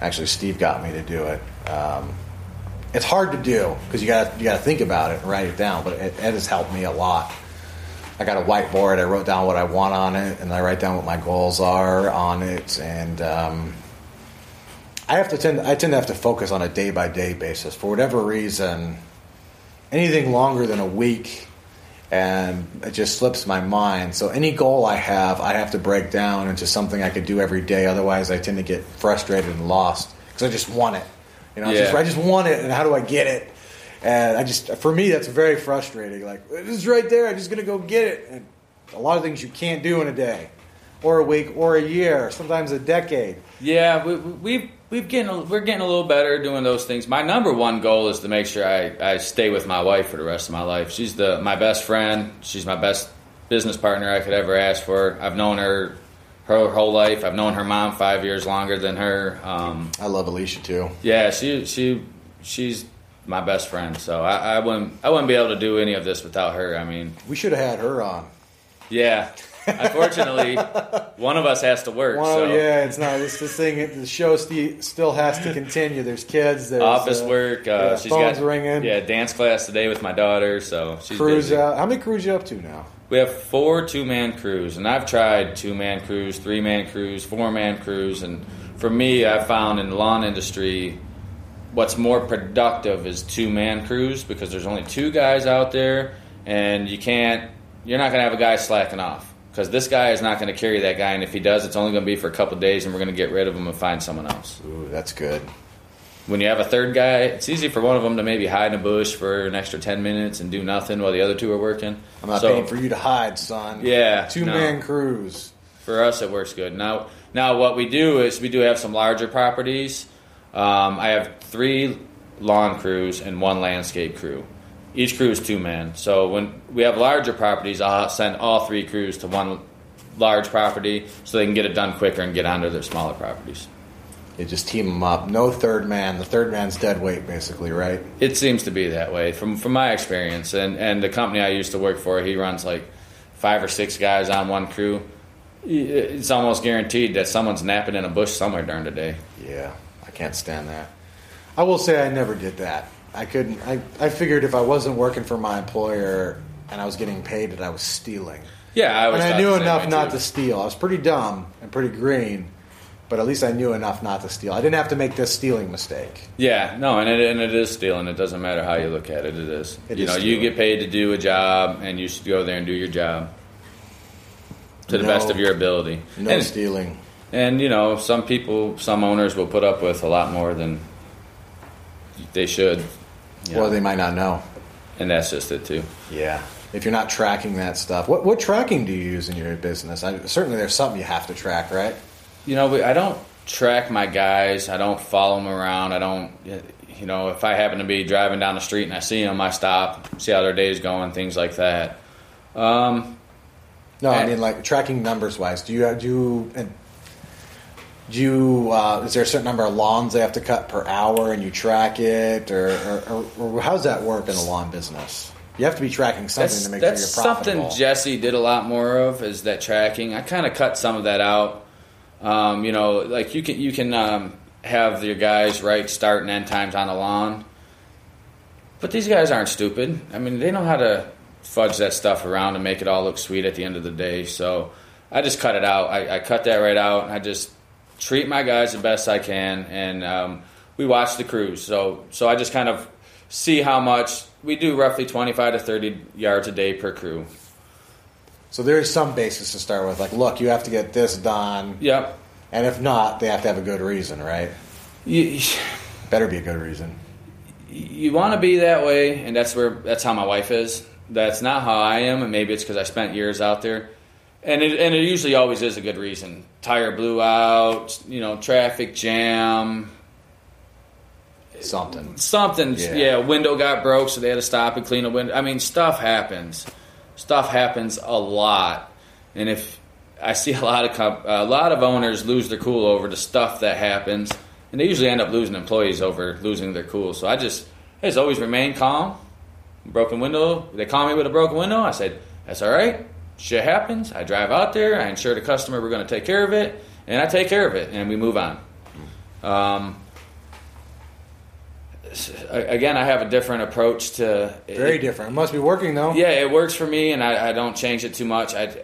Actually, Steve got me to do it. Um, it's hard to do because you got you got to think about it and write it down. But it, it has helped me a lot. I got a whiteboard. I wrote down what I want on it, and I write down what my goals are on it. And um, I have to tend. I tend to have to focus on a day by day basis for whatever reason. Anything longer than a week and it just slips my mind. So any goal I have, I have to break down into something I could do every day. Otherwise, I tend to get frustrated and lost because I just want it. You know, it's just, I just want it, and how do I get it? And I just, for me, that's very frustrating. Like it's right there. I'm just gonna go get it. And a lot of things you can't do in a day, or a week, or a year, sometimes a decade. Yeah, we, we- we've we've getting we're getting a little better doing those things. My number one goal is to make sure I, I stay with my wife for the rest of my life. She's the my best friend. She's my best business partner I could ever ask for. I've known her her whole life. I've known her mom five years longer than her. Um, I love Alisha too. yeah, she she she's my best friend. So I, I wouldn't I wouldn't be able to do any of this without her. I mean, We should have had her on. yeah. Unfortunately, one of us has to work. Well, so. yeah, it's not. It's this thing. The show st- still has to continue. There's kids. There's office uh, work. Uh, yeah, she's phones got ringing. Yeah, dance class today with my daughter. So she's Cruise busy. out. How many crews you up to now? We have four two man crews, and I've tried two man crews, three man crews, four man crews, and for me, I found in the lawn industry, what's more productive is two man crews because there's only two guys out there, and you can't. You're not going to have a guy slacking off because this guy is not going to carry that guy, and if he does, it's only going to be for a couple of days, and we're going to get rid of him and find someone else. Ooh, that's good. When you have a third guy, it's easy for one of them to maybe hide in a bush for an extra ten minutes and do nothing while the other two are working. I'm not So- paying for you to hide, son. Yeah, Two no. man crews. For us, it works good. Now, now what we do is we do have some larger properties. Um, I have three lawn crews and one landscape crew. Each crew is two men. So when we have larger properties, I'll send all three crews to one large property so they can get it done quicker and get onto their smaller properties. You just team them up. No third man. The third man's dead weight, basically, right? It seems to be that way from from my experience, and and the company I used to work for, he runs like five or six guys on one crew. It's almost guaranteed that someone's napping in a bush somewhere during the day. Yeah, I can't stand that. I will say I never did that. I couldn't. I, I figured if I wasn't working for my employer and I was getting paid, that I was stealing. Yeah, I was And I knew enough not to steal. I was pretty dumb and pretty green, but at least I knew enough not to steal. I didn't have to make this stealing mistake. Yeah, no, and it, and it is stealing. It doesn't matter how you look at it. It is. It you is know, you get paid to do a job, and you should go there and do your job to the No. best of your ability. No and, stealing. and you know, some people, some owners will put up with a lot more than they should. You Or they might not know. and that's just it too. Yeah. If you're not tracking that stuff, what what tracking do you use in your business? I, certainly, there's something you have to track, right? You know, I don't track my guys. I don't follow them around. I don't, you know, if I happen to be driving down the street and I see them, I stop, see how their day's going, things like that. Um, No, I mean like tracking numbers wise. Do you do you do you uh, is there a certain number of lawns they have to cut per hour and you track it or, or, or, or how does that work in a lawn business? You have to be tracking something that's to make that's sure you're profitable. something Jesse did a lot more of is that tracking. I kind of cut some of that out. Um, you know, like you can you can um, have your guys write start and end times on the lawn, but these guys aren't stupid. I mean, they know how to fudge that stuff around and make it all look sweet at the end of the day. So I just cut it out. I, I cut that right out. I just treat my guys the best I can, and um, we watch the crews. So so I just kind of see how much we do. Roughly twenty five to thirty yards a day per crew. so there is some basis to start with. Like, look, you have to get this done, Yep. and if not, they have to have a good reason, right? You, Better be a good reason. you want to be that way, and that's where that's how my wife is. That's not how I am, and maybe it's because I spent years out there. And it, and it usually always is a good reason. Tire blew out, you know, traffic jam, Something. something. Yeah. Yeah. window got broke, so they had to stop and clean the window. I mean, stuff happens. Stuff happens a lot, and if I see a lot of comp- a lot of owners lose their cool over the stuff that happens, and they usually end up losing employees over losing their cool. So I just, I just always remain calm. Broken window. They call me with a broken window. I said, "That's all right. Shit happens." I drive out there. I ensure the customer we're going to take care of it, and I take care of it, and we move on. Um, again, I have a different approach to Very different. It must be working though. yeah, it works for me, and I, I don't change it too much. I,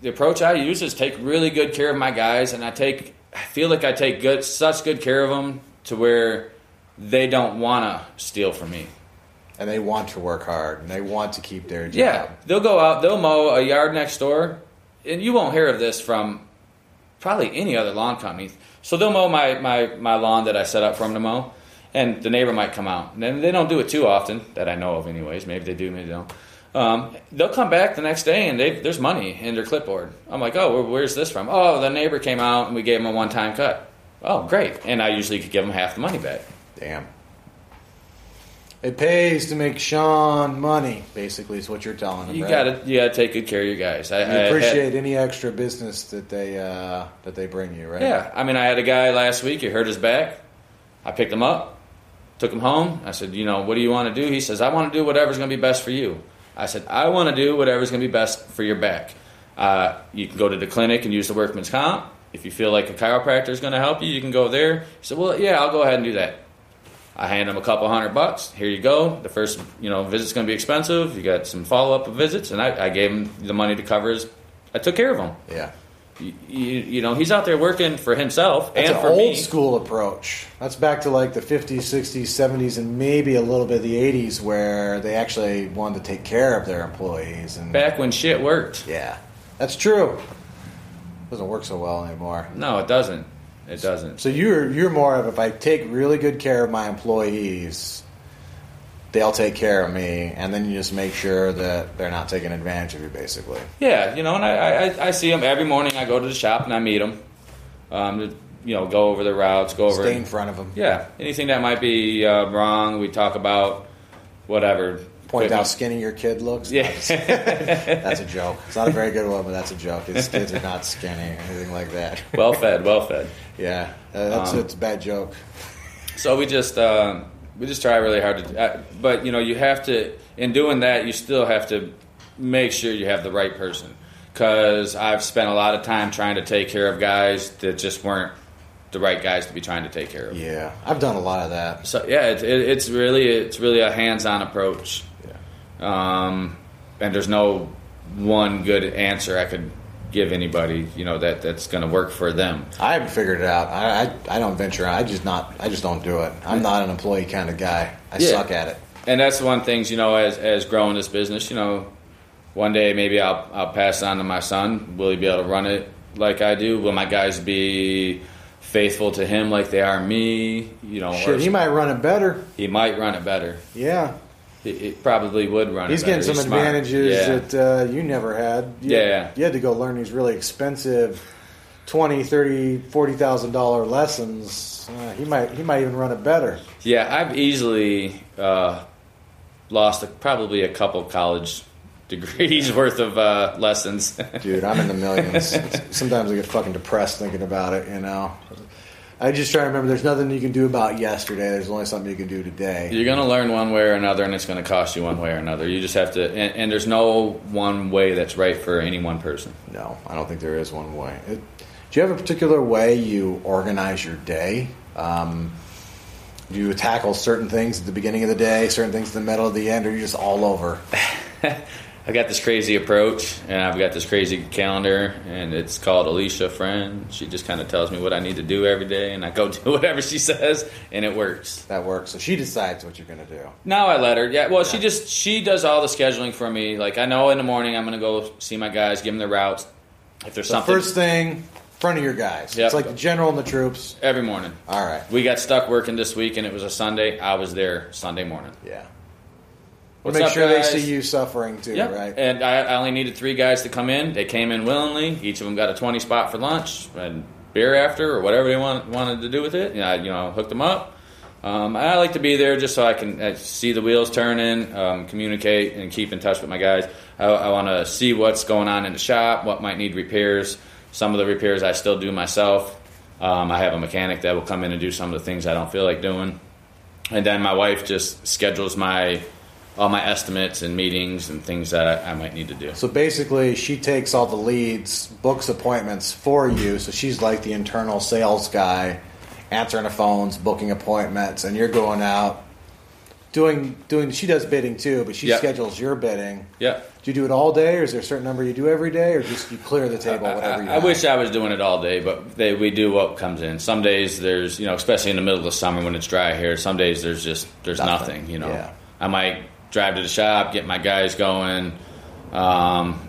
the approach I use is take really good care of my guys, and I take I feel like I take good such good care of them to where they don't want to steal from me. And they want to work hard and they want to keep their job. Yeah, they'll go out, they'll mow a yard next door, and you won't hear of this from probably any other lawn company. So they'll mow my, my, my lawn that I set up for them to mow, and the neighbor might come out. And they don't do it too often, that I know of, anyways. Maybe they do, maybe they don't. Um, they'll come back the next day and they, there's money in their clipboard. I'm like, oh, where's this from? Oh, the neighbor came out and we gave him a one time cut. Oh, great. And I usually could give them half the money back. Damn. It pays to make Shawn money, basically, is what you're telling him. You right? gotta you gotta take good care of your guys. I, You I had- appreciate any extra business that they uh, that they bring you, right? Yeah, I mean, I had a guy last week. He hurt his back. I picked him up, took him home. I said, "You know, what do you want to do?" He says, "I want to do whatever's going to be best for you." I said, "I want to do whatever's going to be best for your back." Uh, you can go to the clinic and use the workman's comp. If you feel like a chiropractor is going to help you, you can go there. He said, "Well, yeah, I'll go ahead and do that." I hand him a couple hundred bucks. Here you go. The first, you know, visit's going to be expensive. You got some follow up visits, and I, I gave him the money to cover his. I took care of him. Yeah. You, you, you know, he's out there working for himself That's and an for old me. school approach. That's back to like the 50s, 60s, 70s, and maybe a little bit of the 80s where they actually wanted to take care of their employees. And Back when shit worked. yeah, that's true. It Doesn't work so well anymore. No, it doesn't. It doesn't. So you're you're more of if I take really good care of my employees, they'll take care of me, and then you just make sure that they're not taking advantage of you, basically. Yeah, you know, and I, I, I see them every morning. I go to the shop and I meet them. Um, to, you know, go over the routes, go over. Stay in front of them. Yeah, anything that might be uh, wrong, we talk about whatever. Point out how skinny your kid looks. Yeah. That's a joke. It's not a very good one, but that's a joke. His kids are not skinny or anything like that. well fed, well fed. Yeah, uh, that's Um, it's a bad joke. So we just um, we just try really hard to, uh, but you know, you have to. In doing that, you still have to make sure you have the right person. Because I've spent a lot of time trying to take care of guys that just weren't the right guys to be trying to take care of. Yeah, I've done a lot of that. So yeah, it, it, it's really it's really a hands-on approach. Um, and there's no one good answer I could give anybody you know that that's going to work for them. I haven't figured it out. I, I, I don't venture. I just not. I just don't do it. I'm not an employee kind of guy. I Yeah. suck at it. and that's one of the things you know as as growing this business you know one day maybe i'll i'll pass it on to my son will he be able to run it like i do will my guys be faithful to him like they are me you know Shit, he might run it better. he might run it better Yeah, he probably would run he's getting some smart. advantages yeah. that uh, you never had. You, Yeah. you had to go learn these really expensive, twenty, thirty, forty thousand dollar lessons. Uh, he might he might even run it better. yeah i've easily uh, lost a, probably a couple college degrees worth of uh, lessons Dude, I'm in the millions. Sometimes I get fucking depressed thinking about it. You know, I just try to remember. There's nothing you can do about yesterday. There's only something you can do today. You're going to learn one way or another, and it's going to cost you one way or another. You just have to, and, and there's no one way that's right for any one person. No, I don't think there is one way. It, do you have a particular way you organize your day? Um, do you tackle certain things at the beginning of the day, certain things in the middle, of the end, or are you just all over? I got this crazy approach, and I've got this crazy calendar, and it's called Alisha Friend. She just kind of tells me what I need to do every day, and I go do whatever she says, and it works. That works. So she decides what you're going to do. Now I let her. Yeah, well, she just she does all the scheduling for me. Like I know in the morning I'm going to go see my guys, give them their routes. If there's So something first thing, front of your guys. Yep. It's like the general and the troops. every morning. All right. We got stuck working this week, and it was a Sunday. I was there Sunday morning. Yeah. What's Make up, sure guys? they see you suffering too, Yep. right? And I, I only needed three guys to come in. They came in willingly. Each of them got a 20 spot for lunch and beer after or whatever they want, wanted to do with it. And I, you know, hooked them up. Um, I like to be there just so I can uh, see the wheels turning, um, communicate, and keep in touch with my guys. I, I want to see what's going on in the shop, what might need repairs. Some of the repairs I still do myself. Um, I have a mechanic that will come in and do some of the things I don't feel like doing. And then my wife just schedules my all my estimates and meetings and things that I, I might need to do. So basically, she takes all the leads, books appointments for you. So she's like the internal sales guy, answering the phones, booking appointments, and you're going out doing doing. She does bidding too, but she Yep. schedules your bidding. Yeah. Do you do it all day, or is there a certain number you do every day, or just you clear the table whatever you? I, I wish I was doing it all day, but they, we do what comes in. Some days there's, you know, especially in the middle of the summer when it's dry here. Some days there's just there's Nothing. nothing. you know. Yeah. I might drive to the shop, get my guys going, um,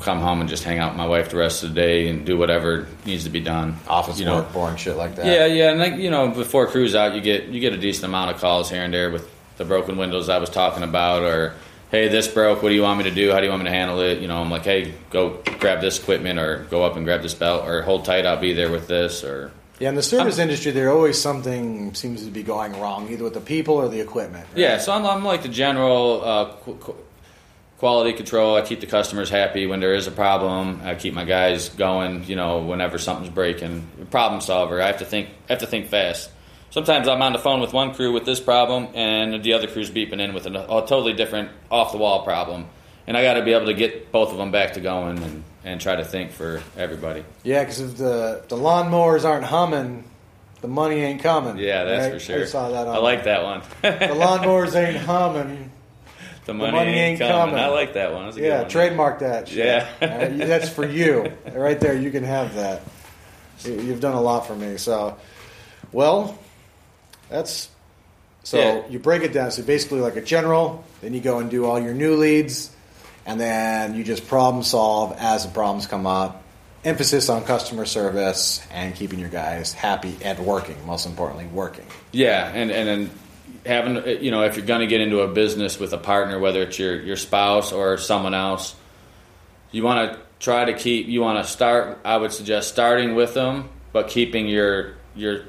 come home and just hang out with my wife the rest of the day and do whatever needs to be done. office you know. work, boring shit like that. Yeah, yeah, and like you know, before crews out, you get you get a decent amount of calls here and there with the broken windows I was talking about, or hey, this broke. What do you want me to do? How do you want me to handle it? You know, I'm like, hey, go grab this equipment, or go up and grab this belt, or hold tight. I'll be there with this, or Yeah, in the service industry, there always something seems to be going wrong, either with the people or the equipment. right? yeah. So I'm, I'm like the general uh, qu- qu- quality control. I keep the customers happy when there is a problem. I keep my guys going. You know, whenever something's breaking, problem solver. I have to think. I have to think fast. Sometimes I'm on the phone with one crew with this problem, and the other crew's beeping in with a, a totally different off the wall problem, and I got to be able to get both of them back to going and, and try to think for everybody. Yeah, because if the the lawnmowers aren't humming, the money ain't coming. Yeah, that's right? for sure. I saw that. I like that one. the lawnmowers ain't humming. the money, money ain't, ain't coming. coming. I like that one. That's a good Yeah, one. trademark that. Shit. Yeah. Right, that's for you. Right there, you can have that. You- You've done a lot for me. So, well, that's so Yeah. you break it down. So basically, like a general, then you go and do all your new leads, and then you just problem solve as the problems come up. Emphasis on customer service and keeping your guys happy and working. Most importantly, working. Yeah, and and then having you know if you're going to get into a business with a partner, whether it's your your spouse or someone else, you want to try to keep. You want to start. I would suggest starting with them, but keeping your your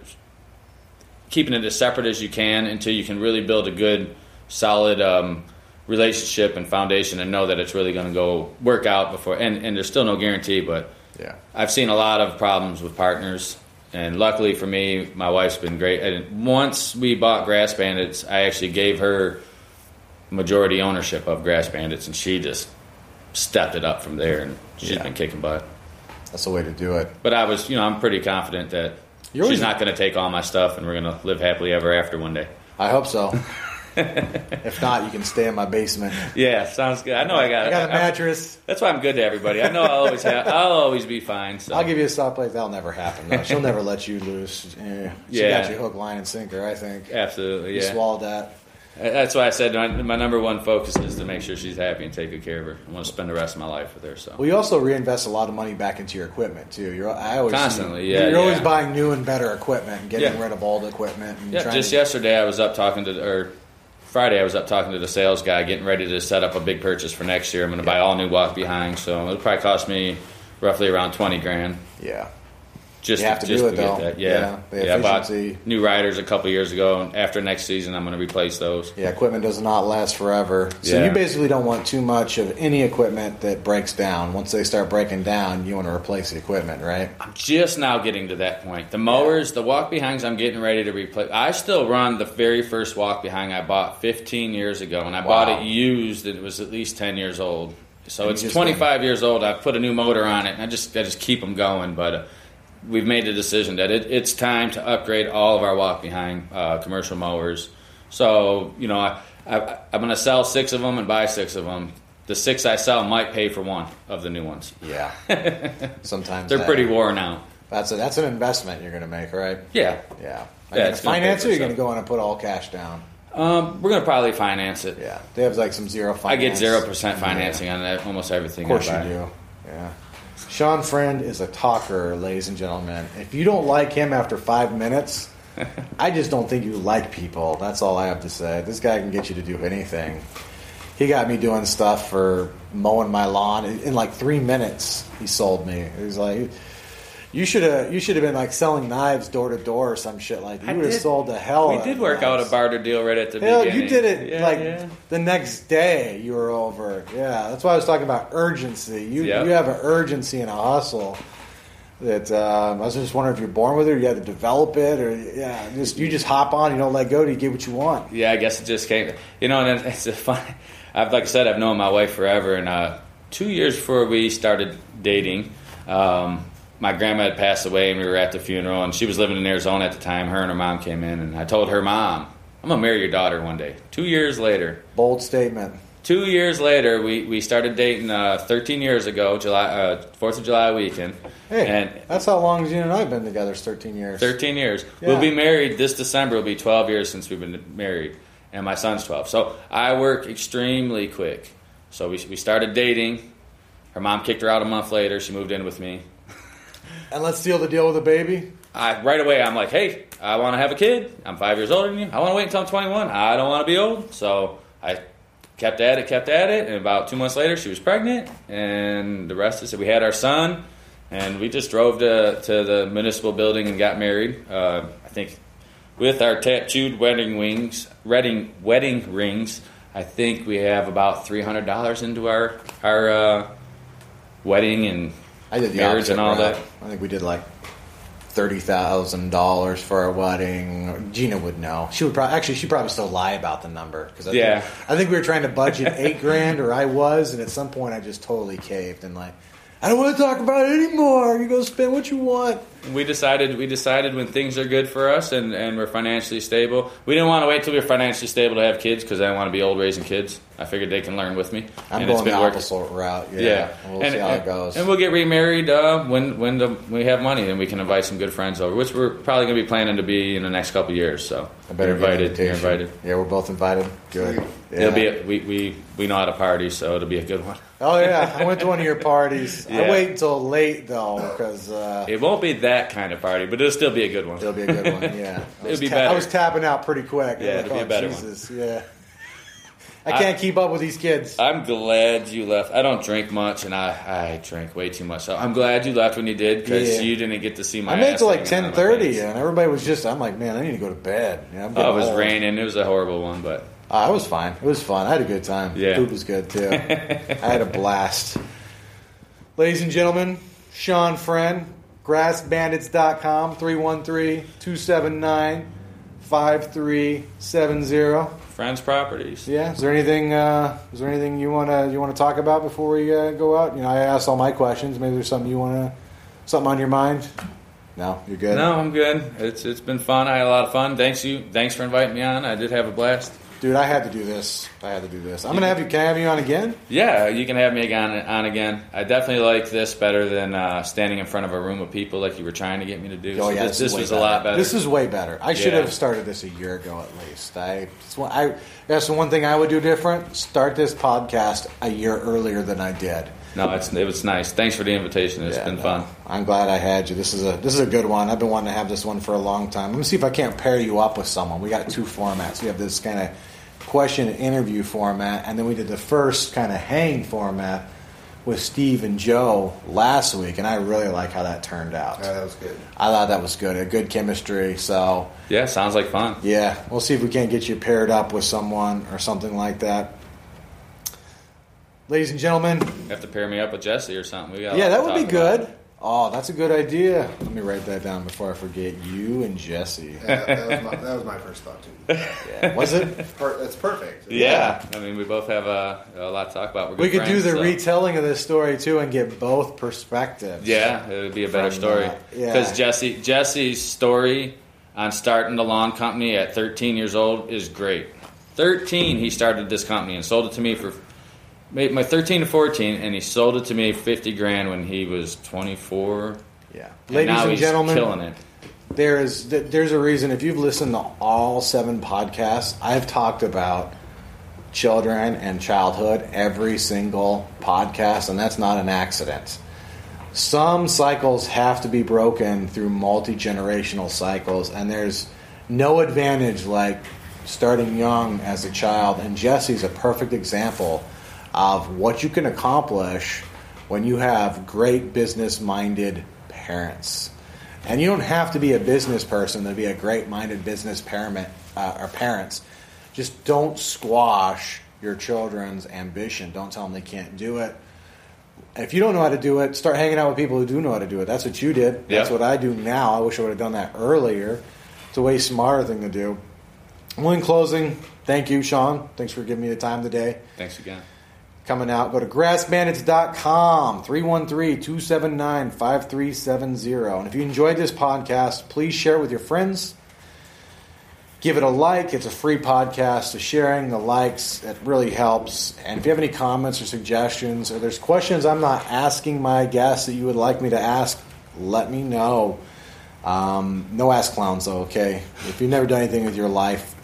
keeping it as separate as you can until you can really build a good, solid um, relationship and foundation, and know that it's really going to go work out before. And and there's still no guarantee, but Yeah. I've seen a lot of problems with partners, and luckily for me, my wife's been great. And once we bought Grass Bandits, I actually gave her majority ownership of Grass Bandits, and she just stepped it up from there, and she's Yeah. been kicking butt. That's the way to do it. But I was, you know, I'm pretty confident that You're always- she's not going to take all my stuff, and we're going to live happily ever after one day. I hope so. if not, you can stay in my basement. Yeah, sounds good. I know I got. I got a I- mattress. That's why I'm good to everybody. I know I'll always have. I'll always be fine. So I'll give you a soft place. That'll never happen. Though. She'll never let you loose. Yeah. She Yeah. got you hook, line, and sinker. I think. absolutely. You Yeah. swallowed that. That's why I said my, my number one focus is to make sure she's happy and take good care of her. I want to spend the rest of my life with her. So Well, you also reinvest a lot of money back into your equipment too. You're I always Constantly, yeah. you're yeah, always buying new and better equipment and getting Yeah. rid of old equipment. And yeah, just to, yesterday I was up talking to or Friday I was up talking to the sales guy, getting ready to set up a big purchase for next year. I'm going to buy all new walk behind, so it'll probably cost me roughly around twenty grand. Yeah, Just You have to just do it, to though. that. Yeah, Yeah, the yeah. I bought new riders a couple years ago, and after next season I'm going to replace those. yeah. Equipment does not last forever, so Yeah. you basically don't want too much of any equipment that breaks down. Once they start breaking down, you want to replace the equipment, right? I'm just now getting to that point. The mowers, the walk behinds, I'm getting ready to replace. I still run the very first walk behind I bought 15 years ago, and I bought it used. and It was at least 10 years old, so And it's you just 25 years old. I've put a new motor on it, and I just I just keep them going. But uh, we've made a decision that it, it's time to upgrade all of our walk behind uh, commercial mowers. So you know, I, I, I'm going to sell six of them and buy six of them. The six I sell might pay for one of the new ones. Yeah. Sometimes They're that- pretty worn out. That's a, that's an investment you're going to make, right? Yeah. Yeah. Are Yeah, you gonna it's gonna finance it. You're going to go in and put all cash down. Um, we're gonna probably finance it. Yeah, they have like some zero I get zero percent financing on that, almost everything. Of course you do. Yeah. Shawn Friend is a talker, ladies and gentlemen. If you don't like him after five minutes, I just don't think you like people. That's all I have to say. This guy can get you to do anything. He got me doing stuff for mowing my lawn in, like three minutes. He sold me. He's like, "You should have, you should have been like selling knives door to door or some shit like. that. You would have sold the hell. We did work out a barter deal right at the Hell, beginning. you did it Yeah, like yeah. the next day. You were over. Yeah, that's why I was talking about urgency. You Yep. you have an urgency and a hustle that um, I was just wondering if you're born with it, or you had to develop it, or yeah, just you just hop on. You don't let go. You get what you want. Yeah, I guess it just came. You know, and it's a fun. I've like I said, I've known my wife forever, and uh, two years before we started dating, um, my grandma had passed away, and we were at the funeral, and she was living in Arizona at the time. Her and her mom came in, and I told her mom, "I'm gonna marry your daughter one day." Two years later, Bold statement. two years later, we, we started dating uh, 13 years ago, July uh, Fourth of July weekend, Hey, and that's how long you and I have been together. It's 13 years. 13 years. Yeah. We'll be married this December. It'll be 12 years since we've been married, and my son's 12. So I work extremely quick. So we we started dating. Her mom kicked her out a month later. She moved in with me. And let's seal the deal with a baby. I right away I'm like, hey, I want to have a kid. I'm five years older than you. I want to wait until I'm 21. I don't want to be old. So I kept at it, kept at it, and about two months later, she was pregnant, and the rest is that we had our son, and we just drove to to the municipal building and got married. Uh, I think with our tattooed wedding wings, wedding wedding rings. I think we have about three hundred dollars into our our uh, wedding and I did the marriage and all route. that. I think we did like thirty thousand dollars for our wedding. Gina would know. She would probably actually she probably still lie about the number because I Yeah. think, I think we were trying to budget eight grand or I was, and at some point I just totally caved and like I don't want to talk about it anymore. You go spend what you want. We decided we decided when things are good for us and, and we're financially stable. We didn't want to wait till we were financially stable to have kids because I didn't want to be old raising kids. I figured they can learn with me. I'm and going the working. opposite route. Yeah, Yeah, we'll and, see how and- it goes. And we'll get remarried uh, when when the, we have money and we can invite some good friends over, which we're probably going to be planning to be in the next couple of years. So I better you're invited. You're invitation. invited. Yeah, we're both invited. Good. Yeah. It'll be a, we, we we know how to party, so it'll be a good one. oh yeah, I went to one of your parties. I wait until late though because uh, It won't be that kind of party, but it'll still be a good one. it'll be a good one. Yeah, It'll be ta- better. I was tapping out pretty quick. Yeah, it'll be a oh, better one. Yeah, I can't keep up with these kids. I'm glad you left. I don't drink much, and I, I drank way too much. So I'm glad you left when you did because Yeah. you didn't get to see my. I made it like ten out of my thirty, and everybody was just. I'm like, man, I need to go to bed. Yeah, I'm Oh, it was old. raining. It was a horrible one, but Uh, I was fine. It was fun. I had a good time. Yeah. Food was good too. I had a blast. Ladies and gentlemen, Shawn Friend, grassbandits.com, 313-279-5370. Friends Properties. Yeah, is there anything uh, is there anything you want to you want to talk about before we uh, go out? You know, I asked all my questions. Maybe there's something you want to something on your mind? No, you're good. No, I'm good. It's it's been fun. I had a lot of fun. Thanks you. Thanks for inviting me on. I did have a blast. Dude, I had to do this. I had to do this. I'm gonna have you. Can I have you on again? Yeah, you can have me again on again. I definitely like this better than uh, standing in front of a room of people like you were trying to get me to do. Oh So yeah, this, is this was a lot better. This is way better. I should Yeah. have started this a year ago at least. I, one- I that's the one thing I would do different. Start this podcast a year earlier than I did. no, it's it was nice. Thanks for the invitation. It's Yeah, been no, fun. I'm glad I had you. This is a this is a good one. I've been wanting to have this one for a long time. Let me see if I can't pair you up with someone. We got two formats. We have this kind of question and interview format, and then we did the first kind of hang format with Steve and Joe last week, and I really like how that turned out. Yeah, that was good. I thought that was good. A good chemistry. So Yeah, sounds like fun. yeah, we'll see if we can't get you paired up with someone or something like that. Ladies and gentlemen, You have to pair me up with Jesse or something. We got yeah, that would be good. about. Good. Oh, that's a good idea. Let me write that down before I forget. You and Jesse. Yeah, that, was my, that was my first thought too. Yeah. Was it? Per, that's perfect. Yeah. I mean, we both have uh, a lot to talk about. We're We good could do the so- retelling of this story too and get both perspectives. Yeah, it would be a better story. yeah. Because Jesse Jesse's story on starting the lawn company at 13 years old is great. 13, he started this company and sold it to me for made my 13 to 14, and he sold it to me 50 grand when he was 24. Yeah. And Ladies and gentlemen, killing it. there is there's a reason if you've listened to all seven podcasts i've talked about children and childhood every single podcast and that's not an accident some cycles have to be broken through multi-generational cycles and there's no advantage like starting young as a child and jesse's a perfect example of what you can accomplish when you have great business minded parents and you don't have to be a business person to be a great minded business parent uh, or parents. Just don't squash your children's ambition. Don't tell them they can't do it. If you don't know how to do it, start hanging out with people who do know how to do it. That's what you did. That's Yeah. what I do now. I wish I would have done that earlier. It's a way smarter thing to do. Well, in closing, thank you, Shawn. Thanks for giving me the time today Thanks again. Coming out. Go to grassbandits.com, 313-279-5370. And if you enjoyed this podcast, please share it with your friends. Give it a like. It's a free podcast. So sharing the likes, it really helps. And if you have any comments or suggestions, or there's questions I'm not asking my guests that you would like me to ask, let me know. Um, no ass clowns, though, okay? If you've never done anything with your life,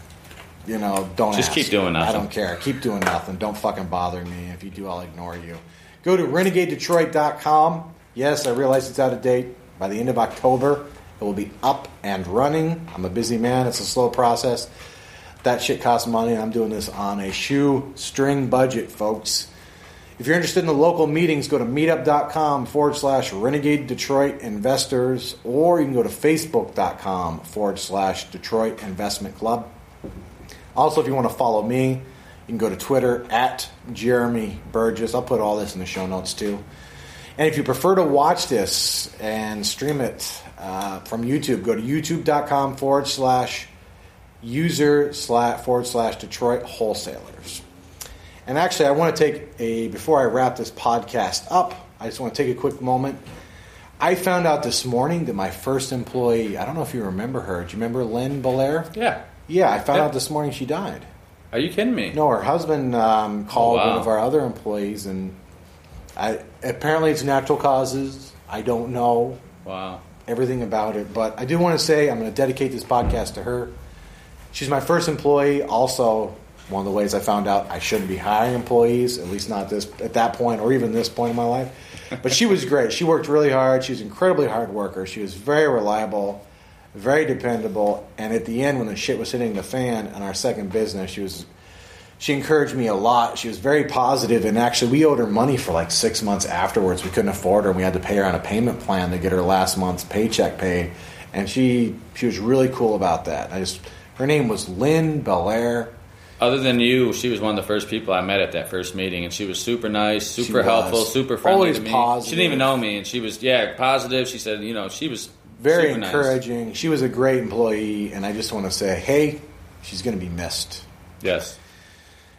you know, don't Just ask. keep doing nothing. I don't care. Keep doing nothing. Don't fucking bother me. If you do, I'll ignore you. Go to renegadedetroit.com. Yes, I realize it's out of date. By the end of October, it will be up and running. I'm a busy man. It's a slow process. That shit costs money. I'm doing this on a shoestring budget, folks. If you're interested in the local meetings, go to meetup.com forward slash renegade Detroit investors, or you can go to facebook.com forward slash Detroit Investment Club. Also, if you want to follow me, you can go to Twitter at Jeremy Burgess. I'll put all this in the show notes too. And if you prefer to watch this and stream it uh, from YouTube, go to youtube.com forward slash user slash forward slash Detroit wholesalers. And actually, I want to take a, before I wrap this podcast up, I just want to take a quick moment. I found out this morning that my first employee, I don't know if you remember her. Do you remember Lynn Bellair? Yeah. Yeah, I found Yeah. out this morning she died. Are you kidding me? No, her husband um, called Oh, wow. one of our other employees, and I, apparently it's natural causes. I don't know Wow. everything about it, but I do want to say I'm going to dedicate this podcast to her. She's my first employee. Also, one of the ways I found out I shouldn't be hiring employees, at least not this at that point or even this point in my life. But she was great. She worked really hard. She was an incredibly hard worker. She was very reliable, very dependable. And at the end, when the shit was hitting the fan on our second business, she was she encouraged me a lot. She was very positive, and actually, we owed her money for like six months afterwards. We couldn't afford her, and we had to pay her on a payment plan to get her last month's paycheck paid. And she she was really cool about that. I just her name was Lynn Bellair. Other than you, she was one of the first people I met at that first meeting, and she was super nice, super helpful, super friendly Always to me. positive. She didn't even know me, and she was yeah positive. She said, you know, she was Very super nice. encouraging. She was a great employee, and I just want to say, hey, she's going to be missed. Yes.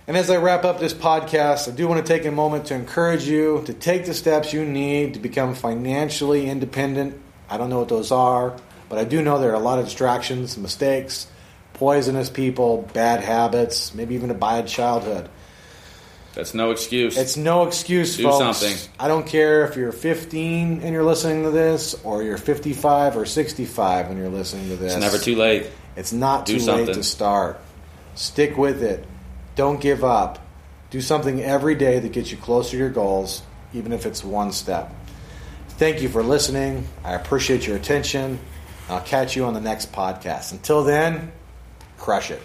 And as I wrap up this podcast, I do want to take a moment to encourage you to take the steps you need to become financially independent. I don't know what those are, but I do know there are a lot of distractions, mistakes, poisonous people, bad habits, maybe even a bad childhood. That's no excuse. It's no excuse, Do folks. something. I don't care if you're 15 and you're listening to this, or you're 55 or 65 when you're listening to this. it's never too late. It's not Do too late to start. Stick with it. Don't give up. Do something every day that gets you closer to your goals, even if it's one step. Thank you for listening. I appreciate your attention. I'll catch you on the next podcast. Until then, crush it.